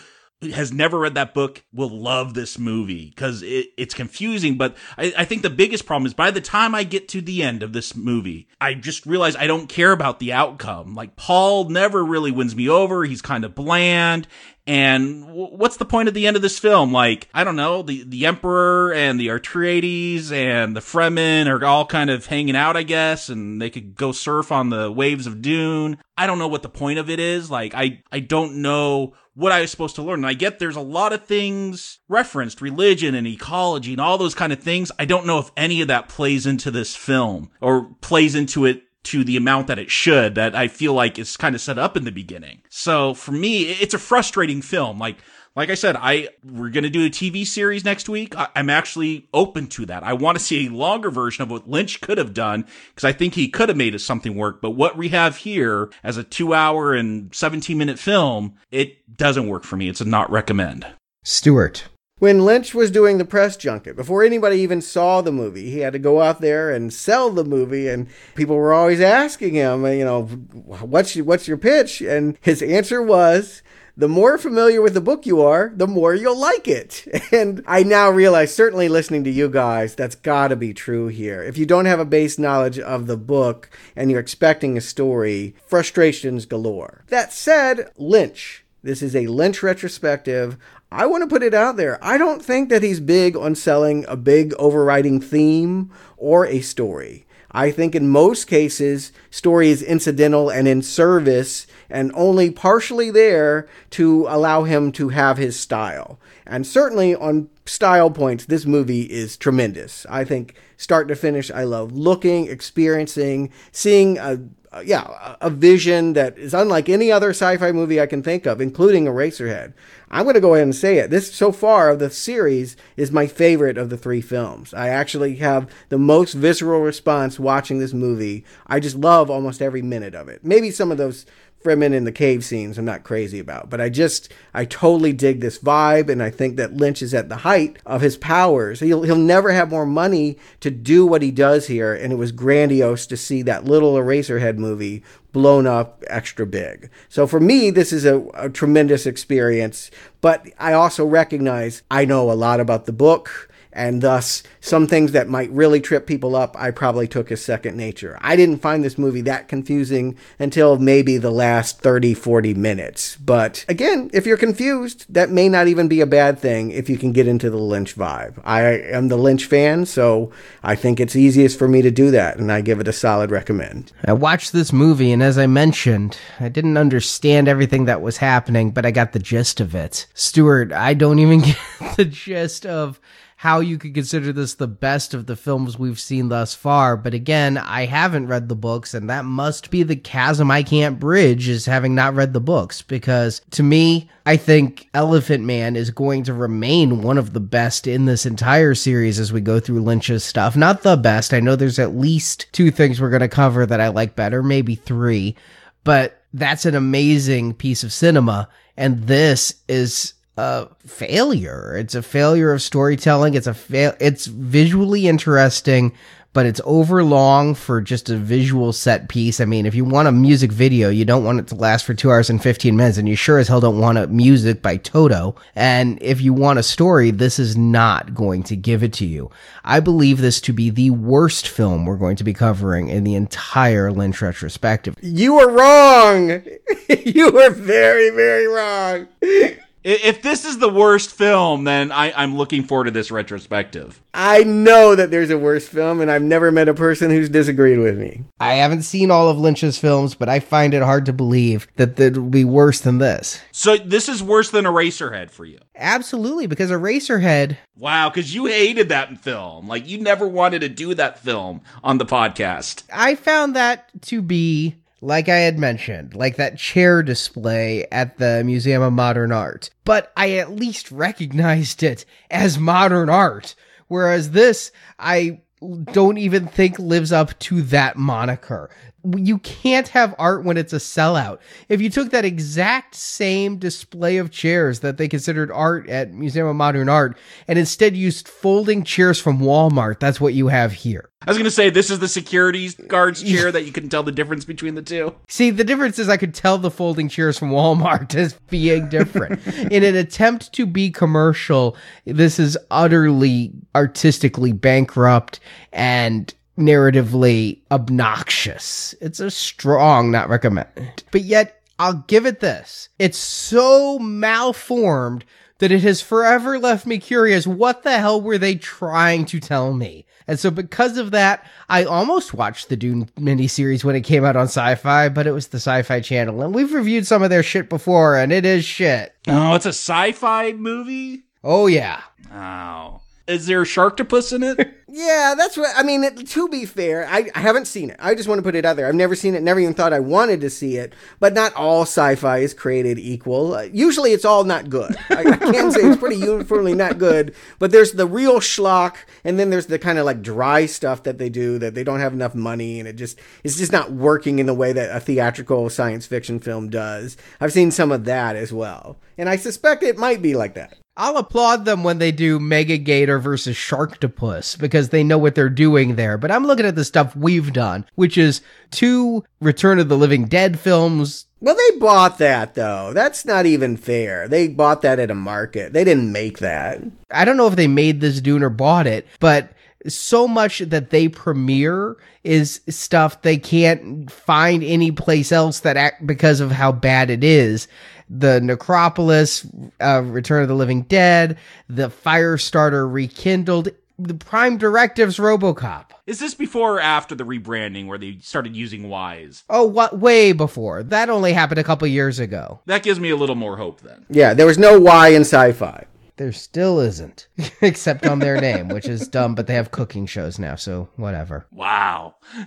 has never read that book will love this movie because it, it's confusing. But I, I, think the biggest problem is by the time I get to the end of this movie, I just realize I don't care about the outcome. Like Paul never really wins me over. He's kind of bland. And what's the point of the end of this film? Like, I don't know, the, the Emperor and the Atreides and the Fremen are all kind of hanging out, I guess, and they could go surf on the waves of Dune. I don't know what the point of it is. Like, I, I don't know what I was supposed to learn. And I get there's a lot of things referenced, religion and ecology and all those kind of things. I don't know if any of that plays into this film or plays into it to the amount that it should that I feel like is kind of set up in the beginning. So for me, it's a frustrating film. Like, like I said, I we're gonna do a TV series next week. I, am actually open to that. I want to see a longer version of what Lynch could have done because I think he could have made something work. But what we have here as a two-hour and 17-minute film, it doesn't work for me. It's a not recommend. Stuart. When Lynch was doing the press junket, before anybody even saw the movie, he had to go out there and sell the movie, and people were always asking him, you know, what's your, what's your pitch? And his answer was, the more familiar with the book you are, the more you'll like it. And I now realize, certainly listening to you guys, that's got to be true here. If you don't have a base knowledge of the book and you're expecting a story, frustrations galore. That said, Lynch. This is a Lynch retrospective. I want to put it out there. I don't think that he's big on selling a big overriding theme or a story. I think in most cases, story is incidental and in service and only partially there to allow him to have his style. And certainly on style points, this movie is tremendous. I think start to finish, I love looking, experiencing, seeing a, Uh, yeah, a vision that is unlike any other sci-fi movie I can think of, including Eraserhead. I'm going to go ahead and say it. This, so far, of the series, is my favorite of the three films. I actually have the most visceral response watching this movie. I just love almost every minute of it. Maybe some of those Fremen in the cave scenes I'm not crazy about, but I just I totally dig this vibe, and I think that Lynch is at the height of his powers. He'll he'll never have more money to do what he does here, and it was grandiose to see that little Eraserhead movie blown up extra big. So for me, this is a, a tremendous experience, but I also recognize I know a lot about the book and thus some things that might really trip people up I probably took as second nature. I didn't find this movie that confusing until maybe the last 30 40 minutes. But again, if you're confused, that may not even be a bad thing if you can get into the Lynch vibe. I am the Lynch fan, so I think it's easiest for me to do that and I give it a solid recommend. I watched this movie and as I mentioned, I didn't understand everything that was happening, but I got the gist of it. Stuart, I don't even get the gist of how you could consider this the best of the films we've seen thus far. But again, I haven't read the books, and that must be the chasm I can't bridge is having not read the books. Because to me, I think Elephant Man is going to remain one of the best in this entire series as we go through Lynch's stuff. Not the best. I know there's at least two things we're going to cover that I like better, maybe three, but that's an amazing piece of cinema. And this is a failure. It's a failure of storytelling. It's a fail. It's visually interesting, but it's overlong for just a visual set piece. I mean, if you want a music video, you don't want it to last for two hours and 15 minutes, and you sure as hell don't want a music by Toto. And if you want a story, this is not going to give it to you. I believe this to be the worst film we're going to be covering in the entire Lynch retrospective. You were wrong. you were very, very wrong. If this is the worst film, then I, I'm looking forward to this retrospective. I know that there's a worse film, and I've never met a person who's disagreed with me. I haven't seen all of Lynch's films, but I find it hard to believe that it will be worse than this. So this is worse than Eraserhead for you? Absolutely, because Eraserhead. Wow, because you hated that film. Like you never wanted to do that film on the podcast. I found that to be like I had mentioned, like that chair display at the Museum of Modern Art. But I at least recognized it as modern art. Whereas this, I don't even think lives up to that moniker. You can't have art when it's a sellout. If you took that exact same display of chairs that they considered art at Museum of Modern Art and instead used folding chairs from Walmart, that's what you have here. I was going to say, this is the security guard's chair that you couldn't tell the difference between the two. See, the difference is I could tell the folding chairs from Walmart as being different. In an attempt to be commercial, this is utterly artistically bankrupt and narratively obnoxious. It's a strong not recommend. But yet, I'll give it this. It's so malformed that it has forever left me curious what the hell were they trying to tell me? And so because of that, I almost watched the Dune miniseries when it came out on sci-fi, but it was the sci-fi channel. And we've reviewed some of their shit before, and it is shit. Oh, it's a sci-fi movie? Oh yeah. Oh. Is there a sharktopus in it? yeah, that's what I mean. To be fair, I, I, haven't seen it. I just want to put it out there. I've never seen it. Never even thought I wanted to see it. But not all sci-fi is created equal. Uh, usually, it's all not good. I, I can say it's pretty uniformly not good. But there's the real schlock, and then there's the kind of like dry stuff that they do that they don't have enough money, and it just it's just not working in the way that a theatrical science fiction film does. I've seen some of that as well, and I suspect it might be like that. I'll applaud them when they do Mega Gator versus Sharktopus because they know what they're doing there. But I'm looking at the stuff we've done, which is two Return of the Living Dead films. Well, they bought that though. That's not even fair. They bought that at a market. They didn't make that. I don't know if they made this Dune or bought it, but so much that they premiere is stuff they can't find any place else that act because of how bad it is the Necropolis, uh, Return of the Living Dead, the Firestarter Rekindled, the Prime Directives RoboCop. Is this before or after the rebranding where they started using Wise? Oh, what? Way before. That only happened a couple years ago. That gives me a little more hope then. Yeah, there was no Y in sci-fi. There still isn't, except on their name, which is dumb. But they have cooking shows now, so whatever. Wow.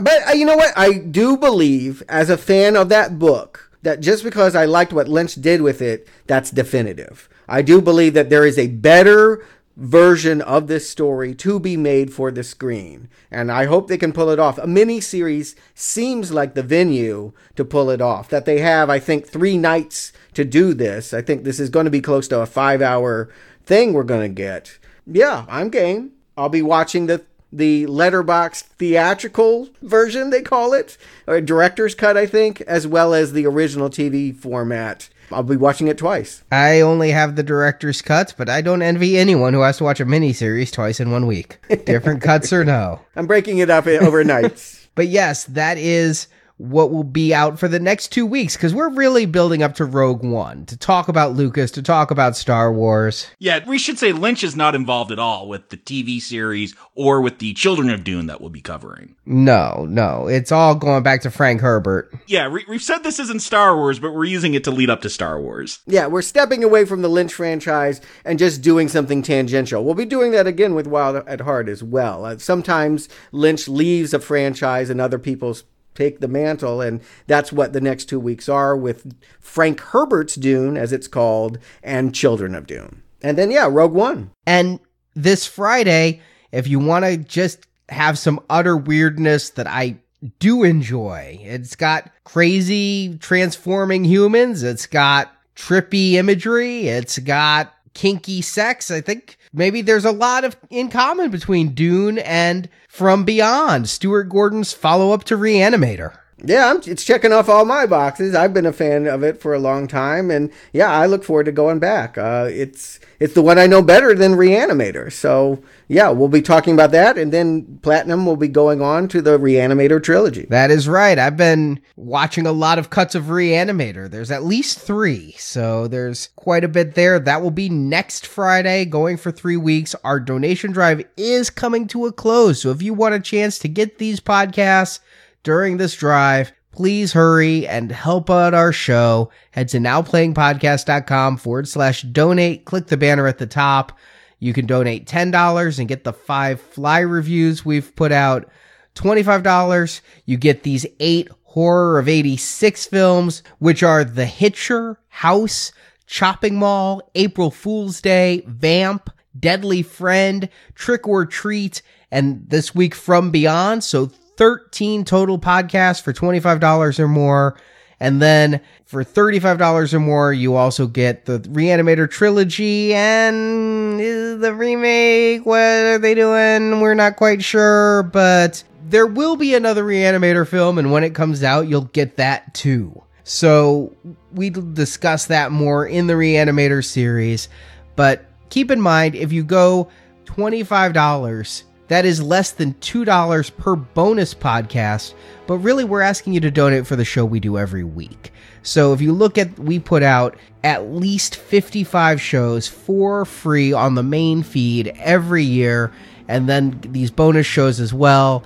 But uh, you know what? I do believe, as a fan of that book, that just because I liked what Lynch did with it, that's definitive. I do believe that there is a better version of this story to be made for the screen. And I hope they can pull it off. A mini series seems like the venue to pull it off. That they have, I think, three nights to do this. I think this is going to be close to a five hour thing we're going to get. Yeah, I'm game. I'll be watching the the letterbox theatrical version they call it or director's cut i think as well as the original tv format. I'll be watching it twice. I only have the director's cut but i don't envy anyone who has to watch a miniseries twice in one week. Different cuts or no? I'm breaking it up overnight but yes that is what will be out for the next two weeks because we're really building up to Rogue One to talk about Lucas, to talk about Star Wars. Yeah, we should say Lynch is not involved at all with the TV series or with the Children of Dune that we'll be covering. No, no, it's all going back to Frank Herbert. Yeah, we, have said this isn't Star Wars, but we're using it to lead up to Star Wars. Yeah, we're stepping away from the Lynch franchise and just doing something tangential. We'll be doing that again with Wild at Heart as well. Uh, sometimes Lynch leaves a franchise and other people's take the mantle. And that's what the next two weeks are with Frank Herbert's Dune, as it's called, and Children of Dune. And then, yeah, Rogue One. And this Friday, if you want to just have some utter weirdness that I do enjoy, it's got crazy transforming humans, it's got trippy imagery, it's got kinky sex. I think maybe there's a lot of in common between Dune and From Beyond, Stuart Gordon's follow up to Reanimator. Yeah, I'm, it's checking off all my boxes. I've been a fan of it for a long time, and yeah, I look forward to going back. Uh, it's it's the one I know better than Reanimator. So yeah, we'll be talking about that, and then Platinum will be going on to the Reanimator trilogy. That is right. I've been watching a lot of cuts of Reanimator. There's at least three, so there's quite a bit there. That will be next Friday, going for three weeks. Our donation drive is coming to a close, so if you want a chance to get these podcasts during this drive, please hurry and help out our show. Head to nowplayingpodcast.com forward slash donate. Click the banner at the top. You can donate $10 and get the five fly reviews we've put out. $25, you get these eight horror of 86 films, which are The Hitcher, House, Chopping Mall, April Fool's Day, Vamp, Deadly Friend, Trick or Treat, and this week From Beyond. So 13 total podcasts for $25 or more. And then for $35 or more, you also get the Reanimator trilogy and the remake. What are they doing? We're not quite sure, but there will be another Reanimator film, and when it comes out, you'll get that too. So we discuss that more in the Reanimator series. But keep in mind, if you go $25, that is less than $2 per bonus podcast, but really we're asking you to donate for the show we do every week. So if you look at, we put out at least 55 shows for free on the main feed every year, and then these bonus shows as well.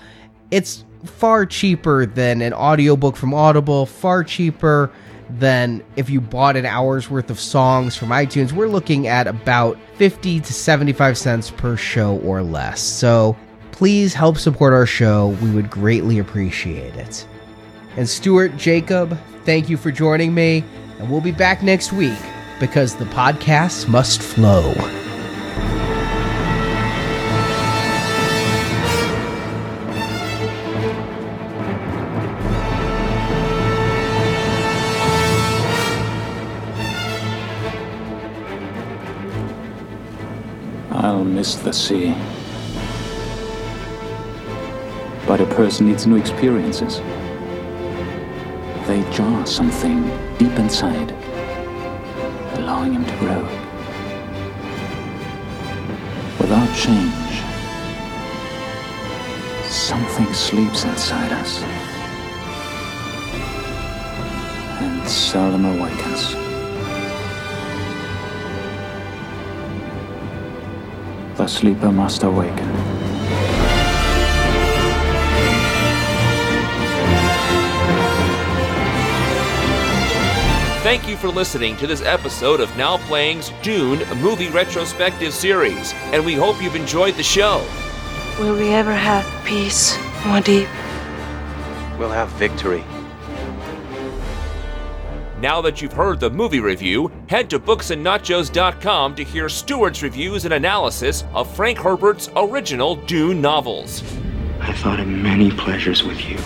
It's far cheaper than an audiobook from Audible, far cheaper than if you bought an hour's worth of songs from iTunes. We're looking at about 50 to 75 cents per show or less. So please help support our show. We would greatly appreciate it. And Stuart Jacob, thank you for joining me. And we'll be back next week because the podcasts must flow. The sea. But a person needs new experiences. They jar something deep inside, allowing him to grow. Without change, something sleeps inside us and seldom awakens. The sleeper must awaken. Thank you for listening to this episode of Now Playing's Dune Movie Retrospective Series, and we hope you've enjoyed the show. Will we ever have peace, Muad'Dib? We'll have victory. Now that you've heard the movie review, head to booksandnachos.com to hear Stuart's reviews and analysis of Frank Herbert's original Dune novels. I thought of many pleasures with you.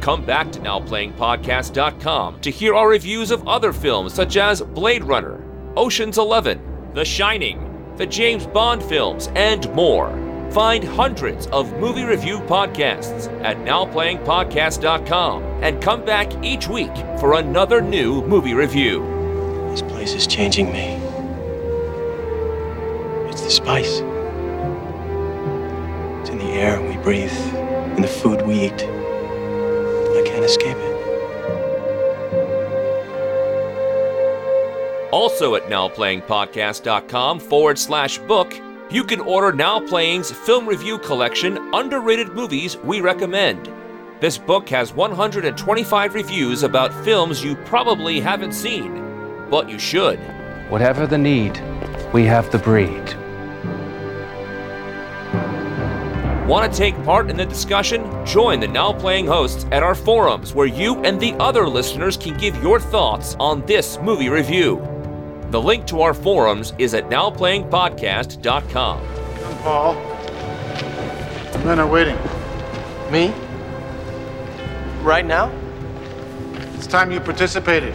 Come back to NowPlayingPodcast.com to hear our reviews of other films such as Blade Runner, Ocean's Eleven, The Shining, the James Bond films, and more. Find hundreds of movie review podcasts at NowPlayingPodcast.com and come back each week for another new movie review. This place is changing me. It's the spice. It's in the air we breathe, in the food we eat. I can't escape it. Also at NowPlayingPodcast.com forward slash book, you can order Now Playing's film review collection, Underrated Movies We Recommend. This book has 125 reviews about films you probably haven't seen, but you should. Whatever the need, we have the breed. Want to take part in the discussion? Join the Now Playing hosts at our forums where you and the other listeners can give your thoughts on this movie review. The link to our forums is at nowplayingpodcast.com. Come, Paul. Men are waiting. Me? Right now? It's time you participated.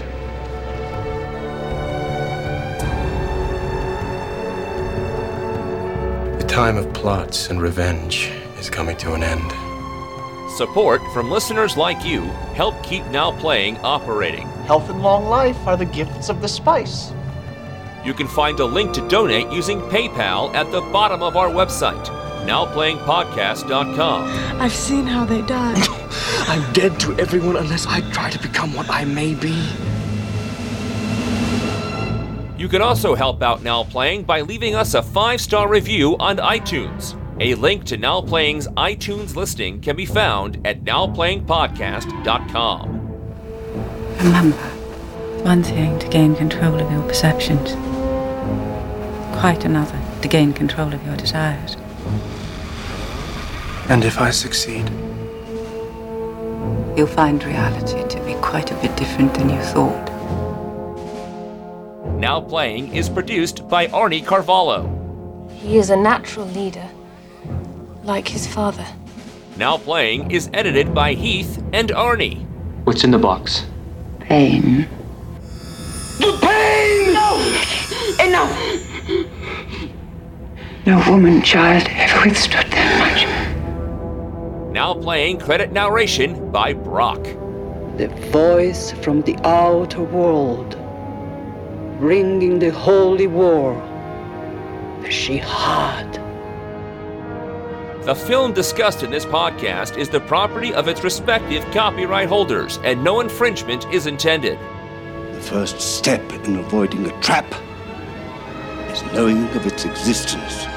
The time of plots and revenge is coming to an end. Support from listeners like you help keep Now Playing operating. Health and long life are the gifts of the spice. You can find a link to donate using PayPal at the bottom of our website, nowplayingpodcast.com. I've seen how they die. I'm dead to everyone unless I try to become what I may be. You can also help out Now Playing by leaving us a five star review on iTunes. A link to Now Playing's iTunes listing can be found at nowplayingpodcast.com. Remember, one thing to gain control of your perceptions, quite another to gain control of your desires. And if I succeed? You'll find reality to be quite a bit different than you thought. Now Playing is produced by Arnie Carvalho. He is a natural leader, like his father. Now Playing is edited by Heath and Arnie. What's in the box? Pain. The pain! No! Enough! No woman, child, ever withstood that much. Now Playing credit narration by Brock. The voice from the outer world, ringing the holy war, the Jihad. The film discussed in this podcast is the property of its respective copyright holders, and no infringement is intended. The first step in avoiding a trap is knowing of its existence.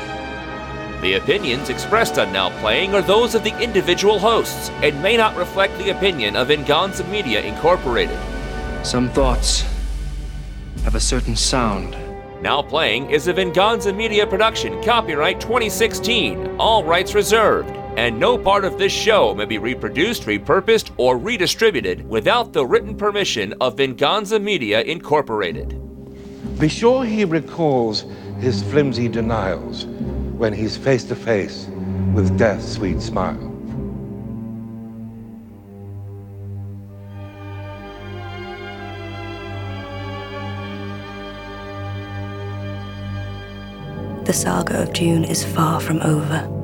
The opinions expressed on Now Playing are those of the individual hosts and may not reflect the opinion of Venganza Media Incorporated. Some thoughts have a certain sound. Now Playing is a Venganza Media production, copyright 2016, all rights reserved, and no part of this show may be reproduced, repurposed, or redistributed without the written permission of Venganza Media Incorporated. Be sure he recalls his flimsy denials when he's face to face with death's sweet smile. the saga of Dune is far from over.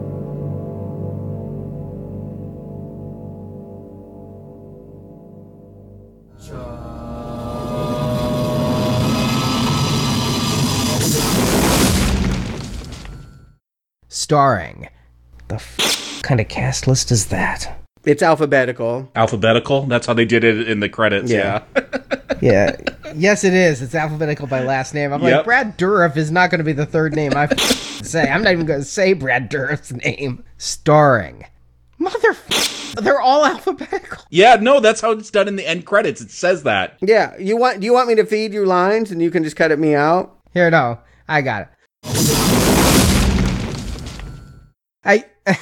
Starring. The f- kind of cast list is that? It's alphabetical. Alphabetical? That's how they did it in the credits, yeah. Yeah. yes, it is. It's alphabetical by last name. I'm like, Brad Dourif is not going to be the third name I f- say. I'm not even going to say Brad Dourif's name. Starring. Mother. They're all alphabetical. Yeah, no, that's how it's done in the end credits. It says that. Yeah, you want? Do you want me to feed you lines and you can just cut it me out? Here, no, I got it. I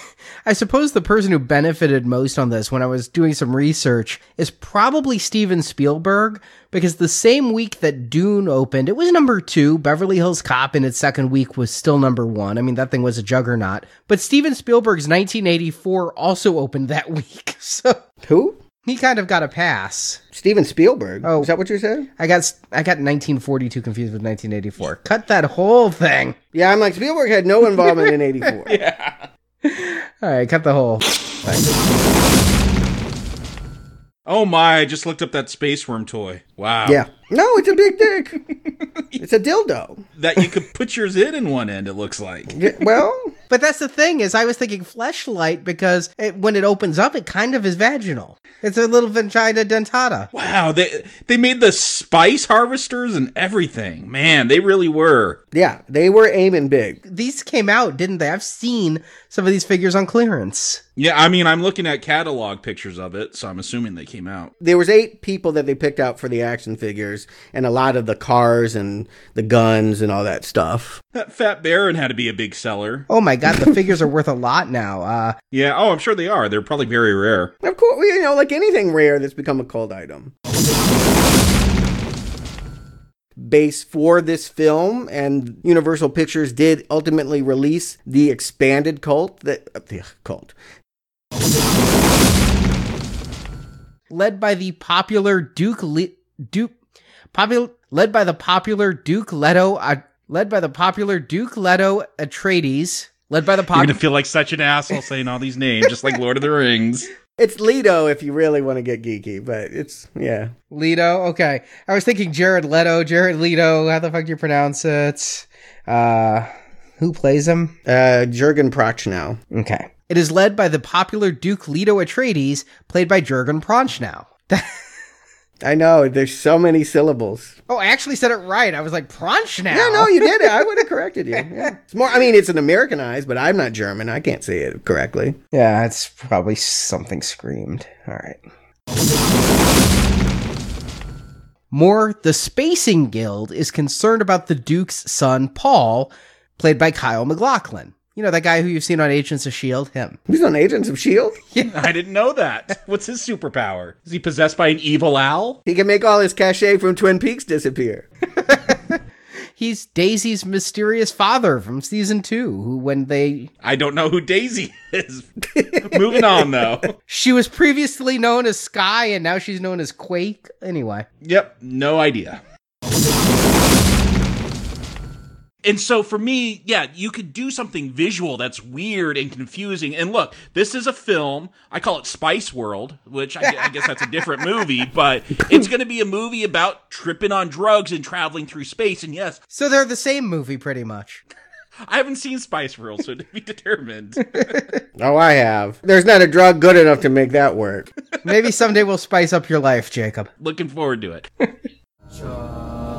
I suppose the person who benefited most on this when I was doing some research is probably Steven Spielberg because the same week that Dune opened, it was number 2, Beverly Hills Cop in its second week was still number 1. I mean, that thing was a juggernaut. But Steven Spielberg's 1984 also opened that week. So Who? He kind of got a pass. Steven Spielberg. Oh. is that what you said? I got I got 1942 confused with 1984. Cut that whole thing. Yeah, I'm like Spielberg had no involvement in '84. yeah. All right, cut the whole thing. Oh my, I just looked up that space worm toy. Wow. Yeah. No, it's a big dick. it's a dildo. That you could put yours in in one end, it looks like. Yeah, well, But that's the thing is, I was thinking fleshlight because it, when it opens up, it kind of is vaginal. It's a little vagina dentata. Wow, they they made the spice harvesters and everything. Man, they really were. yeah, they were aiming big. These came out, didn't they? I've seen some of these figures on clearance. Yeah, I mean, I'm looking at catalog pictures of it, so I'm assuming they came out. There was eight people that they picked out for the action figures, and a lot of the cars and the guns and all that stuff. That Fat Baron had to be a big seller. Oh my god, the figures are worth a lot now. Uh, Yeah, oh, I'm sure they are. They're probably very rare. Of course, you know, like anything rare that's become a cult item. Base for this film, and Universal Pictures did ultimately release the expanded cult that uh, the cult. led by the popular Duke Le- Duke popular led by the popular Duke Leto uh, led by the popular Duke Leto Atreides led by the You're gonna feel like such an asshole saying all these names, just like Lord of the Rings. It's Leto if you really want to get geeky, but it's yeah. Leto. Okay, I was thinking Jared Leto, Jared Leto. How the fuck do you pronounce it? Uh, who plays him? Uh, Jurgen Prochnow. Okay, it is led by the popular Duke Leto Atreides, played by Jurgen Prochnow. I know there's so many syllables. oh, I actually said it right. I was like Prochnow. Yeah, no, you did it. I would have corrected you. Yeah. It's more. I mean, it's an Americanized, but I'm not German. I can't say it correctly. Yeah, it's probably something screamed. All right. More, the Spacing Guild is concerned about the Duke's son, Paul, played by Kyle MacLachlan. You know, that guy who you've seen on Agents of S.H.I.E.L.D., him. He's on Agents of Shield. Yeah. I didn't know that. What's his superpower? Is he possessed by an evil owl? He can make all his cachet from Twin Peaks disappear. He's Daisy's mysterious father from season two, who, when they. I don't know who Daisy is. Moving on, though. She was previously known as Skye, and now she's known as Quake. Anyway. Yep, no idea. And so for me, yeah, you could do something visual that's weird and confusing. And look, this is a film. I call it Spice World, which I, I guess that's a different movie, but it's going to be a movie about tripping on drugs and traveling through space. And yes, So they're the same movie, pretty much. I haven't seen Spice World, so to be determined. Oh, I have. There's not a drug good enough to make that work. Maybe someday we'll spice up your life, Jacob. Looking forward to it.